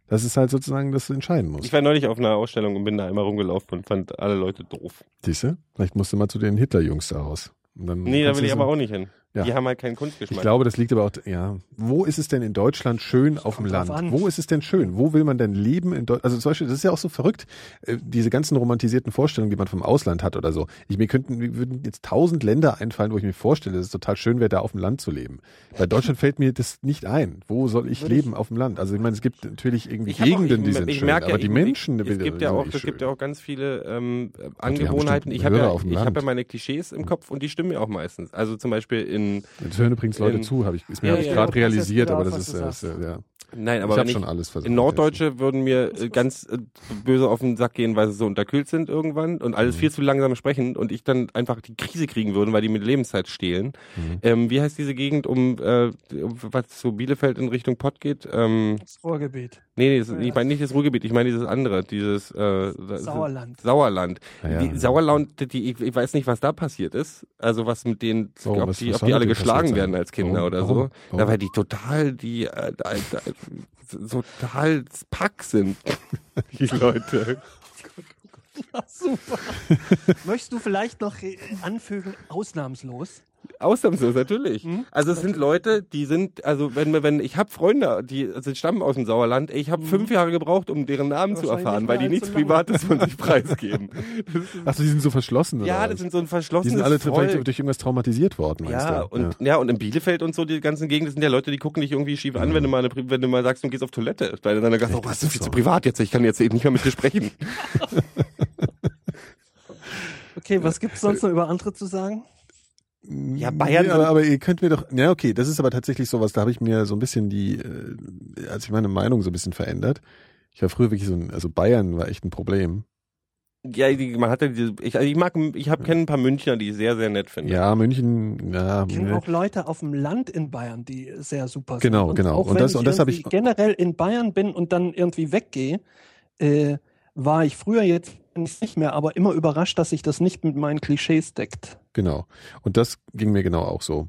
Das ist halt sozusagen, dass du entscheiden musst. Ich war neulich auf einer Ausstellung und bin da einmal rumgelaufen und fand alle Leute doof. Siehst du? Vielleicht musst du mal zu den Hitler-Jungs da raus. Nee, da will ich so- aber auch nicht hin. Ja. Die haben halt keinen Ich Kunstgeschmack. glaube, das liegt aber auch, ja. Wo ist es denn in Deutschland schön auf dem Land? an. Wo ist es denn schön? Wo will man denn leben in Deutschland? Also zum Beispiel, das ist ja auch so verrückt, äh, diese ganzen romantisierten Vorstellungen, die man vom Ausland hat oder so. Ich, mir könnten, mir würden jetzt tausend Länder einfallen, wo ich mir vorstelle, dass es total schön wäre, da auf dem Land zu leben. Bei Deutschland fällt mir das nicht ein. Wo soll ich Würde ich- leben auf dem Land? Also ich meine, es gibt natürlich irgendwie Ich hab auch- Gegenden, ich, die sind ich schön, merke ja, aber die ich, Menschen, ich, es gibt ja sind auch, es gibt ja auch ganz viele ähm, Angewohnheiten. Ich habe ja, ich habe ja meine Klischees im Kopf und die stimmen mir auch meistens. Also zum Beispiel in, Jetzt hören übrigens Leute in- zu, habe ich, ist mir Ja, hab ich ja, gerade jetzt realisiert, wieder aber das ist, äh, ist äh, ja. nein, Ich aber habe wenn ich, schon alles versucht. in Norddeutsche würden mir äh, ganz äh, böse auf den Sack gehen, weil sie so unterkühlt sind irgendwann und Mhm. alles viel zu langsam sprechen und ich dann einfach die Krise kriegen würden, weil die mit Lebenszeit stehlen. Mhm. Ähm, wie heißt diese Gegend um, äh, um was so Bielefeld in Richtung Pott geht? Ähm, Das Ruhrgebiet. Nee, nee, das, Ja. ich meine nicht das Ruhrgebiet, ich meine dieses andere, dieses äh, Sauerland. Sauerland. Ja, ja. Die Sauerland, die, ich, ich weiß nicht, was da passiert ist. Also was mit denen, Oh, ob was- die, was ob die alle geschlagen werden als Kinder Warum? oder Warum? so. Warum? Na, weil die total, die, äh, äh, so total Pack sind. die Leute. Super. Möchtest du vielleicht noch äh, anfügen, ausnahmslos? Ausnahmslos, natürlich. Also es sind Leute, die sind, also wenn wenn ich habe Freunde, die also stammen aus dem Sauerland, ich habe fünf Jahre gebraucht, um deren Namen zu erfahren, weil die nichts. Privates von sich preisgeben. Das Achso, die sind so verschlossen, oder? ja, das sind so ein die verschlossenes sind alle Volk. vielleicht durch irgendwas traumatisiert worden, meinst Ja, du? und ja. und in Bielefeld und so die ganzen Gegenden sind ja Leute, die gucken dich irgendwie schief an, wenn du mal eine, wenn du mal sagst, du gehst auf Toilette, weil du dann sagst, oh, das was ist ist viel so. zu privat jetzt, ich kann jetzt eben nicht mehr mit dir sprechen. Okay, was gibt's sonst noch über andere zu sagen? Ja, Bayern Nee, aber, aber ihr könnt mir doch, ja okay, das ist aber tatsächlich sowas, da habe ich mir so ein bisschen die, äh, als ich meine Meinung so ein bisschen verändert. Ich war früher wirklich so ein, also Bayern war echt ein Problem. Ja, die, man hatte diese, ich, also ich mag, ich habe kenne ein paar Münchner, die ich sehr, sehr nett finde. Ja, München, ja, Ich kenne ne. auch Leute auf dem Land in Bayern, die sehr super sind. Genau, und genau. Und wenn das- ich und das hab irgendwie ich- generell in Bayern bin und dann irgendwie weggehe, äh, war ich früher jetzt nicht mehr, aber immer überrascht, dass sich das nicht mit meinen Klischees deckt. Genau. Und das ging mir genau auch so.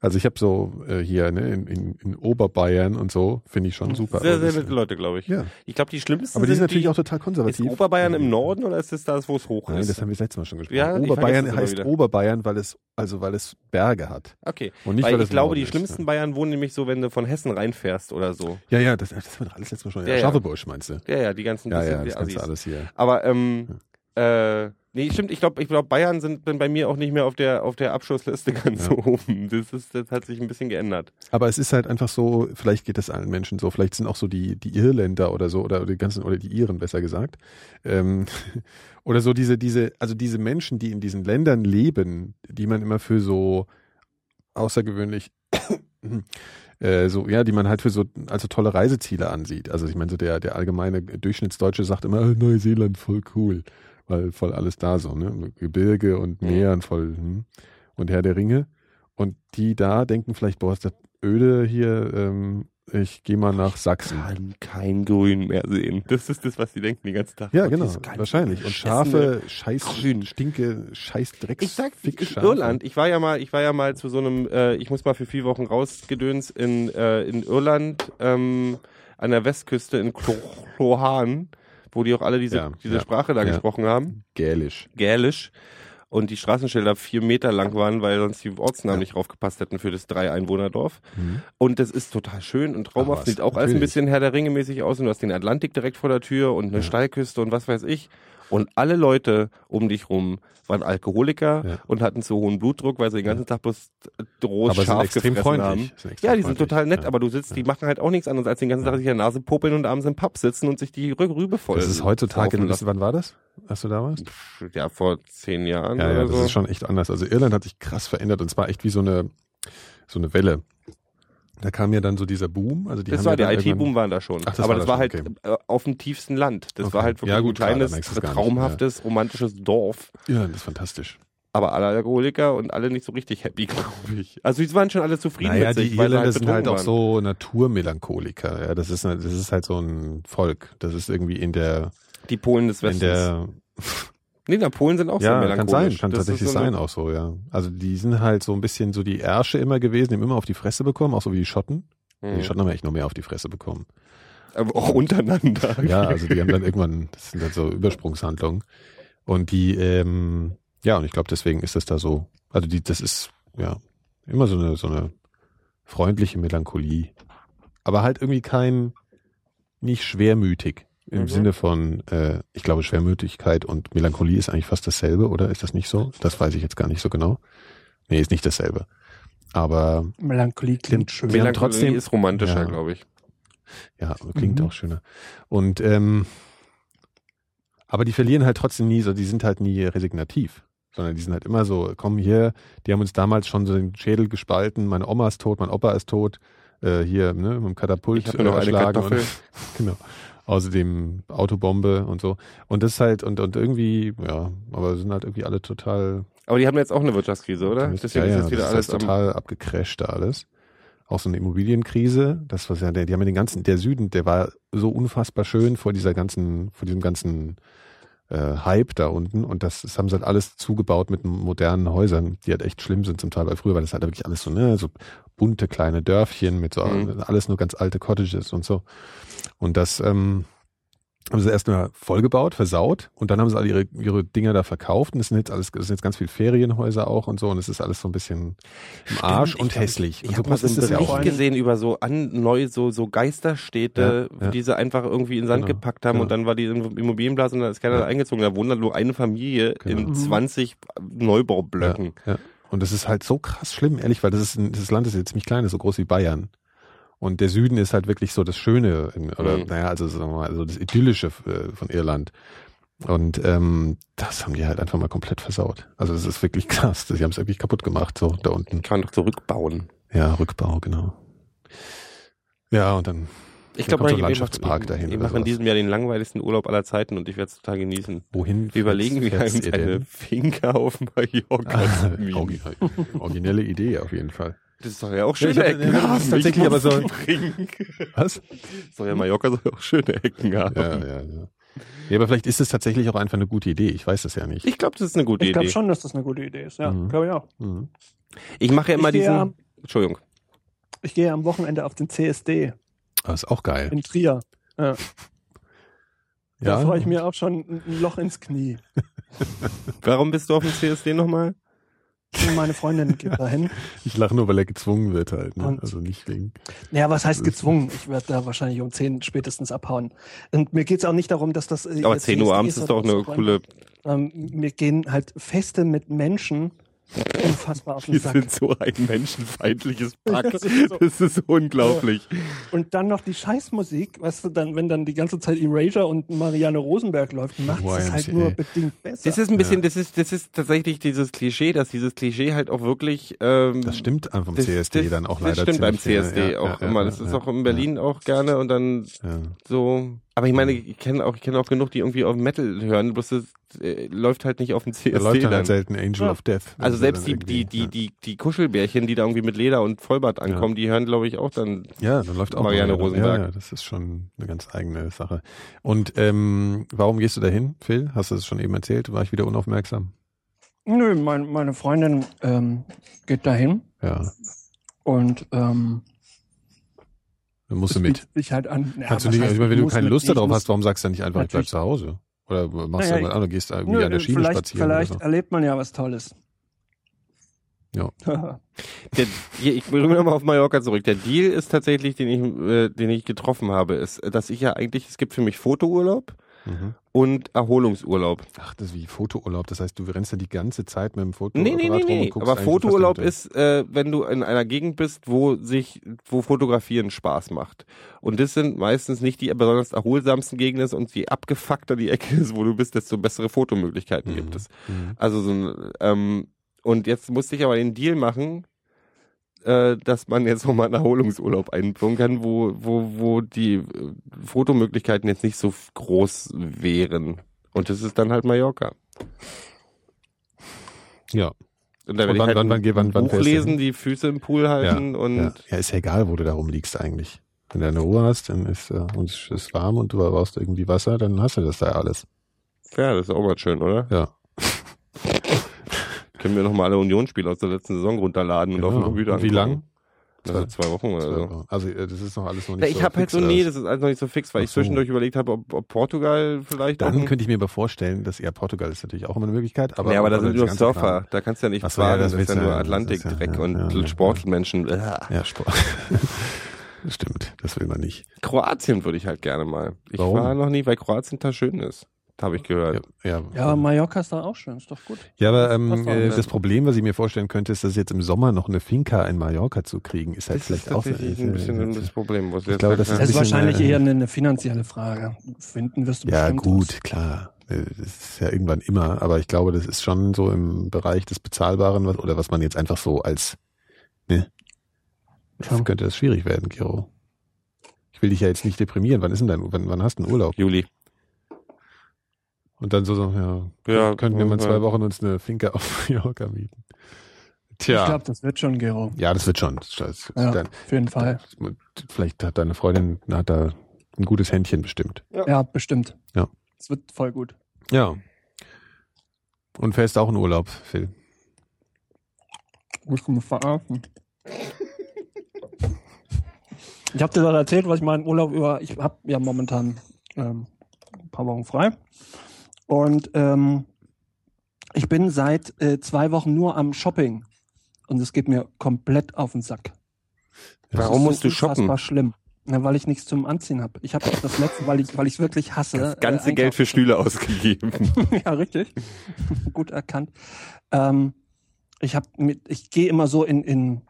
Also ich habe so äh, hier ne, in, in, in Oberbayern und so, finde ich schon super. Sehr, sehr nette Leute, glaube ich. Ja, Ich glaube, die schlimmsten aber die sind natürlich auch total Ist konservativ. Oberbayern im Norden oder ist es das, wo es hoch Nein, ist? das haben wir das letzte Mal schon gesprochen. Ja, Oberbayern heißt. Oberbayern, weil es also weil es Berge hat okay. und nicht Weil weil ich glaube, Norden die ist, schlimmsten ja. Bayern wohnen nämlich so, wenn du von Hessen reinfährst oder so. Ja, ja, das, das haben wir doch alles letztes Mal schon. Ja, Ja. Scharfebusch meinst du? Ja, ja, die ganzen Ja, ja, die das ganze alles hier. Aber ähm, äh, nee, stimmt, ich glaube, ich glaube, Bayern sind dann bei mir auch nicht mehr auf der auf der Abschlussliste ganz Ja. oben. Das ist, das hat sich ein bisschen geändert. Aber es ist halt einfach so, vielleicht geht das allen Menschen so, vielleicht sind auch so die, die Irländer oder so, oder die ganzen, oder die Iren besser gesagt. Ähm, oder so diese, diese, also diese Menschen, die in diesen Ländern leben, die man immer für so außergewöhnlich äh, so, ja, die man halt für so also tolle Reiseziele ansieht. Also ich meine, so der, der allgemeine Durchschnittsdeutsche sagt immer, "Ah, Neuseeland voll cool, weil voll alles da so, ne? Gebirge und. Meer und voll hm. und Herr der Ringe. Und die da denken vielleicht, boah, ist das öde hier, ähm, ich gehe mal nach Sachsen. Kann kein Grün mehr sehen. Das ist das, was sie denken den ganzen Tag. Ja, genau, wahrscheinlich. Und Schafe, Scheiß, Grün. Stinke, Scheiß Drecks, Ich sag, Fick, Schafe. Irland, ich war ja mal, ich war ja mal zu so einem, äh, ich muss mal für vier Wochen rausgedöns in, äh, in Irland, ähm, an der Westküste in Clohan, wo die auch alle diese, Ja, diese ja, Sprache da ja. gesprochen haben, Gälisch. Gälisch, und die Straßenschilder vier Meter lang waren, weil sonst die Ortsnamen nicht draufgepasst hätten für das drei Einwohnerdorf. Mhm. Und das ist total schön und traumhaft, sieht auch alles ein natürlich. bisschen Herr der Ringe mäßig aus und du hast den Atlantik direkt vor der Tür und eine Steilküste und was weiß ich. Und alle Leute um dich rum waren Alkoholiker Ja. und hatten zu hohen Blutdruck, weil sie den ganzen Tag bloß rohes Aber extrem gefressen freundlich. haben. Ja, die sind freundlich. total nett, aber du sitzt, die machen halt auch nichts anderes, als den ganzen Tag sich in der Nase popeln und abends im Pub sitzen und sich die Rü Rübe voll Das ist heutzutage, das, wann war das, als du da warst? Ja, vor zehn Jahren Ja, ja, das so. ist schon echt anders. Also Irland hat sich krass verändert und zwar echt wie so eine, so eine Welle. Da kam ja dann so dieser Boom. Also die das war ja der IT-Boom irgendwann- war da schon. Ach, das aber war das da war halt schon, äh, auf dem tiefsten Land. Das Okay. war halt wirklich Ja, gut, ein klar, kleines, nicht, traumhaftes, romantisches Dorf. Irland ist fantastisch. Aber alle Alkoholiker und alle nicht so richtig happy, glaube ich. Also die waren schon alle zufrieden Naja, mit sich, die Irländer halt sind halt auch waren. so Naturmelancholiker. Ja, das ist, das ist halt so ein Volk. Das ist irgendwie in der, Die Polen des in Westens. der, nee, na, Polen sind auch sehr ja, kann melancholisch. sein, kann Das tatsächlich so sein auch so, ja. Also die sind halt so ein bisschen so die Ärsche immer gewesen, die haben immer auf die Fresse bekommen, auch so wie die Schotten. Die Mhm. Schotten haben ja echt noch mehr auf die Fresse bekommen. Aber auch untereinander. Ja, also die haben dann irgendwann, das sind dann so Übersprungshandlungen. Und die, ähm, ja, und ich glaube, deswegen ist das da so, also die, das ist, ja, immer so eine, so eine freundliche Melancholie. Aber halt irgendwie kein, nicht schwermütig. Im Mhm. Sinne von, äh, ich glaube, Schwermütigkeit und Melancholie ist eigentlich fast dasselbe, oder ist das nicht so? Das weiß ich jetzt gar nicht so genau. Nee, ist nicht dasselbe. Aber Melancholie klingt schön. Melancholie trotzdem- ist romantischer, Ja. glaube ich. Ja, klingt Mhm. auch schöner. Und ähm, aber die verlieren halt trotzdem nie so, die sind halt nie resignativ, sondern die sind halt immer so, komm hier, die haben uns damals schon so den Schädel gespalten, meine Oma ist tot, mein Opa ist tot, äh, hier, ne, mit dem Katapult Ich habe noch eine erschlagen Kartoffel. und, genau. Außerdem Autobombe und so. Und das ist halt, und, und irgendwie, ja, aber sind halt irgendwie alle total Aber die haben jetzt auch eine Wirtschaftskrise, oder? Deswegen ja, ist ja, jetzt wieder das alles ist total abgecrasht da alles. Auch so eine Immobilienkrise. Das was ja, der, die haben ja den ganzen, der Süden, der war so unfassbar schön vor dieser ganzen, vor diesem ganzen äh, Hype da unten. Und das, das haben sie halt alles zugebaut mit modernen Häusern, die halt echt schlimm sind zum Teil. Weil früher war das halt wirklich alles so, ne, so bunte kleine Dörfchen mit so Mhm. alles nur ganz alte Cottages und so. Und das, ähm, haben sie erstmal vollgebaut, versaut und dann haben sie alle ihre, ihre Dinger da verkauft und es sind jetzt alles, es sind jetzt ganz viele Ferienhäuser auch und so und es ist alles so ein bisschen im Arsch ich und glaub, hässlich. Ich und so habe mal ja Bericht auch. gesehen über so an, neu, so, so Geisterstädte, Ja, ja. die sie einfach irgendwie in den Sand Genau, gepackt haben genau. und dann war die Immobilienblase und da ist keiner Ja. da eingezogen. Da wohnt dann nur eine Familie Genau. in Mhm. 20 Neubaublöcken. Ja, ja. Und das ist halt so krass schlimm, ehrlich, weil das ist ein, das Land ist jetzt ziemlich klein, ist so groß wie Bayern. Und der Süden ist halt wirklich so das Schöne, in, oder Mhm. naja, also sagen wir mal, also das Idyllische äh, von Irland. Und ähm, das haben die halt einfach mal komplett versaut. Also das ist wirklich krass. Die haben es wirklich kaputt gemacht, so da unten. Kann man doch zurückbauen. Ja, Rückbau, genau. Ja, und dann Ich glaube, kommt so Landschaftspark ich, dahin Ich oder mache in diesem Jahr den langweiligsten Urlaub aller Zeiten und ich werde es total genießen. wohin? Wir überlegen, wie uns eine? Finca auf Mallorca Originelle Idee auf jeden Fall. Das ist doch ja auch schöne ich- Ecken. ja, das ist tatsächlich aber so-. Was? So, ja, Mallorca soll auch schöne Ecken haben. Ja, ja, ja. Ja, aber vielleicht ist es tatsächlich auch einfach eine gute Idee. Ich weiß das ja nicht. Ich glaube, das ist eine gute Ich glaube Idee. schon, dass das eine gute Idee ist. Ja, Mhm. glaube ich auch. Mhm. Ich mache ja immer Ich diesen. ja- Entschuldigung. Ich gehe am Wochenende auf den CSD Aber ist auch geil. in Trier. Ja. Da Ja, freue ich mir auch schon ein ein Loch ins Knie. Warum bist du auf dem CSD nochmal? Und Meine Freundin geht dahin. ich lache nur, weil er gezwungen wird halt. Ne? Und- Also nicht wegen. Ja, was heißt gezwungen? Ich werde da wahrscheinlich um 10 spätestens abhauen. Und mir geht es auch nicht darum, dass das. äh, Aber jetzt 10 Uhr abends ist doch eine coole. Ähm, mir gehen halt Feste mit Menschen unfassbar auf den Wir Sack. sind so ein menschenfeindliches Pack. Das ist so. Das ist unglaublich. Und dann noch die Scheißmusik, weißt du, dann, wenn dann die ganze Zeit Erasure und Marianne Rosenberg läuft, macht es halt nur bedingt besser. Das ist ein bisschen, das ist, das ist tatsächlich dieses Klischee, dass dieses Klischee halt auch wirklich. Ähm, Das stimmt einfach vom das- CSD das, dann auch das leider. stimmt beim CSD ja, auch ja, immer. ja, Das ist ja, auch in Berlin auch gerne und dann Ja. so. Aber ich meine, ich kenne auch, ich kenne auch genug, die irgendwie auf Metal hören. Bloß das äh, läuft halt nicht auf dem CSD Da läuft dann dann. halt selten Angel Ja. of Death. Also selbst die, dann die, irgendwie, die, die, die Kuschelbärchen, die da irgendwie mit Leder und Vollbart ankommen, die hören, glaube ich, auch dann. Ja, ja dann läuft auch Marianne Rosenberg. Ja, ja, das ist schon eine ganz eigene Sache. Und ähm, warum gehst du dahin, Phil? Hast du es schon eben erzählt? War ich wieder unaufmerksam? Nö, mein, meine Freundin ähm, geht dahin Ja, und ähm, dann musst du mit. sich halt an. Ja, Kannst du nicht, heißt, ich meine, wenn du keine Lust ich darauf hast, warum sagst du dann nicht einfach, ich bleib zu Hause? Oder machst Naja, du irgendwas anderes, gehst irgendwie Nö, an der Schiene vielleicht, spazieren vielleicht oder so? erlebt man ja was Tolles. Ja. Der, hier, ich bringe nochmal auf Mallorca zurück. Der Deal ist tatsächlich, den ich, äh, den ich getroffen habe, ist, dass ich ja eigentlich, es gibt für mich Fotourlaub Mhm. und Erholungsurlaub. Ach, das ist wie Fotourlaub. Das heißt, du rennst dann die ganze Zeit mit dem Nee, Fotoapparat nee, nee, rum und nee. guckst Aber Fotourlaub ist, äh, wenn du in einer Gegend bist, wo sich, wo Fotografieren Spaß macht. Und das sind meistens nicht die besonders erholsamsten Gegenden und je abgefuckter die Ecke ist, wo du bist, desto bessere Fotomöglichkeiten gibt es. Mhm. Also so ein, ähm, und jetzt musste ich aber den Deal machen, äh, dass man jetzt nochmal einen Erholungsurlaub einführen kann, wo, wo, wo die äh, Fotomöglichkeiten jetzt nicht so groß wären. Und das ist dann halt Mallorca. Ja. Und da werde ich halt wann- wann- wann- wann Buch lesen, die Füße im Pool halten und ja. ja, ist ja egal, wo du da rumliegst eigentlich. Wenn du eine Ruhe hast, dann ist äh, und es ist warm und du brauchst irgendwie Wasser, dann hast du das da alles. ja, das ist auch mal schön, oder? Ja. Können wir nochmal alle Unionsspiele aus der letzten Saison runterladen und auf dem Genau. Computer Und wie lang? Also zwei Wochen oder so. Also äh, das ist noch alles noch nicht ich so habe halt fix, so, nee, das ist alles noch nicht so fix, weil Ach ich so. zwischendurch überlegt habe, ob, ob Portugal vielleicht auch Dann könnte ich mir aber vorstellen, dass ja Portugal ist natürlich auch immer eine Möglichkeit. Aber ja, aber da sind nur Surfer. Kram- Da kannst du ja nicht Ach so, ja, fahren. das das, ist ja nur Atlantikdreck ja- und ja, ja, Sportmenschen. Ja, Sport. Stimmt, das will man nicht. Kroatien würde ich halt gerne mal. Ich Warum? war noch nie, weil Kroatien da schön ist. Habe ich gehört. Ja, ja. Ja, aber Mallorca ist doch auch schön, ist doch gut. Ja, aber Was ähm, war äh, das? das Problem, was ich mir vorstellen könnte, ist, dass jetzt im Sommer noch eine Finca in Mallorca zu kriegen, ist halt Das ist vielleicht auch tatsächlich äh, ein bisschen das Problem. Was Ich glaube, das Das ist bisschen, wahrscheinlich eher eine, eine finanzielle Frage. Finden wirst du Ja, bestimmt. gut, klar. Äh, Das ist ja irgendwann immer, aber ich glaube, das ist schon so im Bereich des Bezahlbaren was, oder was man jetzt einfach so als, ne? Ja. Dann könnte das schwierig werden, Gero. Ich will dich ja jetzt nicht deprimieren. Wann ist denn dein, wann, wann hast du einen Urlaub? Juli. Und dann so, so ja, Ja, könnten wir mal zwei ja. Wochen uns eine Finca auf Mallorca mieten. Ich Tja. glaube, das wird schon, Gero. ja, das wird schon. Das, Ja, dann, auf jeden Fall. vielleicht hat deine Freundin hat da ein gutes Händchen bestimmt. Ja, bestimmt. Ja. Es wird voll gut. Ja. Und fährst auch in Urlaub, Phil. Muss mich verarschen. Ich habe dir doch erzählt, was ich meinen Urlaub über. Ich habe ja momentan ähm, ein paar Wochen frei. Und ähm, ich bin seit äh, zwei Wochen nur am Shopping. Und es geht mir komplett auf den Sack. Warum Das musst du ist shoppen? unfassbar schlimm. Ja, weil ich nichts zum Anziehen habe. Ich habe das letzte, weil ich, weil ich wirklich hasse. Das ganze äh, Geld für. Stühle ausgegeben. ja, richtig. Gut erkannt. Ähm, ich habe mit, ich gehe immer so in, in,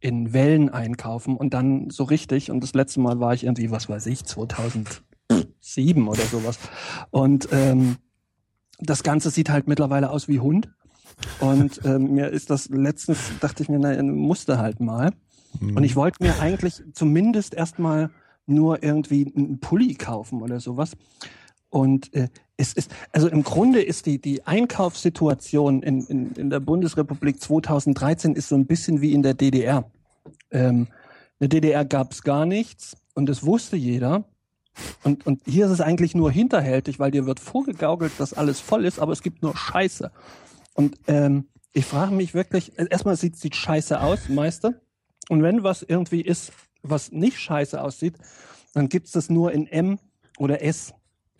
in Wellen einkaufen und dann so richtig. Und das letzte Mal war ich irgendwie, was weiß ich, 2007 oder sowas. Und ähm, das Ganze sieht halt mittlerweile aus wie Hund. Und ähm, mir ist das letztens, dachte ich mir, na, musste halt mal. Und ich wollte mir eigentlich zumindest erstmal nur irgendwie einen Pulli kaufen oder sowas. Und äh, es ist, also im Grunde ist die, die Einkaufssituation in, in, in der Bundesrepublik 2013 ist so ein bisschen wie in der DDR. Ähm, in der DDR gab es gar nichts und das wusste jeder. Und, und hier ist es eigentlich nur hinterhältig, weil dir wird vorgegaukelt, dass alles voll ist, aber es gibt nur Scheiße. Und ähm, ich frage mich wirklich, erstmal sieht sieht scheiße aus, Meister. Und wenn was irgendwie ist, was nicht scheiße aussieht, dann gibt's das nur in M oder S.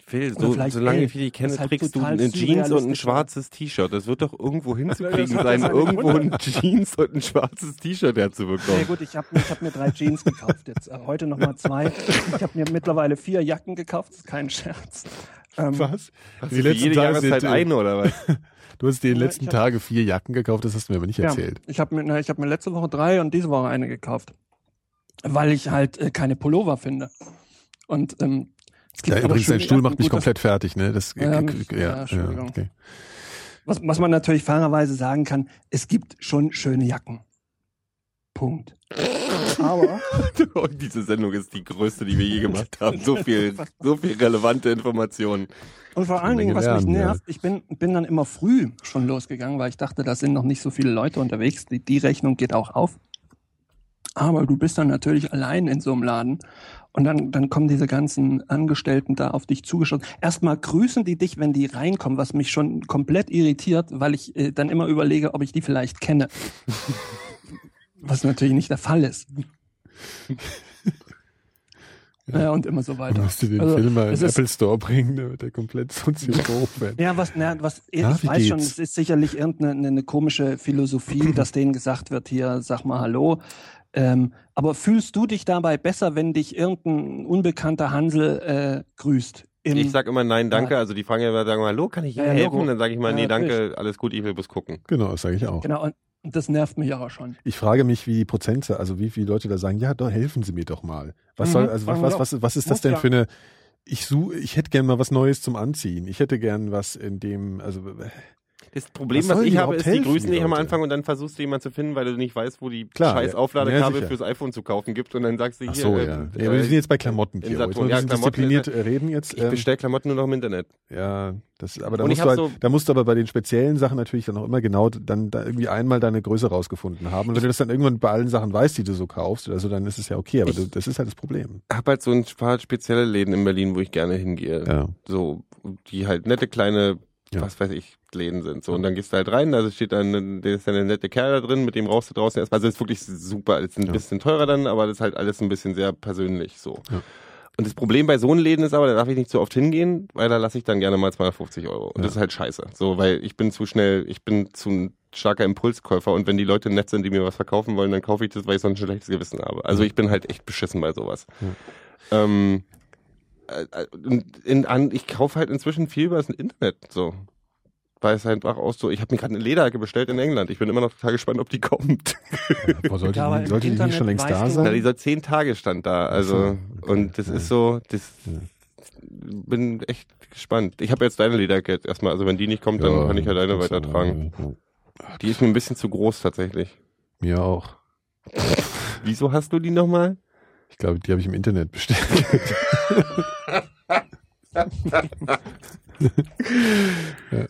Phil, so, solange L. ich dich kenne, halt trägst du eine Jeans und ein schwarzes T-Shirt. Das wird doch irgendwo hinzukriegen sein, irgendwo ein. Jeans und ein schwarzes T-Shirt Ja herzubekommen. gut, ich habe ich hab mir drei Jeans gekauft jetzt. Äh, heute nochmal zwei. Ich habe mir mittlerweile vier Jacken gekauft, das ist kein Scherz. Ähm, Was? Hast du für jede Jahreszeit eine oder was? Du hast dir in den Ja, letzten ich hab- Tage vier Jacken gekauft, das hast du mir aber nicht Ja, erzählt. ich habe mir, na, ich hab mir letzte Woche drei und diese Woche eine gekauft. Weil ich halt äh, keine Pullover finde. Und ähm, Ja, übrigens, dein Stuhl macht mich komplett fertig, ne? Das, Ja, ja, ja, ja, okay. Was, was man natürlich fairerweise sagen kann, es gibt schon schöne Jacken. Punkt. Aber Und diese Sendung ist die größte, die wir je gemacht haben. So viel, so viel relevante Informationen. und vor allen Dingen, was mich lernen, ja. nervt, ich bin, bin dann immer früh schon losgegangen, weil ich dachte, da sind noch nicht so viele Leute unterwegs. Die, die Rechnung geht auch auf. Aber du bist dann natürlich allein in so einem Laden und dann, dann kommen diese ganzen Angestellten da auf dich zugeschossen. Erstmal grüßen die dich, wenn die reinkommen, was mich schon komplett irritiert, weil ich äh, dann immer überlege, ob ich die vielleicht kenne. was natürlich nicht der Fall ist. Ja, und immer so Du weiter. musst dir den Also, Film mal in den Apple Store bringen, da wird der komplett soziophob werden. Ja, was, na, was, Na, ich weiß schon, geht's? es ist sicherlich irgendeine eine, eine komische Philosophie, dass denen gesagt wird, hier, sag mal Hallo. Ähm, aber fühlst du dich dabei besser, wenn dich irgendein unbekannter Hansel äh, grüßt? Ich sag immer nein, danke. Also die fragen ja immer, sagen mal, hallo, kann ich Ihnen Ja, helfen? Logo. Dann sage ich mal, Ja, nee, danke, alles gut, ich will bloß gucken. Genau, das sage ich auch. genau, und das nervt mich aber schon. Ich frage mich, wie die Prozente, also wie viele Leute da sagen, ja, doch, helfen Sie mir doch mal. Was Mhm, soll, also was, was, was, was ist das denn ja. für eine, ich suche, ich hätte gern mal was Neues zum Anziehen. Ich hätte gern was in dem, also, Das Problem, Was was, ich habe, ist, die grüßen dich am? Anfang und dann versuchst du jemanden zu finden, weil du nicht weißt, wo die Klar, scheiß. Aufladekabel Ja, fürs iPhone zu kaufen gibt und dann sagst du hier, ach so, äh, ja. äh, ja. Wir sind jetzt bei Klamotten, hier. Jetzt Ja, diszipliniert äh, reden jetzt. ich ähm, bestell Klamotten nur noch im Internet. Ja, das, aber da musst, halt, so- da musst du aber bei den speziellen Sachen natürlich dann auch immer genau dann da irgendwie einmal deine Größe rausgefunden haben. Und wenn du das dann irgendwann bei allen Sachen weißt, die du so kaufst, also dann ist es ja okay, aber du, das ist halt das Problem. Ich habe halt so ein paar spezielle Läden in Berlin, wo ich gerne hingehe. Ja. So, die halt nette kleine, Ja. was weiß ich, Läden sind. So, und dann gehst du halt rein, also steht dann, da ist dann der nette Kerl da drin, mit dem rauchst du draußen erstmal. Also das ist wirklich super. Ist ein Ja. bisschen teurer dann, aber das ist halt alles ein bisschen sehr persönlich so. Ja. Und das Problem bei so einem Läden ist aber, da darf ich nicht so oft hingehen, weil da lasse ich dann gerne mal 250 Euro. Und das ist halt scheiße. So, weil ich bin zu schnell, ich bin zu ein starker Impulskäufer und wenn die Leute nett sind, die mir was verkaufen wollen, dann kaufe ich das, weil ich sonst ein schlechtes Gewissen habe. Also ich bin halt echt beschissen bei sowas. Ähm, äh, äh, in, an, ich kaufe halt inzwischen viel über das Internet so. Weil es einfach auch so, ich habe mir gerade eine Lederjacke bestellt in England. Ich bin immer noch total gespannt, ob die kommt. Boah, sollte Ja, die, im sollte die nicht schon längst da du- Ja, sein? dieser zehn Tage stand da. Also okay. und das Ja. ist so, das Ja. bin echt gespannt. Ich habe jetzt deine Lederjacke jetzt erstmal, also wenn die nicht kommt, dann Ja, kann ich ja deine weitertragen. ja, Die ist mir ein bisschen zu groß tatsächlich. Mir auch. Wieso hast du die nochmal? Ich glaube, die habe ich im Internet bestellt. ja.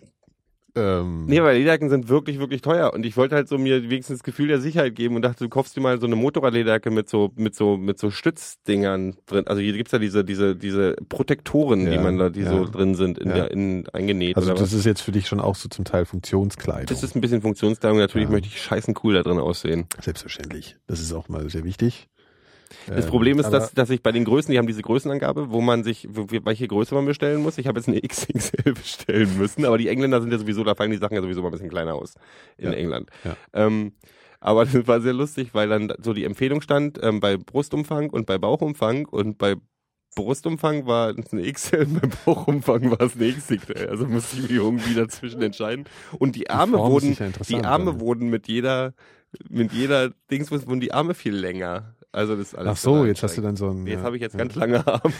ähm, Nee, weil Lederjacken sind wirklich, wirklich teuer. Und ich wollte halt so mir wenigstens das Gefühl der Sicherheit geben und dachte, du kaufst dir mal so eine Motorradlederjacke mit so, mit so, mit so Stützdingern drin. Also hier gibt's ja diese, diese, diese Protektoren, die Ja, man da, die ja. so drin sind, in Ja. der, in, eingenäht also das was. ist jetzt für dich schon auch so zum Teil Funktionskleidung. Das ist ein bisschen Funktionskleidung. Natürlich möchte ich scheißen cool da drin aussehen. Selbstverständlich. Das ist auch mal sehr wichtig. Das Ähm, Problem ist, dass, dass ich bei den Größen, die haben diese Größenangabe, wo man sich, welche Größe man bestellen muss. Ich habe jetzt eine XXL bestellen müssen, aber die Engländer sind ja sowieso, da fallen die Sachen ja sowieso mal ein bisschen kleiner aus in Ja. England. Ja. Ähm, aber das war sehr lustig, weil dann so die Empfehlung stand ähm, bei Brustumfang und bei Bauchumfang und bei Brustumfang war es eine XL, bei Bauchumfang war es eine XXL. Also musste ich mich irgendwie dazwischen entscheiden. Und die Arme ist wurden, interessant, die Arme ja. wurden mit jeder, mit jeder Dings wurden die Arme viel länger. Also das ist alles Ach so, jetzt hast du dann so ein. Jetzt ja, habe ich jetzt ja. ganz lange Arme.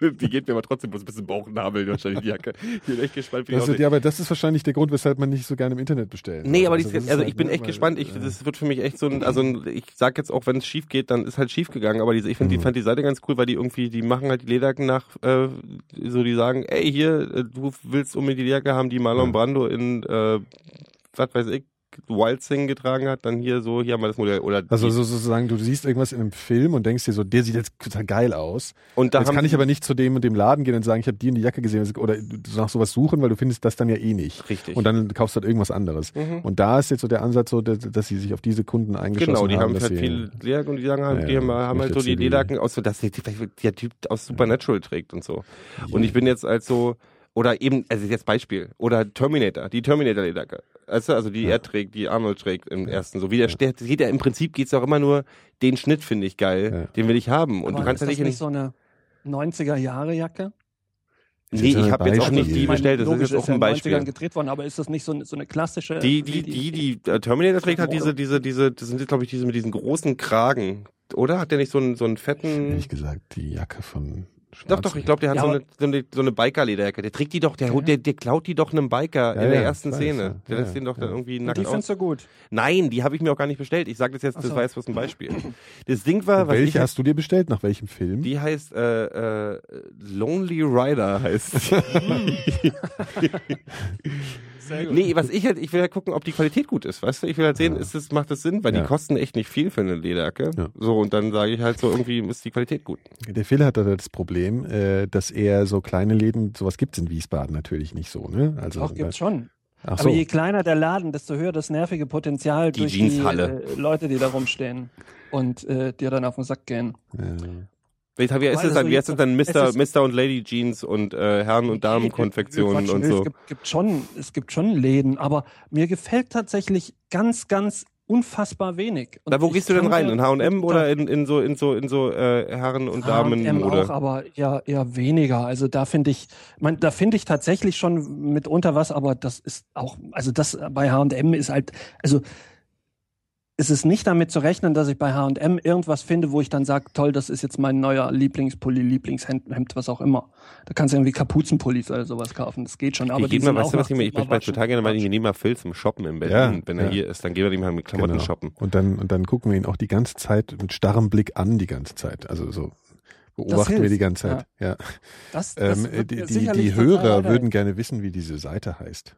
die geht mir aber trotzdem bloß ein bisschen Bauchnabel wahrscheinlich die Jacke. Ich bin echt gespannt, wie die Das ist, aussieht. ja, aber das ist wahrscheinlich der Grund, weshalb man nicht so gerne im Internet bestellt. Nee, aber das die, ist also halt, ich bin ne, echt gespannt. Ich, das wird für mich echt so ein, also ein, ich sag jetzt auch, wenn es schief geht, dann ist halt schief gegangen. Aber diese, ich finde, die Mhm. fand die Seite ganz cool, weil die irgendwie, die machen halt die Lederjacken nach, äh, so die sagen, ey hier, äh, du willst unbedingt die Lederjacke haben, die Marlon. Brando in, äh, was weiß ich, Wild Sing getragen hat, dann hier so, hier haben wir das Modell. Oder Also so, sozusagen, du siehst irgendwas in einem Film und denkst dir so, der sieht jetzt total geil aus. und da Jetzt haben kann ich aber nicht zu dem und dem Laden gehen und sagen, ich habe die in die Jacke gesehen oder nach sowas suchen, weil du findest das dann ja eh nicht. Richtig. Und dann kaufst du halt irgendwas anderes. Mhm. Und da ist jetzt so der Ansatz so, dass, dass sie sich auf diese Kunden eingeschossen Genau, die haben. haben halt sie, viele Lederjacken und die sagen halt, Ja, die haben, haben halt so die Lederjacken aus, so dass der, der Typ aus Supernatural trägt und so. Und ich bin jetzt als so, oder eben, also jetzt Beispiel, oder Terminator, die Terminator-Lederjacke. Weißt du, also die er trägt, die Arnold trägt im ersten. So wie der steht, geht ja im Prinzip geht's auch immer nur, den Schnitt finde ich geil, Ja. den will ich haben. Und Aber du kannst ja ist nicht, das in, nicht so eine 90er Jahre Jacke? Nee, jetzt ich habe jetzt auch Beispiel. nicht die bestellt, das ist jetzt auch ja ein in den 90ern Beispiel. gedreht worden, aber ist das nicht so, eine- so eine klassische... Die, die, die, die äh, Terminator trägt hat diese, diese, diese, das sind jetzt glaube ich diese mit diesen großen Kragen. Oder? Hat der nicht so einen, so einen fetten. ehrlich gesagt, die Jacke von Doch, doch, ich glaube, der hat Ja, so, eine, so eine, so eine Biker-Lederjacke. Der trägt die doch, der, Ja. der, der klaut die doch einem Biker Ja, in der ja, ersten ich Szene. ja. Der Ja, lässt den doch dann irgendwie Und nackt die findest du gut. Nein, die habe ich mir auch gar nicht bestellt. Ich sage das jetzt, Ach das so. war jetzt bloß ein Beispiel. Das Ding war, was ich, Welche hast du dir bestellt? Nach welchem Film? die heißt äh, äh, Lonely Rider heißt. Sehr nee, was ich halt, ich will halt gucken, ob die Qualität gut ist, weißt du? Ich will halt sehen, ist das, macht das Sinn, weil Ja. die kosten echt nicht viel für eine Lederjacke. Ja. So, und dann sage ich halt so, irgendwie ist die Qualität gut. Der Phil hat da das Problem, äh, dass er so kleine Läden, sowas gibt's in Wiesbaden natürlich nicht so, ne? Also, Doch, gibt's schon. Ach so. Aber je kleiner der Laden, desto höher das nervige Potenzial Die durch Jeanshalle. die äh, Leute, die da rumstehen und äh, dir dann auf den Sack gehen. Ja. Wie ist Weil es dann, also wie heißt es dann Mr. Mr. und Lady Jeans und äh, Herren- und Damenkonfektionen und so? Es gibt, gibt schon, es gibt schon Läden, aber mir gefällt tatsächlich ganz, ganz unfassbar wenig. Und Da, wo gehst du denn rein? In H&M oder in, in so in so in so äh, Herren und Damen H&M oder auch, aber ja, eher weniger. Also da finde ich, man, da finde ich tatsächlich schon mitunter was, aber das ist auch, also das bei H&M ist halt, also es ist nicht damit zu rechnen, dass ich bei H&M irgendwas finde, wo ich dann sage, toll, das ist jetzt mein neuer Lieblingspulli, Lieblingshemd, Hemd, was auch immer. Da kannst du irgendwie Kapuzenpullis oder sowas kaufen. Das geht schon. Aber ich gehe mal, weißt du was ich mir, ich möchte total gerne mal den mal Phil zum Shoppen in Berlin, Ja, wenn er ja. hier ist, dann gehen wir ihm mal mit Klamotten Genau. shoppen. Und dann, und dann gucken wir ihn auch die ganze Zeit mit starrem Blick an, die ganze Zeit. Also so beobachten wir die ganze Zeit. Ja. Das, das Ähm, wird die die, die Hörer würden gerne wissen, wie diese Seite heißt.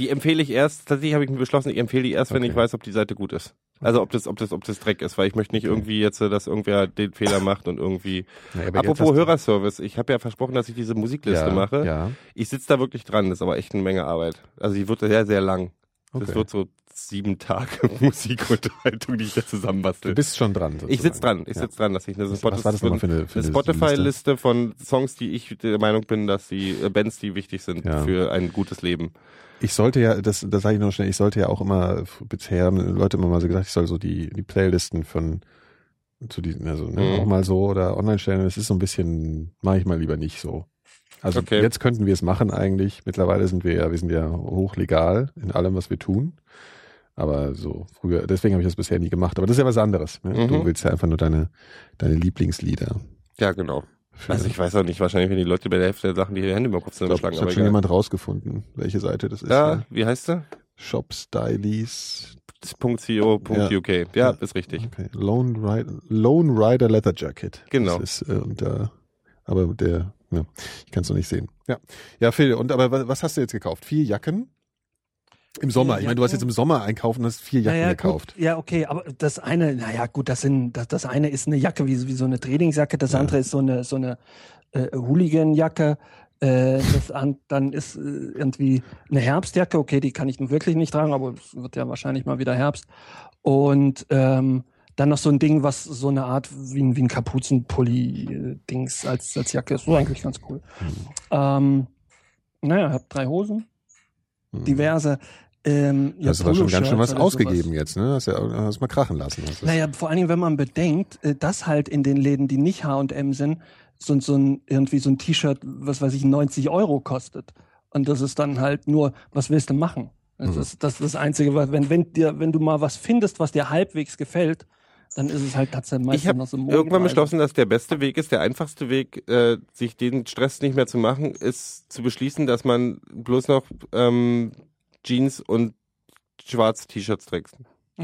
Die empfehle ich erst, tatsächlich habe ich mir beschlossen, ich empfehle die erst, wenn Okay. ich weiß, ob die Seite gut ist. Also ob das, ob das, ob das Dreck ist, weil ich möchte nicht irgendwie jetzt, äh, dass irgendwer den Fehler macht und irgendwie. Ja, Apropos Hörerservice, ich habe ja versprochen, dass ich diese Musikliste ja, mache. Ja, Ich sitze da wirklich dran, das ist aber echt eine Menge Arbeit. Also die wird sehr, sehr lang. Das okay. wird so sieben Tage Musikunterhaltung, die ich da Du zusammenbastel. bist schon dran. Sozusagen. Ich sitze dran, ich Ja. sitze dran, dass ich eine, war das eine eine Spotify-Liste von Songs, die ich der Meinung bin, dass die äh, Bands, die wichtig sind Ja. für ein gutes Leben. Ich sollte ja, das, das sage ich noch schnell, ich sollte ja auch immer, bisher haben Leute immer mal so gesagt, ich soll so die, die Playlisten von zu diesen, also ne, Mhm. auch mal so oder online stellen. Das ist so ein bisschen, mache ich mal lieber nicht so. Also Okay. jetzt könnten wir es machen eigentlich. Mittlerweile sind wir ja, wir sind ja hochlegal in allem, was wir tun. Aber so früher, deswegen habe ich das bisher nie gemacht. Aber das ist ja was anderes. Ne? Mhm. Du willst ja einfach nur deine, deine Lieblingslieder. Ja, genau. Also ich weiß auch nicht, wahrscheinlich, wenn die Leute bei der Hälfte der Sachen die Hände über den Kopf zusammenschlagen. das hat schon egal. jemand rausgefunden, welche Seite das ist. Ja, ne? wie heißt sie? Shop Stylies. .co.uk. Ja. Ja. ist richtig. Okay. Lone Rider, Lone Rider Leather Jacket. Genau. Das ist, äh, und, äh, aber der, ja, ich kann es noch nicht sehen. Ja. Ja, Phil, und aber wa- was hast du jetzt gekauft? Vier Jacken? Im Sommer. Ich meine, du hast jetzt im Sommer einkaufen und hast vier Jacken Naja, gekauft. Gut, ja, okay, aber das eine, naja, gut, das sind, das, das eine ist eine Jacke wie, wie so eine Trainingsjacke, das Ja. andere ist so eine, so eine äh, Hooligan-Jacke. Äh, das an, dann ist äh, irgendwie eine Herbstjacke, okay, die kann ich nun wirklich nicht tragen, aber es wird ja wahrscheinlich mal wieder Herbst. Und ähm, Dann noch so ein Ding, was so eine Art wie ein, wie ein Kapuzenpulli-Dings als, als Jacke ist. So eigentlich ganz cool. Ähm, naja, hab drei Hosen. Diverse. Ähm, ja, Hast du da schon ganz schön was ausgegeben jetzt, ne? Hast ja hast mal krachen lassen. Naja, vor allen Dingen, wenn man bedenkt, äh, dass halt in den Läden, die nicht H&M sind, so, so ein, irgendwie so ein T-Shirt, was weiß ich, 90 Euro kostet. Und das ist dann halt nur, was willst du machen? Das, Mhm. ist, das ist das Einzige, was, wenn, wenn dir, wenn du mal was findest, was dir halbwegs gefällt, dann ist es halt tatsächlich meistens noch so irgendwann Modenpreise. beschlossen, dass der beste Weg ist, der einfachste Weg, äh, sich den Stress nicht mehr zu machen, ist zu beschließen, dass man bloß noch ähm, Jeans und schwarze T-Shirts trägt.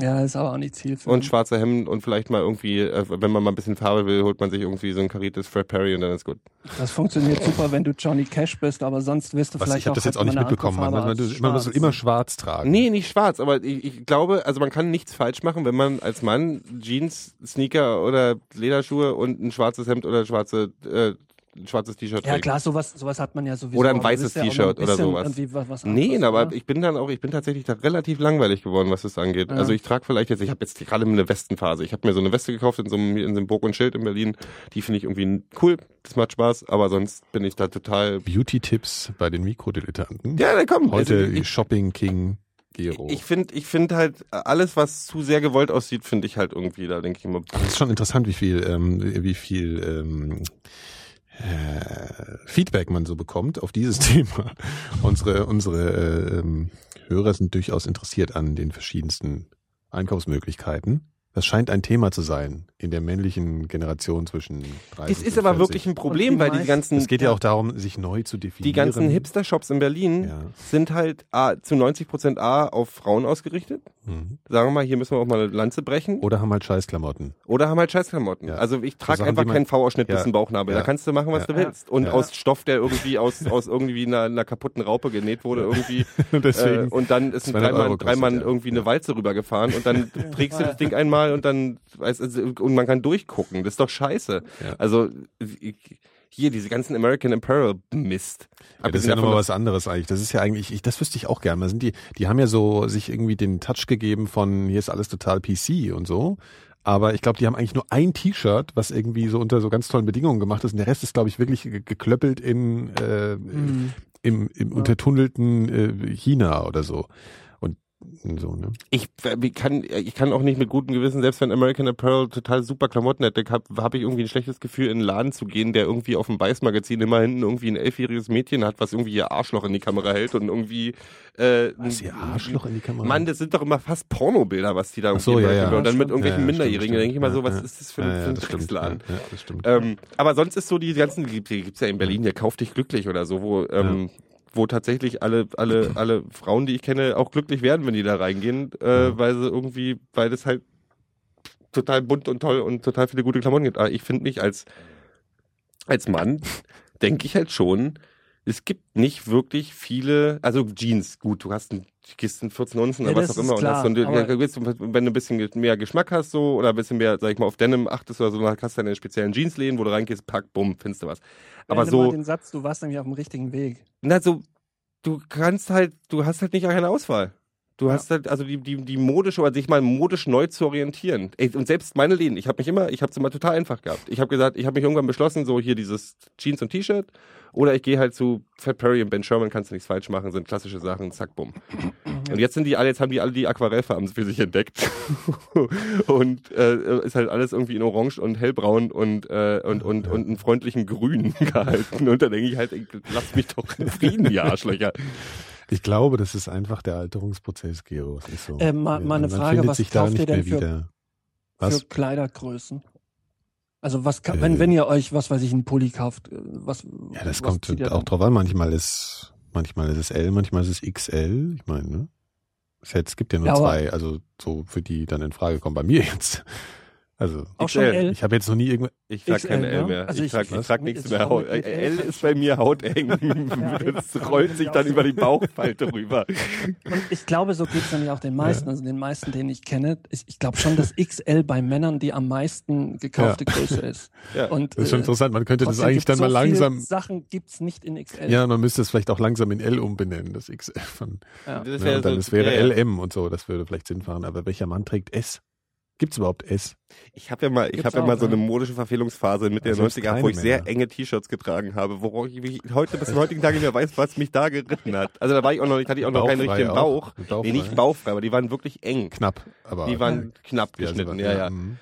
Ja, ist aber auch nicht zielführend. Und schwarze Hemden und vielleicht mal irgendwie, äh, wenn man mal ein bisschen Farbe will, holt man sich irgendwie so ein kariertes Fred Perry und dann ist gut. Das funktioniert super, wenn du Johnny Cash bist, aber sonst wirst du was, vielleicht ich habe das auch jetzt auch nicht mitbekommen. Man, man, man, man schwarz. immer schwarz tragen. Nee, nicht schwarz, aber ich, ich glaube, also man kann nichts falsch machen, wenn man als Mann Jeans, Sneaker oder Lederschuhe und ein schwarzes Hemd oder schwarze, äh, ein schwarzes T-Shirt Ja trägt. klar, sowas, sowas hat man ja sowieso. Oder ein weißes ja T-Shirt oder sowas. Was, was Nee, anderes, aber oder? ich bin dann auch, ich bin tatsächlich da relativ langweilig geworden, was das angeht. Ja. Also ich trage vielleicht jetzt, ich habe jetzt gerade eine Westenphase. Ich habe mir so eine Weste gekauft in so einem, in so einem Burg und Schild in Berlin. Die finde ich irgendwie cool, das macht Spaß, aber sonst bin ich da total. Beauty-Tipps bei den Mikrodilettanten. Ja, dann komm. Heute also ich, Shopping King Gero. ich finde, ich finde halt alles, was zu sehr gewollt aussieht, finde ich halt irgendwie. Da denke ich immer. Das ist schon interessant, wie viel, ähm, wie viel ähm, äh, Feedback man so bekommt auf dieses Thema. unsere unsere äh, Hörer sind durchaus interessiert an den verschiedensten Einkaufsmöglichkeiten. Das scheint ein Thema zu sein in der männlichen Generation zwischen 30 Es ist und aber 40. wirklich ein Problem, die weil die ganzen, Es geht ja auch darum, sich neu zu definieren. die ganzen Hipster-Shops in Berlin Ja. sind halt A, zu 90 Prozent A auf Frauen ausgerichtet. Mhm. Sagen wir mal, hier müssen wir auch mal eine Lanze brechen. Oder haben halt Scheißklamotten. Oder haben halt Scheißklamotten. Ja. Also ich trage Sachen, einfach man- keinen V-Ausschnitt bis Ja. zum Bauchnabel. Ja. Da kannst du machen, was Ja. du willst. Und Ja. aus Stoff, der irgendwie aus, aus irgendwie einer, einer kaputten Raupe genäht wurde, irgendwie. Deswegen. Äh, und dann ist ein 200 Dreimann, Euro kostet, Dreimann ja. irgendwie eine Walze rübergefahren und dann trägst du das Ding einmal und dann also, und man kann durchgucken. Das ist doch scheiße. Ja. Also ich, hier diese ganzen American Apparel Mist. Ja, das ist ja nochmal was anderes eigentlich. Das ist ja eigentlich, ich, das wüsste ich auch gerne. Da sind die, die haben ja so sich irgendwie den Touch gegeben von hier ist alles total PC und so. Aber ich glaube, die haben eigentlich nur ein T-Shirt, was irgendwie so unter so ganz tollen Bedingungen gemacht ist. Und der Rest ist, glaube ich, wirklich ge- geklöppelt in äh, Mhm. im, im untertunnelten äh, China oder so. So, ne? Ich äh, kann, ich kann auch nicht mit gutem Gewissen, selbst wenn American Apparel total super Klamotten hätte, habe hab ich irgendwie ein schlechtes Gefühl, in einen Laden zu gehen, der irgendwie auf dem Beißmagazin immer hinten irgendwie ein elfjähriges Mädchen hat, was irgendwie ihr Arschloch in die Kamera hält und irgendwie äh, Was, ihr Arschloch in die Kamera? Mann, das sind doch immer fast Pornobilder, was die da Ach so, irgendwie ja, ja. Und dann mit irgendwelchen Ja, Minderjährigen, da denke ich immer so, was ist das für, ein- ja, für ein Drecksladen? Ja, das stimmt. Ähm, aber sonst ist so die ganzen, die, die gibt's ja in Berlin, hier kauf dich glücklich oder so, wo, ähm, wo tatsächlich alle, alle, alle Frauen, die ich kenne, auch glücklich werden, wenn die da reingehen, äh, Ja. weil sie irgendwie, weil das halt total bunt und toll und total viele gute Klamotten gibt. Aber ich finde mich als, als Mann, denke ich halt schon, es gibt nicht wirklich viele, also Jeans, gut, du hast ein, gehst in 14 Unzen Ja, oder was auch immer klar, und hast du- wenn du ein bisschen mehr Geschmack hast so oder ein bisschen mehr, sag ich mal, auf Denim achtest oder so, dann hast du deine speziellen Jeansläden, wo du reingehst, pack, bumm, findest du was. Aber mal so, den Satz, du warst nämlich auf dem richtigen Weg. na so, du kannst halt, du hast halt nicht eine Auswahl. Du hast halt, also die, die, die modische, oder sich mal modisch neu zu orientieren. Ey, und selbst meine Läden, ich habe mich immer, ich habe es immer total einfach gehabt. Ich habe gesagt, ich habe mich irgendwann beschlossen, so hier dieses Jeans und T-Shirt, oder ich gehe halt zu Fat Perry und Ben Sherman, kannst du nichts falsch machen, sind klassische Sachen, zack, bumm. Und jetzt sind die alle, jetzt haben die alle die Aquarellfarben für sich entdeckt. und äh, ist halt alles irgendwie in Orange und hellbraun und, äh, und, und, und einen freundlichen Grün gehalten. Und da denke ich halt, ey, lasst mich doch in Frieden, ihr Arschlöcher. Ich glaube, das ist einfach der Alterungsprozess, Gero. Ist so. Äh, mal- mal eine Man Frage, findet was sich da kauft ihr nicht denn mehr für- wieder. Was? Für Kleidergrößen. Also was kann, Äh. wenn, wenn ihr euch, was weiß ich, einen Pulli kauft, äh, was. Ja, das was kommt ihr auch drauf an. Manchmal ist, manchmal ist es L, manchmal ist es XL. Ich meine, ne? Es gibt ja nur Ja, zwei, also so für die dann in Frage kommen. Bei mir jetzt. Also Auch schon XL. L? ich habe jetzt noch nie irgendwo. Ich trag XL, keine L ne? mehr. Also ich ich- trag, ich trag nichts mehr. schon Haut. L? L ist bei mir hauteng. Das rollt sich dann über die Bauchfalte rüber. Und ich glaube, so geht's dann ja auch den meisten, also den meisten, den ich kenne. Ich, ich glaube schon, dass XL bei Männern die am meisten gekaufte Größe ist. Ja. Und, Das ist schon äh, interessant. Man könnte das eigentlich dann mal so viele langsam. Sachen gibt's nicht in XL. Ja, man müsste es vielleicht auch langsam in L umbenennen, das XL von. Ja. Das ja, und dann so- es wäre ja, ja. LM und so, das würde vielleicht Sinn machen. Aber welcher Mann trägt S? Gibt's überhaupt S? Ich habe ja mal, ich habe ja mal so eine ja. modische Verfehlungsphase in Mitte Also der selbst 90er, wo ich sehr Männer. enge T-Shirts getragen habe, worauf ich mich heute bis zum heutigen Tag nicht mehr weiß, was mich da geritten hat. Also da war ich auch noch, hatte ich auch noch keinen richtigen auch? Bauch. Bauchfrei? Nee, nicht bauchfrei, aber die waren wirklich eng. Knapp, aber. Die waren knapp Ja, geschnitten, also, ja, ja. mhm.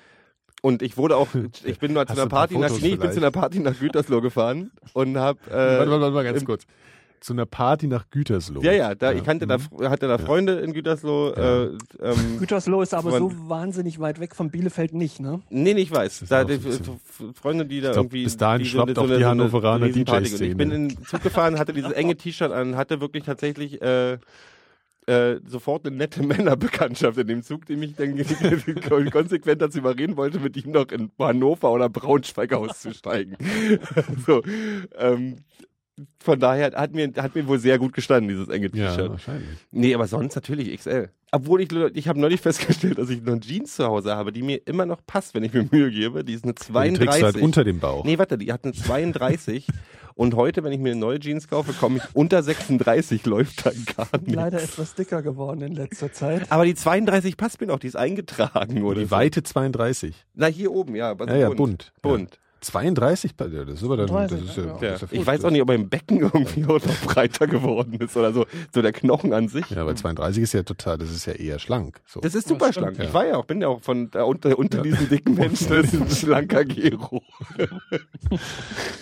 Und ich wurde auch, ich bin mal zu einer ein Party nach, nee, ich bin zu einer Party nach Gütersloh gefahren und hab, äh, warte, warte, warte mal ganz im- kurz. Zu einer Party nach Gütersloh. ja, ja, da, ich kannte da, mhm. hatte da Freunde in Gütersloh, Ja. äh, ähm, Gütersloh ist aber so wahnsinnig weit weg von Bielefeld nicht, ne? Nee, nee, ich weiß. Da, so die, Freunde, die da glaub, irgendwie. bis dahin die schwappt auch die Hannoveraner Riesenparty- Und Ich DJ-Szene. bin in den Zug gefahren, hatte dieses enge T-Shirt an, hatte wirklich tatsächlich äh, äh, sofort eine nette Männerbekanntschaft in dem Zug, die mich dann konsequent dazu überreden wollte, mit ihm noch in Hannover oder Braunschweig auszusteigen. so, ähm, von daher hat mir, hat mir wohl sehr gut gestanden, dieses enge Ja, T-Shirt. wahrscheinlich. Nee, aber sonst natürlich XL. Obwohl ich, ich habe neulich festgestellt, dass ich noch Jeans zu Hause habe, die mir immer noch passt, wenn ich mir Mühe gebe. Die ist eine Die trägst du halt 32. unter dem Bauch. nee, warte, die hat eine 32. und heute, wenn ich mir neue Jeans kaufe, komme ich unter 36, läuft dann gar nichts. Leider etwas dicker geworden in letzter Zeit. Aber die 32 passt mir noch, die ist eingetragen, oder? die so. Weite 32. Na, hier oben, ja. aber so Ja, ja, bunt. Bunt. Ja. 32, ja, das ist aber dann, das 32, ist ja, ja. Das ist ja Ich weiß auch nicht, ob er im Becken irgendwie auch noch breiter geworden ist oder so. So der Knochen an sich. Ja, weil 32 ist ja total, das ist ja eher schlank. So. Das ist super Das schlank. Ich war ja auch, bin ja auch von da unter, unter diesen dicken Menschen, das ist ein schlanker Gero.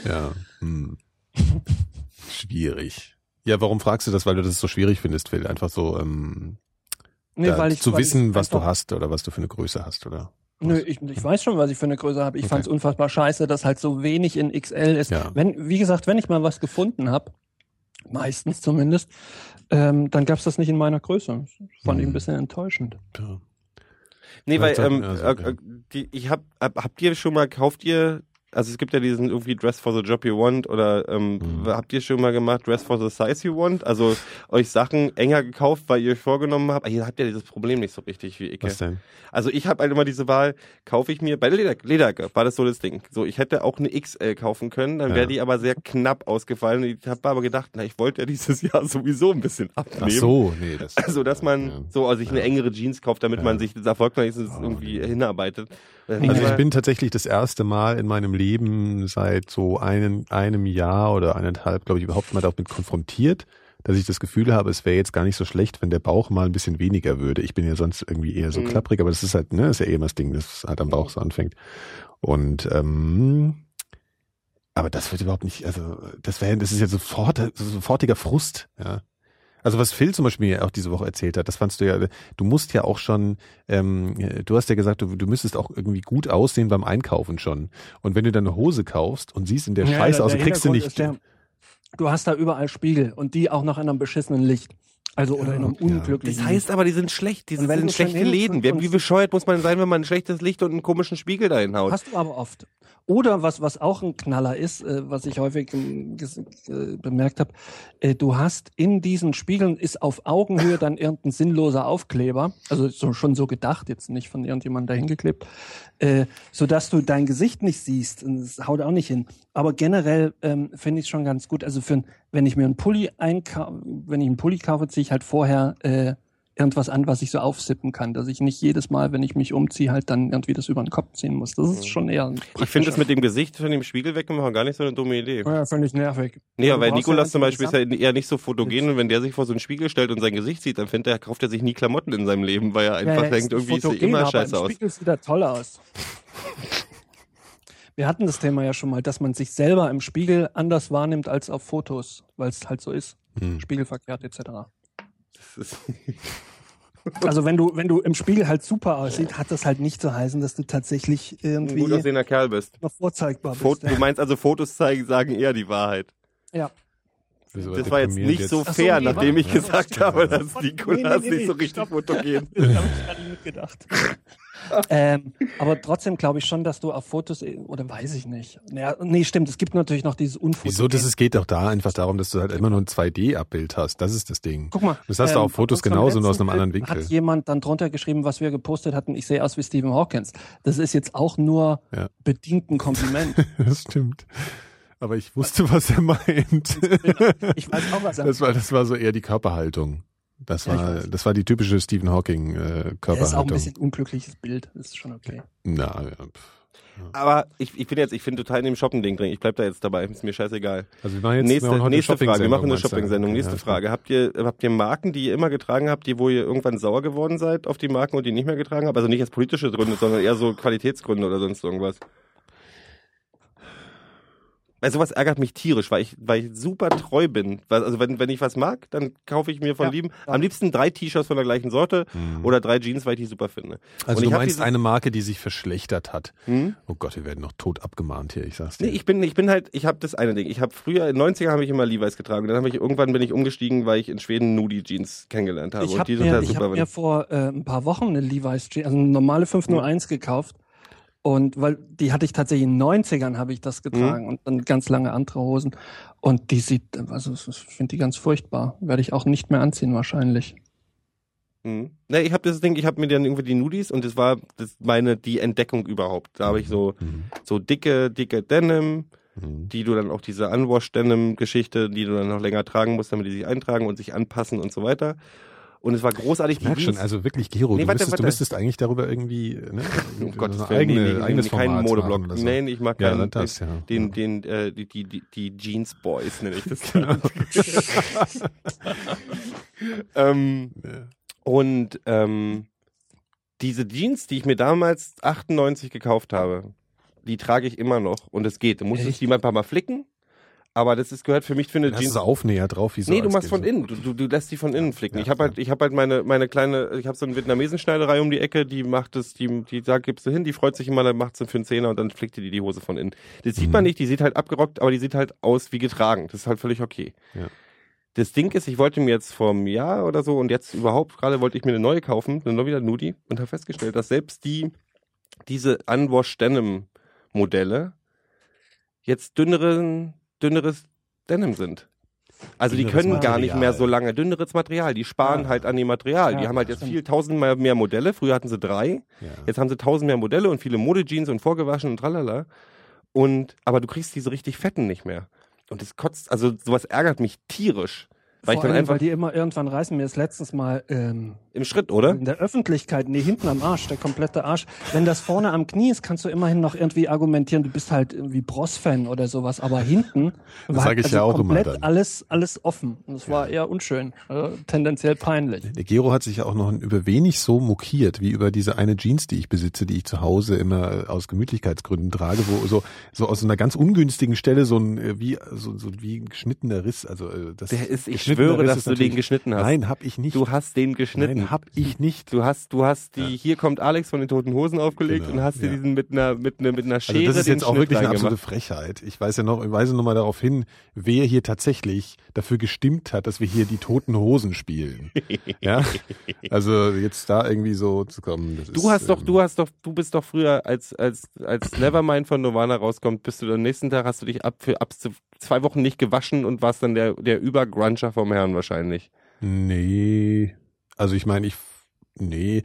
Ja. Hm. Schwierig. Ja, warum fragst du das? Weil du das so schwierig findest, Phil? Einfach so ähm, Nee, da, weil ich, zu weil wissen, ich was du hast oder was du für eine Größe hast, oder? Nö, ich, ich weiß schon, was ich für eine Größe habe. Ich Okay. fand's unfassbar scheiße, dass halt so wenig in XL ist. Ja. Wenn, wie gesagt, wenn ich mal was gefunden habe, meistens zumindest, ähm, dann gab's das nicht in meiner Größe. Das fand ich ein Hm. bisschen enttäuschend. Ja. Nee, weil, ähm, also, äh, okay. äh, die, ich hab, hab, habt ihr schon mal, kauft ihr, also es gibt ja diesen irgendwie Dress for the Job you want oder ähm, Mhm. habt ihr schon mal gemacht Dress for the Size you want? Also euch Sachen enger gekauft, weil ihr euch vorgenommen habt, ihr habt ja dieses Problem nicht so richtig wie ich. Was denn? Also ich habe halt immer diese Wahl, kaufe ich mir, bei Leder, Leder war das so das Ding. So, ich hätte auch eine XL kaufen können, dann wäre Ja. die aber sehr knapp ausgefallen. Ich habe aber gedacht, na, ich wollte ja dieses Jahr sowieso ein bisschen abnehmen. Ach so, nee, das. Also, dass man Ja. so also sich eine engere Jeans kauft, damit man sich das erfolgreich Oh, irgendwie hinarbeitet. Dann Also ich bin tatsächlich das erste Mal in meinem Leben seit so einem, einem Jahr oder eineinhalb, glaube ich, überhaupt mal damit konfrontiert, dass ich das Gefühl habe, es wäre jetzt gar nicht so schlecht, wenn der Bauch mal ein bisschen weniger würde. Ich bin ja sonst irgendwie eher so Mhm. klapprig, aber das ist halt, ne, ist ja eh immer das Ding, das halt am Bauch so anfängt. Und ähm, aber das wird überhaupt nicht, also das wäre, das ist ja sofort, sofortiger Frust, ja. Also was Phil zum Beispiel mir auch diese Woche erzählt hat, das fandst du ja, du musst ja auch schon, ähm, du hast ja gesagt, du, du müsstest auch irgendwie gut aussehen beim Einkaufen schon. Und wenn du dann eine Hose kaufst und siehst in der Ja, Scheiße aus, kriegst du nicht. Der, du hast da überall Spiegel und die auch noch in einem beschissenen Licht. Also oder Ja, in einem unglücklichen das heißt aber, die sind schlecht. Die sind schlechte Läden. Wie, bescheuert muss man sein, wenn man ein schlechtes Licht und einen komischen Spiegel dahin haut? Hast du aber oft. Oder was, was auch ein Knaller ist, äh, was ich häufig ges- äh, bemerkt habe, äh, du hast in diesen Spiegeln ist auf Augenhöhe dann irgendein sinnloser Aufkleber, also so, schon so gedacht, jetzt nicht von irgendjemandem dahingeklebt, äh, sodass du dein Gesicht nicht siehst. Und das haut auch nicht hin. Aber generell ähm, finde ich es schon ganz gut. Also für, ein- wenn ich mir einen Pulli einkaufe, wenn ich einen Pulli kaufe, ziehe ich halt vorher äh, irgendwas an, was ich so aufsippen kann, dass ich nicht jedes Mal, wenn ich mich umziehe, halt dann irgendwie das über den Kopf ziehen muss. Das ist schon eher. ein Ich finde das mit dem Gesicht von dem Spiegel wegmachen gar nicht so eine dumme Idee. ja, völlig nervig. Nee, Du weil Nikolas ja zum Beispiel ist ja eher nicht so fotogen und wenn der sich vor so einen Spiegel stellt und sein Gesicht sieht, dann findet er, kauft er sich nie Klamotten in seinem Leben, weil er einfach Ja, ja, denkt, irgendwie sieht fotogen, immer aber scheiße im aus. Spiegel sieht er toll aus. Wir hatten das Thema ja schon mal, dass man sich selber im Spiegel anders wahrnimmt als auf Fotos, weil es halt so ist. Hm. Spiegelverkehrt etc. Das Also wenn du, wenn du im Spiegel halt super aussiehst, hat das halt nicht zu heißen, dass du tatsächlich ein irgendwie gut aussehender Kerl bist. noch vorzeigbar bist. Fot ja. Du meinst also, Fotos zeigen, sagen eher die Wahrheit. ja. Das, Das war jetzt nicht so Ach so, fair, nee, nachdem ich gesagt habe, dass Nikolas nee, nee, nicht so richtig fotogen Das habe ich gerade mitgedacht. Ähm, aber trotzdem glaube ich schon, dass du auf Fotos, eh- oder weiß ich nicht. Naja, nee, stimmt, es gibt natürlich noch dieses Unfoto. Wieso? Das es geht doch da einfach darum, dass du halt immer nur ein 2D-Abbild hast. Das ist das Ding. Guck mal. Das hast du auf Fotos genauso, nur aus einem anderen Winkel. Hat jemand dann drunter geschrieben, was wir gepostet hatten, ich sehe aus wie Stephen Hawkins. Das ist jetzt auch nur Ja. bedingt ein Kompliment. Das stimmt. Aber ich wusste, was er meint. ich weiß auch, was er Das war, das war so eher die Körperhaltung. Das Ja, war, das war die typische Stephen Hawking äh, Das ist auch ein Körperhaltung. bisschen unglückliches Bild. Das ist schon okay. Na, ja, pff. Aber ich, ich bin jetzt, ich bin total in dem Shopping-Ding drin. Ich bleib da jetzt dabei. Ist mir scheißegal. Also wir machen jetzt wir nächste machen heute nächste Frage. Wir machen eine? Shopping-Sendung. Nächste Ja. Frage. Habt ihr, habt ihr Marken, die ihr immer getragen habt, die wo ihr irgendwann sauer geworden seid auf die Marken und die nicht mehr getragen habt? Also nicht als politische Gründe, sondern eher so Qualitätsgründe oder sonst irgendwas. Weil sowas ärgert mich tierisch, weil ich, weil ich super treu bin. Also wenn, wenn ich was mag, dann kaufe ich mir von Ja, lieben, am liebsten drei T-Shirts von der gleichen Sorte Mhm. oder drei Jeans, weil ich die super finde. Also Und du meinst diese- eine Marke, die sich verschlechtert hat. Hm? Oh Gott, wir werden noch tot abgemahnt hier, ich sag's dir. Nee, ich bin, ich bin halt, ich habe das eine Ding. Ich habe früher, in den 90ern habe ich immer Levi's getragen. Dann habe ich irgendwann bin ich umgestiegen, weil ich in Schweden Nudie Jeans kennengelernt habe. Ich und habe die sind mir, halt ich hab mir vor äh, ein paar Wochen eine Levi's Jeans, also eine normale 501 gekauft. Und weil die hatte ich tatsächlich in den 90ern habe ich das getragen und dann ganz lange andere Hosen. Und die sieht, also ich finde die ganz furchtbar. Werde ich auch nicht mehr anziehen wahrscheinlich. Mhm. Nee, ich habe das Ding, ich habe mir dann irgendwie die Nudies und das war das meine die Entdeckung überhaupt. Da habe ich so Mhm. so dicke dicke Denim, Mhm. die du dann auch diese Unwash Denim Geschichte, die du dann noch länger tragen musst, damit die sich eintragen und sich anpassen und so weiter. Und es war großartig. Ich merk schon, also wirklich, Gero, Nee, du, warte, müsstest, warte. du müsstest eigentlich darüber irgendwie ne, um Gottes so Willen, eigene, nee, nee, eigenes keinen Modeblock. so. Nein, ich mag Ja, keinen, dann das, ja. den, den, äh, die, die, die, die Jeans Boys nenne ich das. Genau. ähm, Ja. und ähm, diese Jeans, die ich mir damals 98 gekauft habe, die trage ich immer noch und es geht. Du musstest Echt? die mal ein paar Mal flicken, aber das ist gehört für mich für eine Dann du Jeans. so Aufnäher drauf, wie so Nee, du machst von innen. Du, du, du lässt die von innen flicken. Ja, ich habe halt, ich habe halt meine, meine kleine, ich habe so eine Vietnamesenschneiderei um die Ecke, die macht es, die, die sagt, gibst du hin, die freut sich immer, dann macht sie für einen Zehner und dann flickt die die Hose von innen. Das sieht Mhm. man nicht, die sieht halt abgerockt, aber die sieht halt aus wie getragen. Das ist halt völlig okay. Ja. Das Ding ist, ich wollte mir jetzt vor einem Jahr oder so und jetzt überhaupt gerade wollte ich mir eine neue kaufen, eine neue wieder Nudie und habe festgestellt, dass selbst die, diese Unwash Denim Modelle jetzt dünneren, dünneres Denim sind. Also die können gar nicht Material. mehr so lange dünneres Material. Die sparen Ja. halt an dem Material. die Ja, haben halt jetzt stimmt. viel tausendmal mehr Modelle. Früher hatten sie drei. Ja. Jetzt haben sie tausend mehr Modelle und viele Modejeans und vorgewaschen und tralala. Und, aber du kriegst diese richtig fetten nicht mehr. Und das kotzt, also sowas ärgert mich tierisch. Weil ich Vor dann allem, einfach weil die immer irgendwann reißen. Mir ist letztens mal ähm, im Schritt, oder? in der Öffentlichkeit, nee, hinten am Arsch, der komplette Arsch. Wenn das vorne am Knie ist, kannst du immerhin noch irgendwie argumentieren, du bist halt irgendwie Bros-Fan oder sowas. Aber hinten Das war sag ich also ja auch immer komplett dann. alles, alles offen. Und es war eher unschön, also tendenziell peinlich. Der Gero hat sich ja auch noch über wenig so mokiert, wie über diese eine Jeans, die ich besitze, die ich zu Hause immer äh, aus Gemütlichkeitsgründen trage, wo so, so aus einer ganz ungünstigen Stelle so ein, äh, wie, so, so wie ein geschnittener Riss, also, äh, das Der ist, ich schwöre, dass ist du den natürlich- geschnitten hast. Nein, hab ich nicht. Du hast den geschnitten. Nein, hab ich nicht. Du hast, du hast die, hier kommt Alex von den Toten Hosen aufgelegt Genau, und hast dir ja. diesen mit einer, mit einer, mit einer Schere Also das ist den jetzt auch Schnitt wirklich eine absolute. Frechheit. Ich weiß ja noch, ich weise noch mal darauf hin, wer hier tatsächlich dafür gestimmt hat, dass wir hier die toten Hosen spielen. ja, also jetzt da irgendwie so zu kommen. Du ist, hast doch, ähm, du hast doch, du bist doch früher, als, als, als Nevermind von Nirvana rauskommt, bist du am nächsten Tag hast du dich ab für ab zwei Wochen nicht gewaschen und warst dann der, der Übergruncher vom Herrn wahrscheinlich. Nee, also ich meine, ich, nee,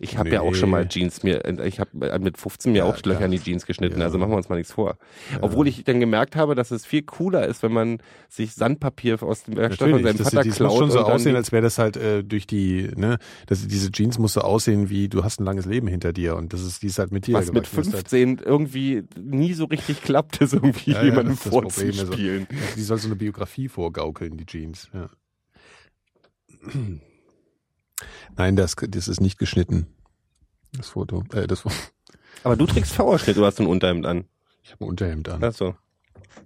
Ich habe ja auch Nee. schon mal Jeans mir, ich habe mit 15 mir Ja, auch Löcher in die Jeans geschnitten, Ja. also machen wir uns mal nichts vor. Ja. Obwohl ich dann gemerkt habe, dass es viel cooler ist, wenn man sich Sandpapier aus dem Werkstatt von Natürlich, seinem das, Vater das klaut muss schon so aussehen, die- als wäre das halt äh, durch die, ne, das, diese Jeans muss so aussehen wie, du hast ein langes Leben hinter dir und das ist, die ist halt mit dir was mit gewachsen. Das ist halt- 15 irgendwie nie so richtig klappt, ist irgendwie Ja, ja, jemandem das das Problem, also- vorzuspielen. Die soll so eine Biografie vorgaukeln, die Jeans. Ja. Nein, das, das ist nicht geschnitten. Das Foto. Äh, das Foto. Aber du trägst V-Ausschnitt, du hast ein Unterhemd an. Ich habe ein Unterhemd an. Ach so.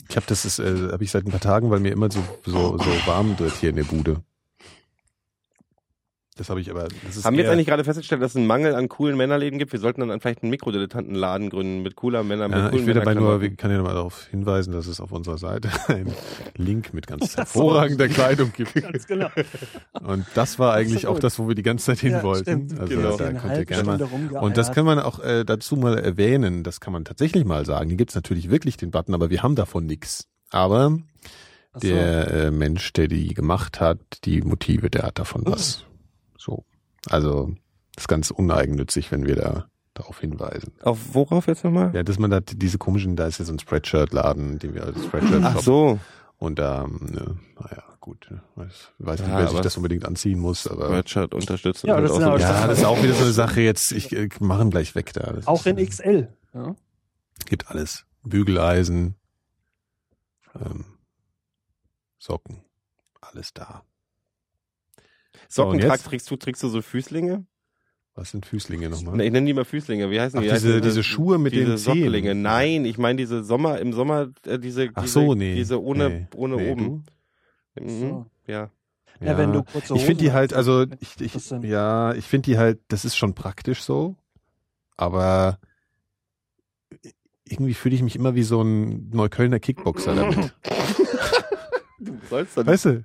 Ich habe das ist, äh, habe ich seit ein paar Tagen, weil mir immer so so so warm wird hier in der Bude. Das habe ich aber. Das ist Haben wir jetzt eigentlich gerade festgestellt, dass es einen Mangel an coolen Männerläden gibt? Wir sollten dann vielleicht einen Mikrodilettantenladen gründen mit cooler Männer, mit Ja, coolen ich will dabei nur, ich kann ja mal darauf hinweisen, dass es auf unserer Seite einen Link mit ganz hervorragender Kleidung gibt. Ganz genau. Und das war eigentlich so auch das, wo wir die ganze Zeit hin Ja, wollten. stimmt. Also Genau. da könnt ihr gerne mal. Und das kann man auch äh, dazu mal erwähnen, das kann man tatsächlich mal sagen. Hier gibt's natürlich wirklich den Button, aber wir haben davon nix. Aber so. der äh, Mensch, der die gemacht hat, die Motive, der hat davon was. So. Also das ist ganz uneigennützig, wenn wir da darauf hinweisen. Auf worauf jetzt nochmal? Ja, dass man da diese komischen, da ist ja so ein Spreadshirt-Laden, den wir als Spreadshirt Ach so. Und da, ähm, ne, naja. gut. ne. Weiß, weiß nicht, Ja, wer sich das unbedingt anziehen muss, aber. Spreadshirt unterstützen. Ja, halt das auch so- Ja, das ist auch wieder so eine Sache jetzt. Ich äh, machen gleich weg da. Das Auch in XL. Ja. Gibt alles. Bügeleisen, ähm, Socken, alles da. Socken jetzt? tragst, trägst du, trägst du so Füßlinge? Was sind Füßlinge nochmal? Ne, ich nenne die mal Füßlinge. Wie heißen Ach, die? diese- heißen diese Schuhe mit diese den Zehen. Socklinge. Nein, ich meine diese Sommer, im Sommer, äh, diese, Ach diese, so, nee. diese ohne, nee. ohne nee, oben. Mhm. So. Ja. Du? Ja, wenn du kurze Ich finde die Hosen halt, also ich, ich ja, ich finde die halt, das ist schon praktisch so, aber irgendwie fühle ich mich immer wie so ein Neuköllner Kickboxer damit. Du sollst dann Weißt du?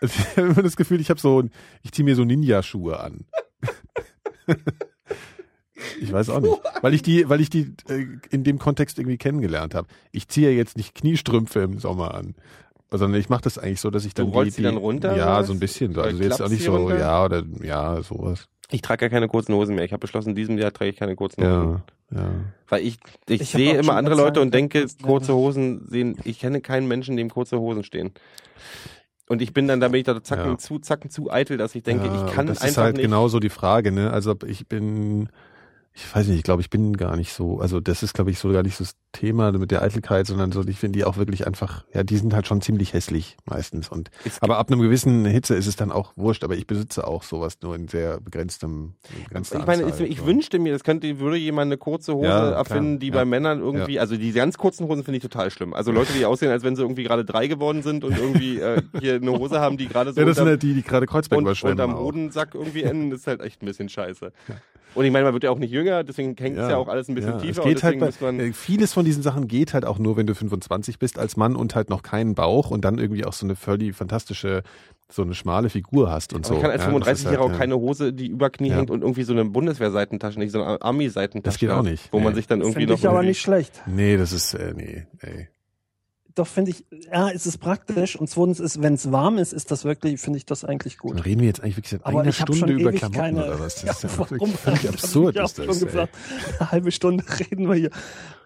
Also ich habe immer das Gefühl, ich habe so, ich ziehe mir so Ninja-Schuhe an. Ich weiß auch nicht, weil ich die, weil ich die äh, in dem Kontext irgendwie kennengelernt habe. Ich ziehe ja jetzt nicht Kniestrümpfe im Sommer an, sondern ich mache das eigentlich so, dass ich Du dann rollst die dann runter, Ja, so ein bisschen. So. Oder Also jetzt auch nicht die so, runter? ja oder ja sowas. Ich trage ja keine kurzen Hosen mehr. Ich habe beschlossen, in diesem Jahr trage ich keine kurzen Hosen. Ja, ja. Weil ich, ich, Ich sehe immer andere Leute und denke, kurze Hosen sehen, ich kenne keinen Menschen, dem kurze Hosen stehen. Und ich bin dann, da bin ich da zacken Ja. zu, zacken zu eitel, dass ich denke, ja, ich kann das einfach ist halt nicht. genauso die Frage, ne? Also ich bin, ich weiß nicht, ich glaube, ich bin gar nicht so, also das ist, glaube ich, so gar nicht so das Thema mit der Eitelkeit, sondern so, ich finde die auch wirklich einfach, ja, die sind halt schon ziemlich hässlich meistens. Und aber ab einem gewissen Hitze ist es dann auch wurscht, aber ich besitze auch sowas nur in sehr begrenztem, begrenzter Ich meine, Anzahl, ich, ich so. wünschte mir, das könnte, würde jemand eine kurze Hose Ja, erfinden, die ja. bei Männern irgendwie, also die ganz kurzen Hosen finde ich total schlimm. Also Leute, die aussehen, als wenn sie irgendwie gerade drei geworden sind und irgendwie äh, hier eine Hose haben, die gerade so Ja, das sind unter, halt die, die gerade Kreuzberg und, überschwemmen. unterm auch. Hodensack irgendwie enden, ist halt echt ein bisschen scheiße. Und ich meine, man wird ja auch nicht jünger, deswegen hängt es ja. auch alles ein bisschen ja, tiefer. Es geht und halt bei, man, äh, vieles von diesen Sachen geht halt auch nur, wenn du 25 bist als Mann und halt noch keinen Bauch und dann irgendwie auch so eine völlig fantastische, so eine schmale Figur hast und man so. kann als Ja, das ist 35-Jähriger auch halt, keine Hose, die über Knie Ja. hängt und irgendwie so eine Bundeswehr-Seitentasche, nicht so eine Army-Seitentasche. Das geht auch nicht, Wo man nee. sich dann irgendwie Finde noch ich aber irgendwie- nicht schlecht. Nee, das ist, äh, nee, ey. Doch finde ich, ja, es ist praktisch und zweitens ist, wenn es warm ist, ist das wirklich, finde ich das eigentlich Dann gut. reden wir jetzt eigentlich wirklich seit Aber einer Stunde schon über Klamotten keine. oder was? Das ist ja, warum? wirklich völlig absurd. ich Ist das, gesagt. Eine halbe Stunde reden wir hier.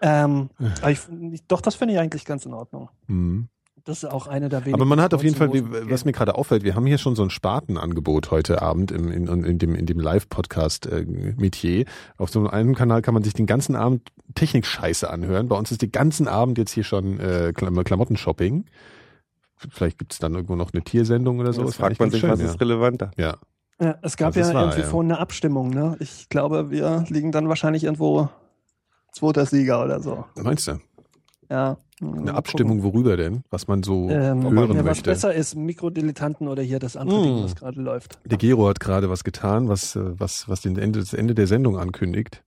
Ähm, ich, doch, das finde ich eigentlich ganz in Ordnung. Mhm. Das ist auch eine der wenigen. Aber man hat auf jeden Fall, was mir gerade auffällt, wir haben hier schon so ein Spartenangebot heute Abend im, in, in dem, in dem Live-Podcast-Metier. Auf so einem Kanal kann man sich den ganzen Abend Technik-Scheiße anhören. Bei uns ist den ganzen Abend jetzt hier schon äh, Klam Klamotten-Shopping. Vielleicht gibt's dann irgendwo noch eine Tiersendung oder so. Das Das fragt man sich, was ist relevanter. Ja. Ja, es gab Das ja wahr, irgendwie ja. vorhin eine Abstimmung, ne? Ich glaube, wir liegen dann wahrscheinlich irgendwo zweiter Sieger oder so. Meinst du? Ja. Eine Abstimmung, worüber denn? Was man so Ähm, hören ja, was möchte. besser ist, Mikrodilettanten oder hier das andere Mm. Ding, was gerade läuft. Der Gero hat gerade was getan, was, äh, was, was den Ende, das Ende der Sendung ankündigt.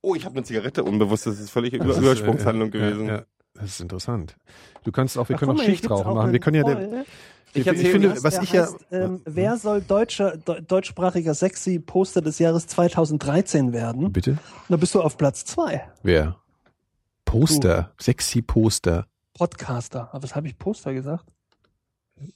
Oh, ich habe eine Zigarette unbewusst, das ist völlig Das Über ist, Übersprungshandlung äh, gewesen. Ja, ja, das ist interessant. Du kannst auch, wir Ach, können auch gibt's auch machen. Wir können ja, der, Poll. Ich ich, finde, was der ich ja, heißt, ähm, wer soll deutscher, de, deutschsprachiger Sexy Poster des Jahres 2013 werden? bitte? Da bist du auf Platz zwei. Wer? Poster, sexy Poster. Podcaster. Aber was habe ich Poster gesagt?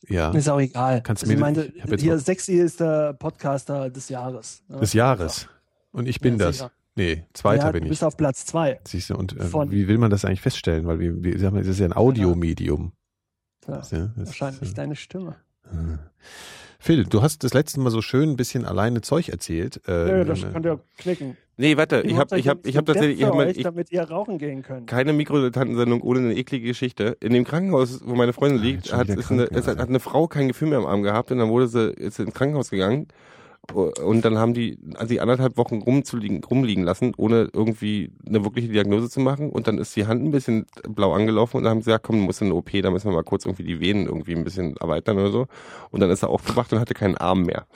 Ja. Ist auch egal. Kannst du also ich mir- ich hab jetzt hier Sexy ist der Podcaster des Jahres. ne? Des Jahres. Und ich bin Ja, das. sicher. Nee, zweiter ja, bin du ich. bist auf Platz zwei. Siehst du, und äh, wie will man das eigentlich feststellen? Weil wir, wir sagen, es ist ja ein Audiomedium. Ja, wahrscheinlich ist, äh, deine Stimme. Phil, du hast das letzte Mal so schön ein bisschen alleine Zeug erzählt. Äh, Ja, das äh, könnt ihr knicken. Nee, warte, ich habe ich hab, ich hab tatsächlich, ich hab mal, ich, damit ihr rauchen gehen könnt. keine Mikrodilettantensendung ohne eine eklige Geschichte. In dem Krankenhaus, wo meine Freundin Ah, liegt, schon hat, ist eine, krank, ist, hat eine Frau kein Gefühl mehr am Arm gehabt und dann wurde sie ist ins Krankenhaus gegangen und dann haben die sie anderthalb Wochen rumzuliegen, rumliegen lassen, ohne irgendwie eine wirkliche Diagnose zu machen und dann ist die Hand ein bisschen blau angelaufen und dann haben sie gesagt, komm, du musst in eine OP, da müssen wir mal kurz irgendwie die Venen irgendwie ein bisschen erweitern oder so und dann ist er aufgewacht und hatte keinen Arm mehr.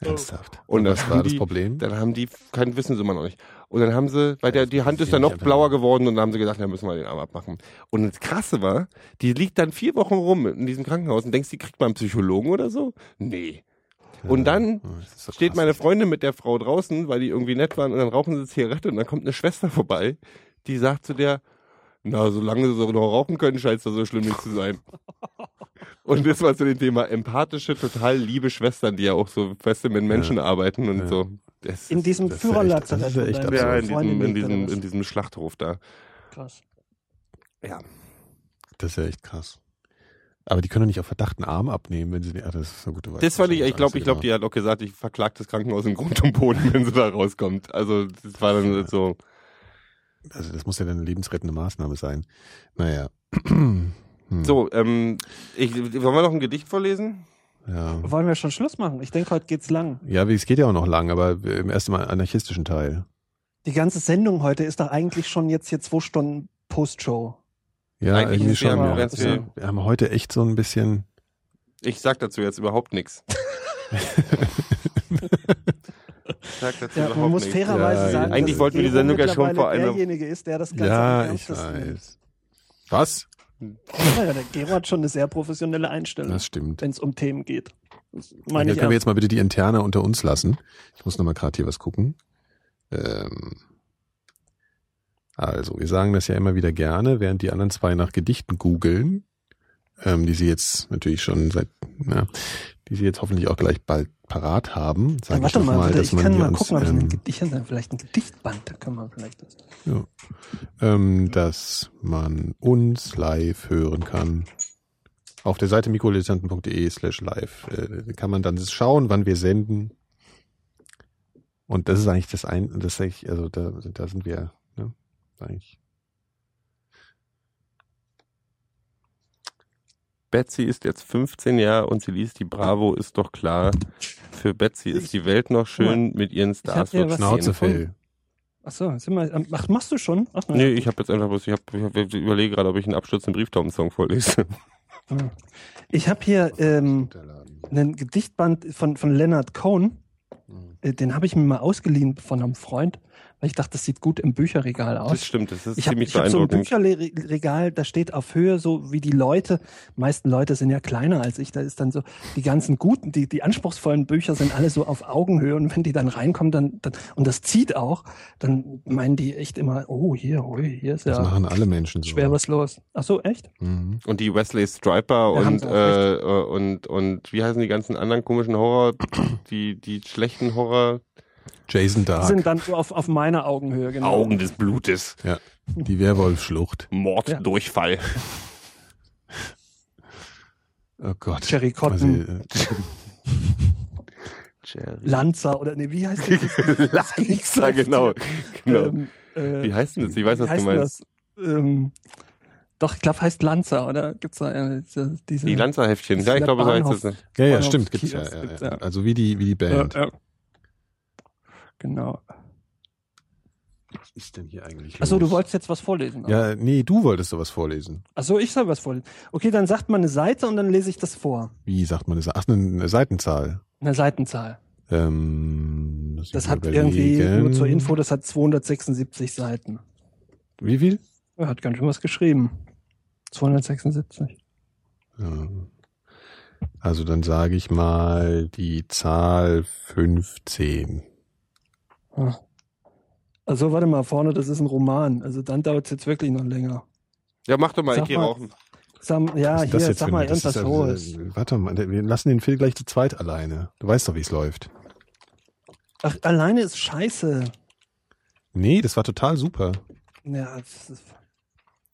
Ernsthaft. Und haben war das die- Problem? Dann haben die, kein wissen sie immer noch nicht. Und dann haben sie, weil der, die Hand ist dann noch blauer geworden und dann haben sie gesagt, ja, müssen wir den Arm abmachen. Und das Krasse war, die liegt dann vier Wochen rum in diesem Krankenhaus und denkst, die kriegt mal einen Psychologen oder so? Nee. Und dann Ja, ist so steht meine Freundin mit der Frau draußen, weil die irgendwie nett waren und dann rauchen sie Zigarette und dann kommt eine Schwester vorbei, die sagt zu der, na, solange sie so noch rauchen können, scheint es da so schlimm nicht zu sein. Und das war zu dem Thema empathische, total liebe Schwestern, die ja auch so feste mit Menschen arbeiten und Ja. so. Das In diesem das ist ja echt- das Führerlazarett. ist ja echt ja, in diesem, in, diesem, in diesem Schlachthof da. Krass. Ja. Das ist ja echt krass. Aber die können doch nicht auf Verdacht einen Arm abnehmen, wenn sie nicht. Ach, das ist eine gute Weise. Das fand ich, ich glaube, ich glaube, die hat auch gesagt, ich verklag das Krankenhaus im Grund und Boden, wenn sie da rauskommt. Also das war dann so. Also das muss ja dann eine lebensrettende Maßnahme sein. Naja. Hm. So, ähm, ich, wollen wir noch ein Gedicht vorlesen? Ja. Wollen wir schon Schluss machen? Ich denke, heute geht's lang. Ja, wie es geht ja auch noch lang, aber im ersten Mal anarchistischen Teil. Die ganze Sendung heute ist doch eigentlich schon jetzt hier zwei Stunden Postshow. Ja, Eigentlich irgendwie schon. mal Ja. ganz Wir, viel. wir haben heute echt so ein bisschen. Ich sag dazu jetzt überhaupt nichts. ich sag dazu Ja, überhaupt man muss nichts. fairerweise Ja, sagen, eigentlich dass wollten wir die Sendung ja schon vor einer- derjenige ist, der das Ganze Ja, ich nimmt. weiß. Was? Ja, der Gero hat schon eine sehr professionelle Einstellung, Das stimmt. wenn es um Themen geht. Das Ja, meine ich können wir ernst. jetzt mal bitte die Interne unter uns lassen. Ich muss noch mal gerade hier was gucken. Ähm, also, wir sagen das ja immer wieder gerne, während die anderen zwei nach Gedichten googeln, ähm, die sie jetzt natürlich schon seit, ja, die sie jetzt hoffentlich auch gleich bald parat haben. Ja, Sag ich warte doch mal, mal, bitte, dass ich man kann mal uns, gucken, ob ich ähm, ein Gedicht, vielleicht ein Gedichtband, da können wir vielleicht das. Ja. Ähm, dass man uns live hören kann. Auf der Seite mikrodilettanten.de slash live äh, kann man dann schauen, wann wir senden. Und das ist eigentlich das ein, das ich, also da, da sind wir? Eigentlich. Betsy ist jetzt 15 Jahre und sie liest die Bravo, ist doch klar. Für Betsy ist die Welt noch schön, mit ihren Stars hier wird was- stehen. Schnauzefell. Ach so, sind wir, ach, machst du schon? Ach, na, Nee, ich habe jetzt einfach bloß, ich, hab, ich, hab, ich überlege gerade, ob ich einen abstürzenden Brieftauben-Song vorlese. ich habe hier ähm, einen Gedichtband von, von Leonard Cohen. Mhm. Äh, Den habe ich mir mal ausgeliehen von einem Freund, weil ich dachte, das sieht gut im Bücherregal aus. Das stimmt, das ist Ich habe ziemlich ich hab so ein. Bücherregal, da steht auf Höhe so wie die Leute. Die meisten Leute sind ja kleiner als ich. Da ist dann so die ganzen guten, die die anspruchsvollen Bücher sind alle so auf Augenhöhe und wenn die dann reinkommen, dann, dann und das zieht auch, dann meinen die echt immer, oh hier, ui, hier ist Das ja machen alle Menschen so. schwer was los. Ach so, echt? Mhm. Und die Wesley Striper Ja, und, äh, und, und wie heißen die ganzen anderen komischen Horror, die, die schlechten Horror, Jason Die Dark, sind dann so auf, auf meiner Augenhöhe, genau. Augen des Blutes, die Werwolfschlucht. Morddurchfall. Oh Gott. Cherry Cotton, Also, äh, Lanza oder nee, wie heißt das? Lanza, genau. genau. Ähm, äh, Wie heißt denn das? Ich weiß, wie was du heißt meinst. Das? Ähm, doch, ich glaube, heißt Lanza, oder? Gibt's da äh, diese, diese Die Lanza-Heftchen. Das Ja, ist ich glaube, so heißt es. nicht. ja, ja, stimmt, gibt's ja, ja, ja. ja. Also wie die, wie die Band. Ja, ja. Genau. Was ist denn hier eigentlich? Achso, du wolltest jetzt was vorlesen. Ja, nee, du wolltest sowas vorlesen. Achso, ich soll was vorlesen. Okay, dann sagt man eine Seite und dann lese ich das vor. Wie sagt man das? Ach, eine, eine Seitenzahl. Eine Seitenzahl. Ähm, Das hat irgendwie, nur zur Info, das hat 276 Seiten. Wie viel? Er hat ganz schön was geschrieben. 276. Ja. Also dann sage ich mal die Zahl 15. Ah. Also warte mal, vorne, das ist ein Roman. Also dann dauert es jetzt wirklich noch länger. Ja, mach doch mal, Sag ich geh mal. rauchen. Sag, ja, das hier, jetzt sag für mal das irgendwas ist Hohes. also, Warte mal, wir lassen den Phil gleich zu zweit alleine. Du weißt doch, wie es läuft. Ach, alleine ist scheiße. Nee, das war total super. Ja, das ist,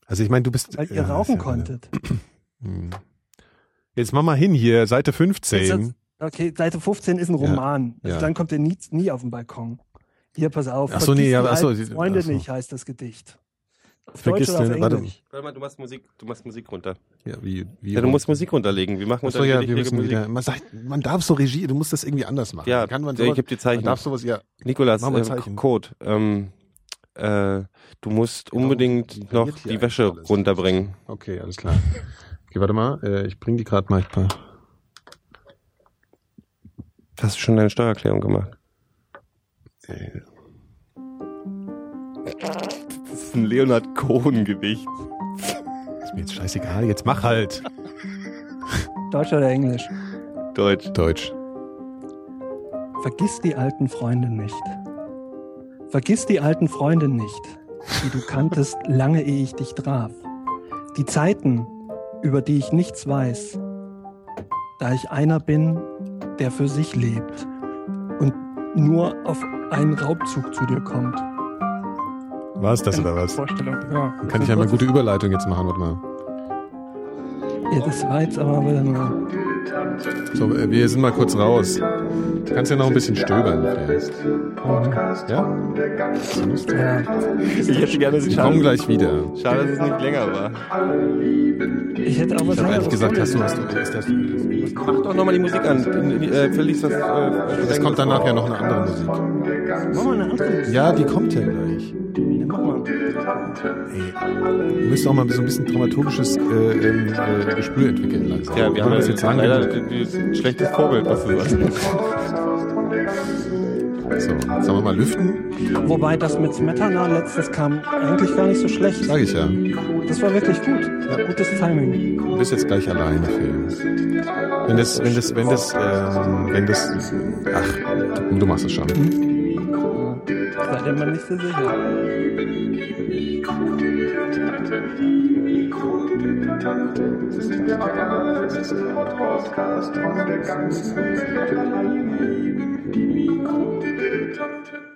Also ich meine, du bist... weil ihr ja, rauchen ja- konntet. Hm. Jetzt mach mal hin hier, Seite Jetzt 15. hat's- Okay, Seite 15 ist ein Ja, Roman. Also ja. dann kommt ihr nie, nie auf den Balkon. Hier, pass auf. Ach so, nee, ja, die ach so, alten die- Freunde ach so. nicht, heißt das Gedicht. Auf Vergiss Deutsch oder auf den- warte. Englisch? Warte mal, du machst Musik, du machst Musik runter. Ja, wie, wie Ja, du musst Musik runterlegen. Wir machen Ach so, ja, wir müssen Musik. wieder, man, sagt, man darf so Regie, du musst das irgendwie anders machen. Ja, kann man ja, ich sowas, hab die Zeichen. Man darf sowas, ja. Nikolas, Mach mal äh, Zeichen. Code. Ähm, äh, du musst Genau, unbedingt noch die Wäsche alles. runterbringen. Okay, alles klar. Okay, warte mal, äh, ich bring die gerade mal. Ich, Hast du schon deine Steuererklärung gemacht? Das ist ein Leonard Cohen-Gedicht. ist mir jetzt scheißegal, jetzt mach halt. Deutsch oder Englisch? Deutsch. Deutsch. Vergiss die alten Freunde nicht. Vergiss die alten Freunde nicht, die du kanntest, lange ehe ich dich traf. Die Zeiten, über die ich nichts weiß, da ich einer bin, der für sich lebt nur auf einen Raubzug zu dir kommt. War es das oder was? Vorstellung. Ja. Dann kann ich ja mal eine gute Überleitung jetzt machen, warte mal. Ja, das war jetzt aber wieder nur. So, äh, wir sind mal kurz raus. Du kannst ja noch ein bisschen stöbern, vielleicht. Ja? Ja. Ich hätte gerne Wir kommen gleich wieder. Schade, dass es nicht länger war. Ich hätte auch was Ich habe ehrlich gesagt, hast du, hast du, ist das, Mach doch nochmal die Musik an. Äh, Verlies das. Äh, es kommt danach ja noch eine andere Musik. Mach mal eine andere Musik. Ja, die kommt ja gleich. Mach mal. Ey, du müsst auch mal so ein bisschen dramaturgisches äh, ähm, äh, Gespür entwickeln langsam. Ja, wir haben das jetzt leider ein schlechtes Vorbild, was du sagst. So, jetzt sagen wir mal lüften. Wobei das mit Smetana letztes kam eigentlich gar nicht so schlecht. Sag ich ja. Das war wirklich gut. Ja, gutes Timing. Du bist jetzt gleich alleine, Phil. Wenn das, wenn das, wenn das, ähm, wenn das, ach, du, du machst es schon seid ihr mal nicht so sicher. Die Mikrodilettanten.